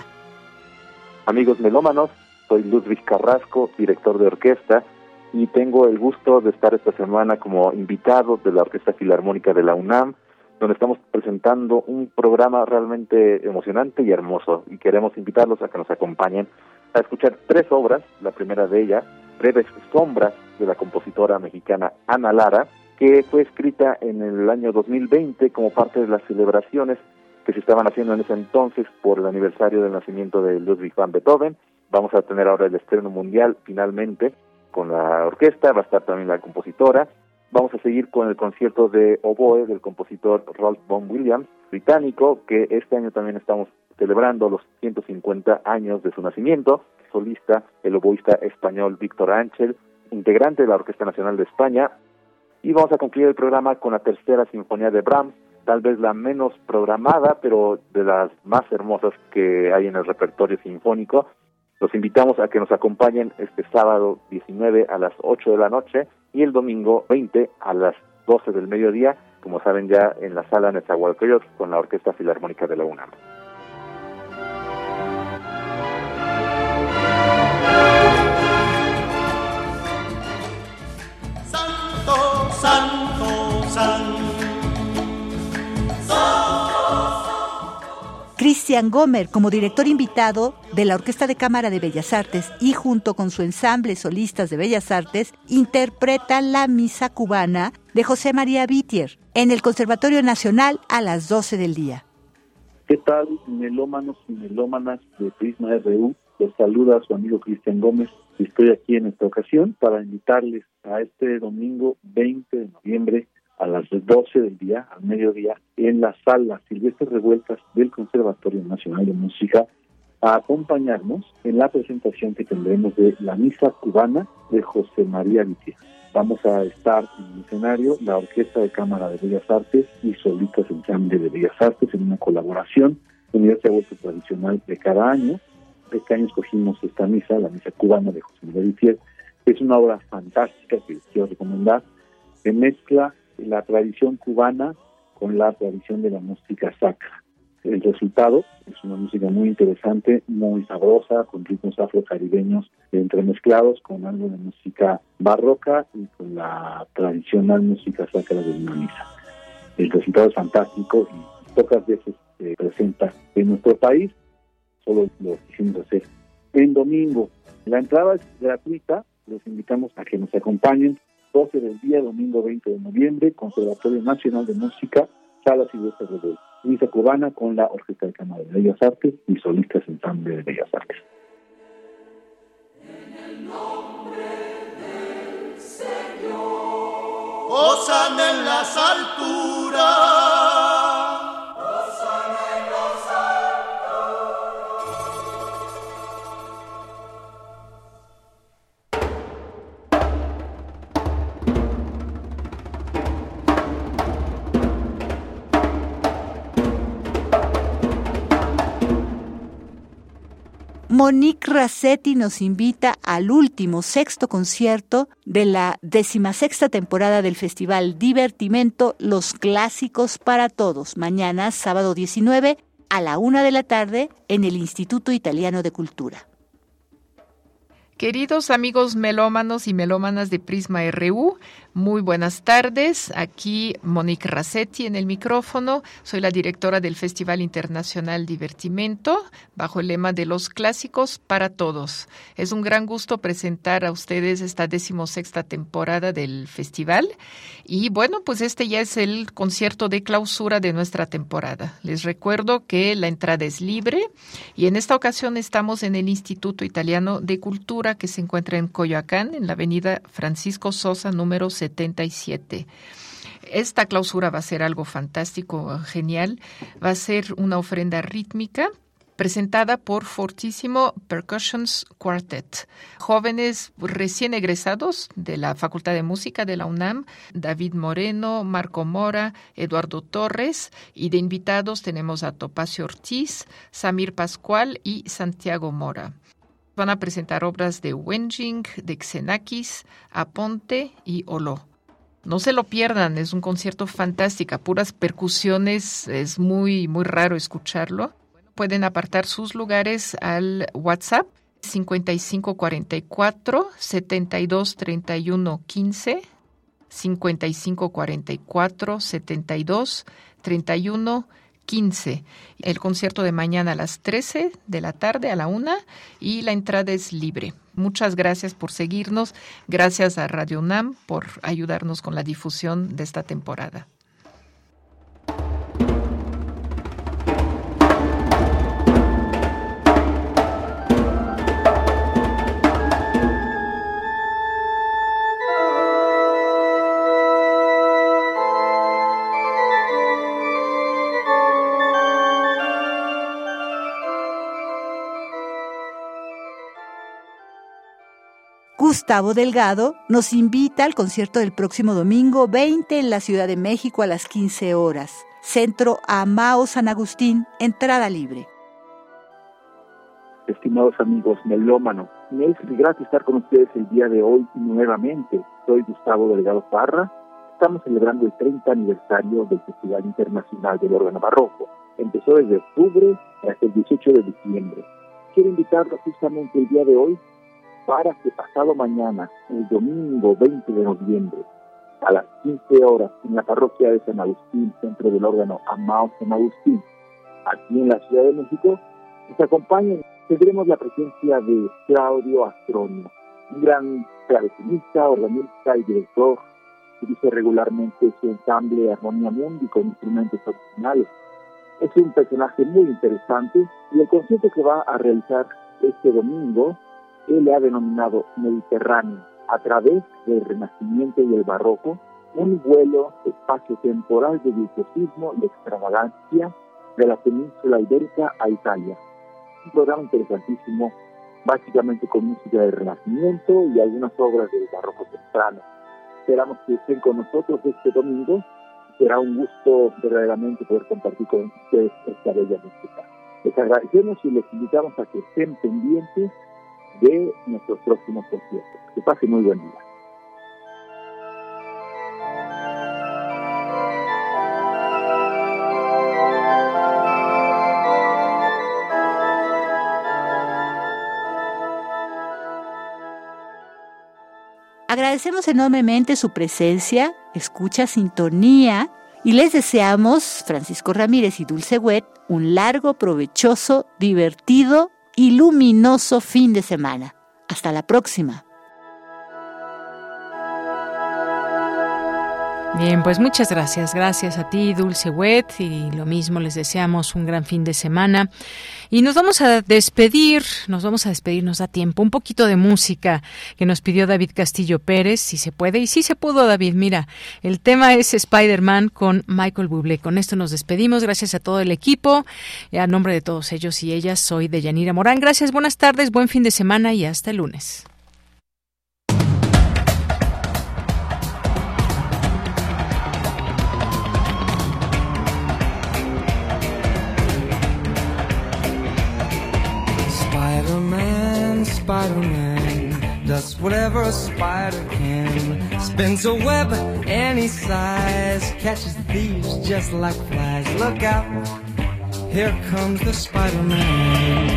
Amigos melómanos, soy Ludwig Carrasco, director de orquesta, y tengo el gusto de estar esta semana como invitado de la Orquesta Filarmónica de la UNAM, donde estamos presentando un programa realmente emocionante y hermoso, y queremos invitarlos a que nos acompañen a escuchar tres obras, la primera de ellas, Breves Sombras, de la compositora mexicana Ana Lara, que fue escrita en el año 2020 como parte de las celebraciones que se estaban haciendo en ese entonces por el aniversario del nacimiento de Ludwig van Beethoven. Vamos a tener ahora el estreno mundial finalmente con la orquesta, va a estar también la compositora. Vamos a seguir con el concierto de oboe del compositor Rolf von Williams, británico, que este año también estamos celebrando los 150 años de su nacimiento. Solista, el oboísta español Víctor Ángel, integrante de la Orquesta Nacional de España. Y vamos a concluir el programa con la tercera sinfonía de Brahms, tal vez la menos programada, pero de las más hermosas que hay en el repertorio sinfónico. Los invitamos a que nos acompañen este sábado 19 a las 8 de la noche y el domingo 20 a las 12 del mediodía, como saben ya en la sala Nezahualcóyotl con la Orquesta Filarmónica de la UNAM. Cristian Gomer como director invitado de la Orquesta de Cámara de Bellas Artes y junto con su ensamble solistas de Bellas Artes interpreta la Misa Cubana de José María Vitier en el Conservatorio Nacional a las 12 del día. ¿Qué tal, melómanos y melómanas de Prisma RU? Les saluda su amigo Cristian Gómez. Estoy aquí en esta ocasión para invitarles a este domingo 20 de noviembre a las 12 del día, al mediodía, en la sala Silvestres Revueltas del Conservatorio Nacional de Música, a acompañarnos en la presentación que tendremos de la Misa Cubana de José María Vitia. Vamos a estar en el escenario la Orquesta de Cámara de Bellas Artes y Solitas Ensamble de Bellas Artes en una colaboración. La Universidad vuelto tradicional de cada año. Este año escogimos esta misa, la Misa Cubana de José María Vitia. Es una obra fantástica que les quiero recomendar, que mezcla la tradición cubana con la tradición de la música sacra. El resultado es una música muy interesante, muy sabrosa, con ritmos afrocaribeños entremezclados con algo de música barroca y con la tradicional música sacra de misa. El resultado es fantástico y pocas veces se presenta en nuestro país, solo lo quisimos hacer en domingo. La entrada es gratuita, los invitamos a que nos acompañen 12 del día, domingo 20 de noviembre, Conservatorio Nacional de Música, Sala Silvestre de Misa Cubana con la Orquesta de Cámara de Bellas Artes y Solistas Ensamble de Bellas Artes. En el nombre del Señor, en las alturas Monique Rassetti nos invita al último sexto concierto de la decimasexta temporada del Festival Divertimento Los Clásicos para Todos, mañana sábado 19 a la una de la tarde en el Instituto Italiano de Cultura. Queridos amigos melómanos y melómanas de Prisma RU, muy buenas tardes. Aquí Monique Rassetti en el micrófono. Soy la directora del Festival Internacional Divertimento, bajo el lema de los clásicos para todos. Es un gran gusto presentar a ustedes esta decimosexta temporada del festival. Y bueno, pues este ya es el concierto de clausura de nuestra temporada. Les recuerdo que la entrada es libre y en esta ocasión estamos en el Instituto Italiano de Cultura que se encuentra en Coyoacán, en la avenida Francisco Sosa, número 77. Esta clausura va a ser algo fantástico, genial. Va a ser una ofrenda rítmica presentada por Fortísimo Percussions Quartet. Jóvenes recién egresados de la Facultad de Música de la UNAM, David Moreno, Marco Mora, Eduardo Torres, y de invitados tenemos a Topacio Ortiz, Samir Pascual y Santiago Mora. Van a presentar obras de Wenjing, de Xenakis, Aponte y Olo. No se lo pierdan, es un concierto fantástico, puras percusiones, es muy, muy raro escucharlo. Pueden apartar sus lugares al WhatsApp 5544 7231 15 5544 72 31 15. El concierto de mañana a las 13 de la tarde a la 1 y la entrada es libre. Muchas gracias por seguirnos. Gracias a Radio UNAM por ayudarnos con la difusión de esta temporada. Gustavo Delgado nos invita al concierto del próximo domingo 20 en la Ciudad de México a las 15 horas. Centro Amao San Agustín, entrada libre. Estimados amigos melómanos, me es grato estar con ustedes el día de hoy nuevamente. Soy Gustavo Delgado Parra. Estamos celebrando el 30 aniversario del Festival Internacional del Órgano Barroco. Empezó desde octubre hasta el 18 de diciembre. Quiero invitarlos justamente el día de hoy para que pasado mañana, el domingo 20 de noviembre, a las 15 horas, en la parroquia de San Agustín, centro del órgano Amado San Agustín, aquí en la Ciudad de México, nos acompañen. Tendremos la presencia de Claudio Astronio, un gran clavecinista, organista y director que dice regularmente su ensamble Armonía Mundi con instrumentos originales. Es un personaje muy interesante y el concierto que va a realizar este domingo él le ha denominado Mediterráneo, a través del Renacimiento y el Barroco, un vuelo espacio-temporal de virtuosismo y extravagancia de la península ibérica a Italia. Un programa interesantísimo, básicamente con música del Renacimiento y algunas obras del Barroco temprano. Esperamos que estén con nosotros este domingo. Será un gusto verdaderamente poder compartir con ustedes esta bella música. Les agradecemos y les invitamos a que estén pendientes de nuestros próximos conciertos. Que pase muy buen día. Agradecemos enormemente su presencia, escucha, sintonía y les deseamos, Francisco Ramírez y Dulce Wet, un largo, provechoso, divertido y luminoso fin de semana. Hasta la próxima. Bien, pues muchas gracias. Gracias a ti, Dulce Wet, y lo mismo les deseamos un gran fin de semana. Y nos vamos a despedir, nos vamos a despedirnos a tiempo. Un poquito de música que nos pidió David Castillo Pérez, si se puede. Y si se pudo, David. Mira, el tema es Spider-Man con Michael Bublé. Con esto nos despedimos. Gracias a todo el equipo. a nombre de todos ellos y ellas, soy de Yanira Morán. Gracias, buenas tardes, buen fin de semana y hasta el lunes. Spider-Man does whatever a spider can. Spins a web any size, catches thieves just like flies. Look out, here comes the Spider-Man.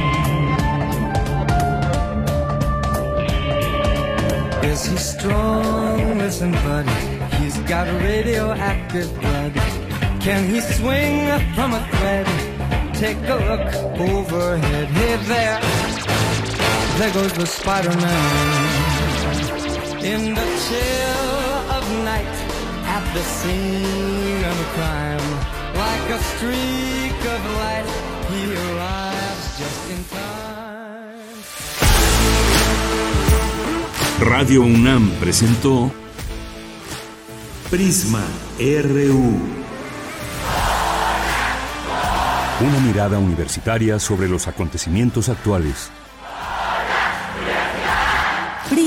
Is he strong? Listen, buddy, he's got radioactive blood. Can he swing from a thread? Take a look overhead. Hey there there goes the Spider-Man. In the chill of night, at the scene of a crime, like a streak of light, he arrives just in time. Radio UNAM presentó Prisma RU. Una mirada universitaria sobre los acontecimientos actuales.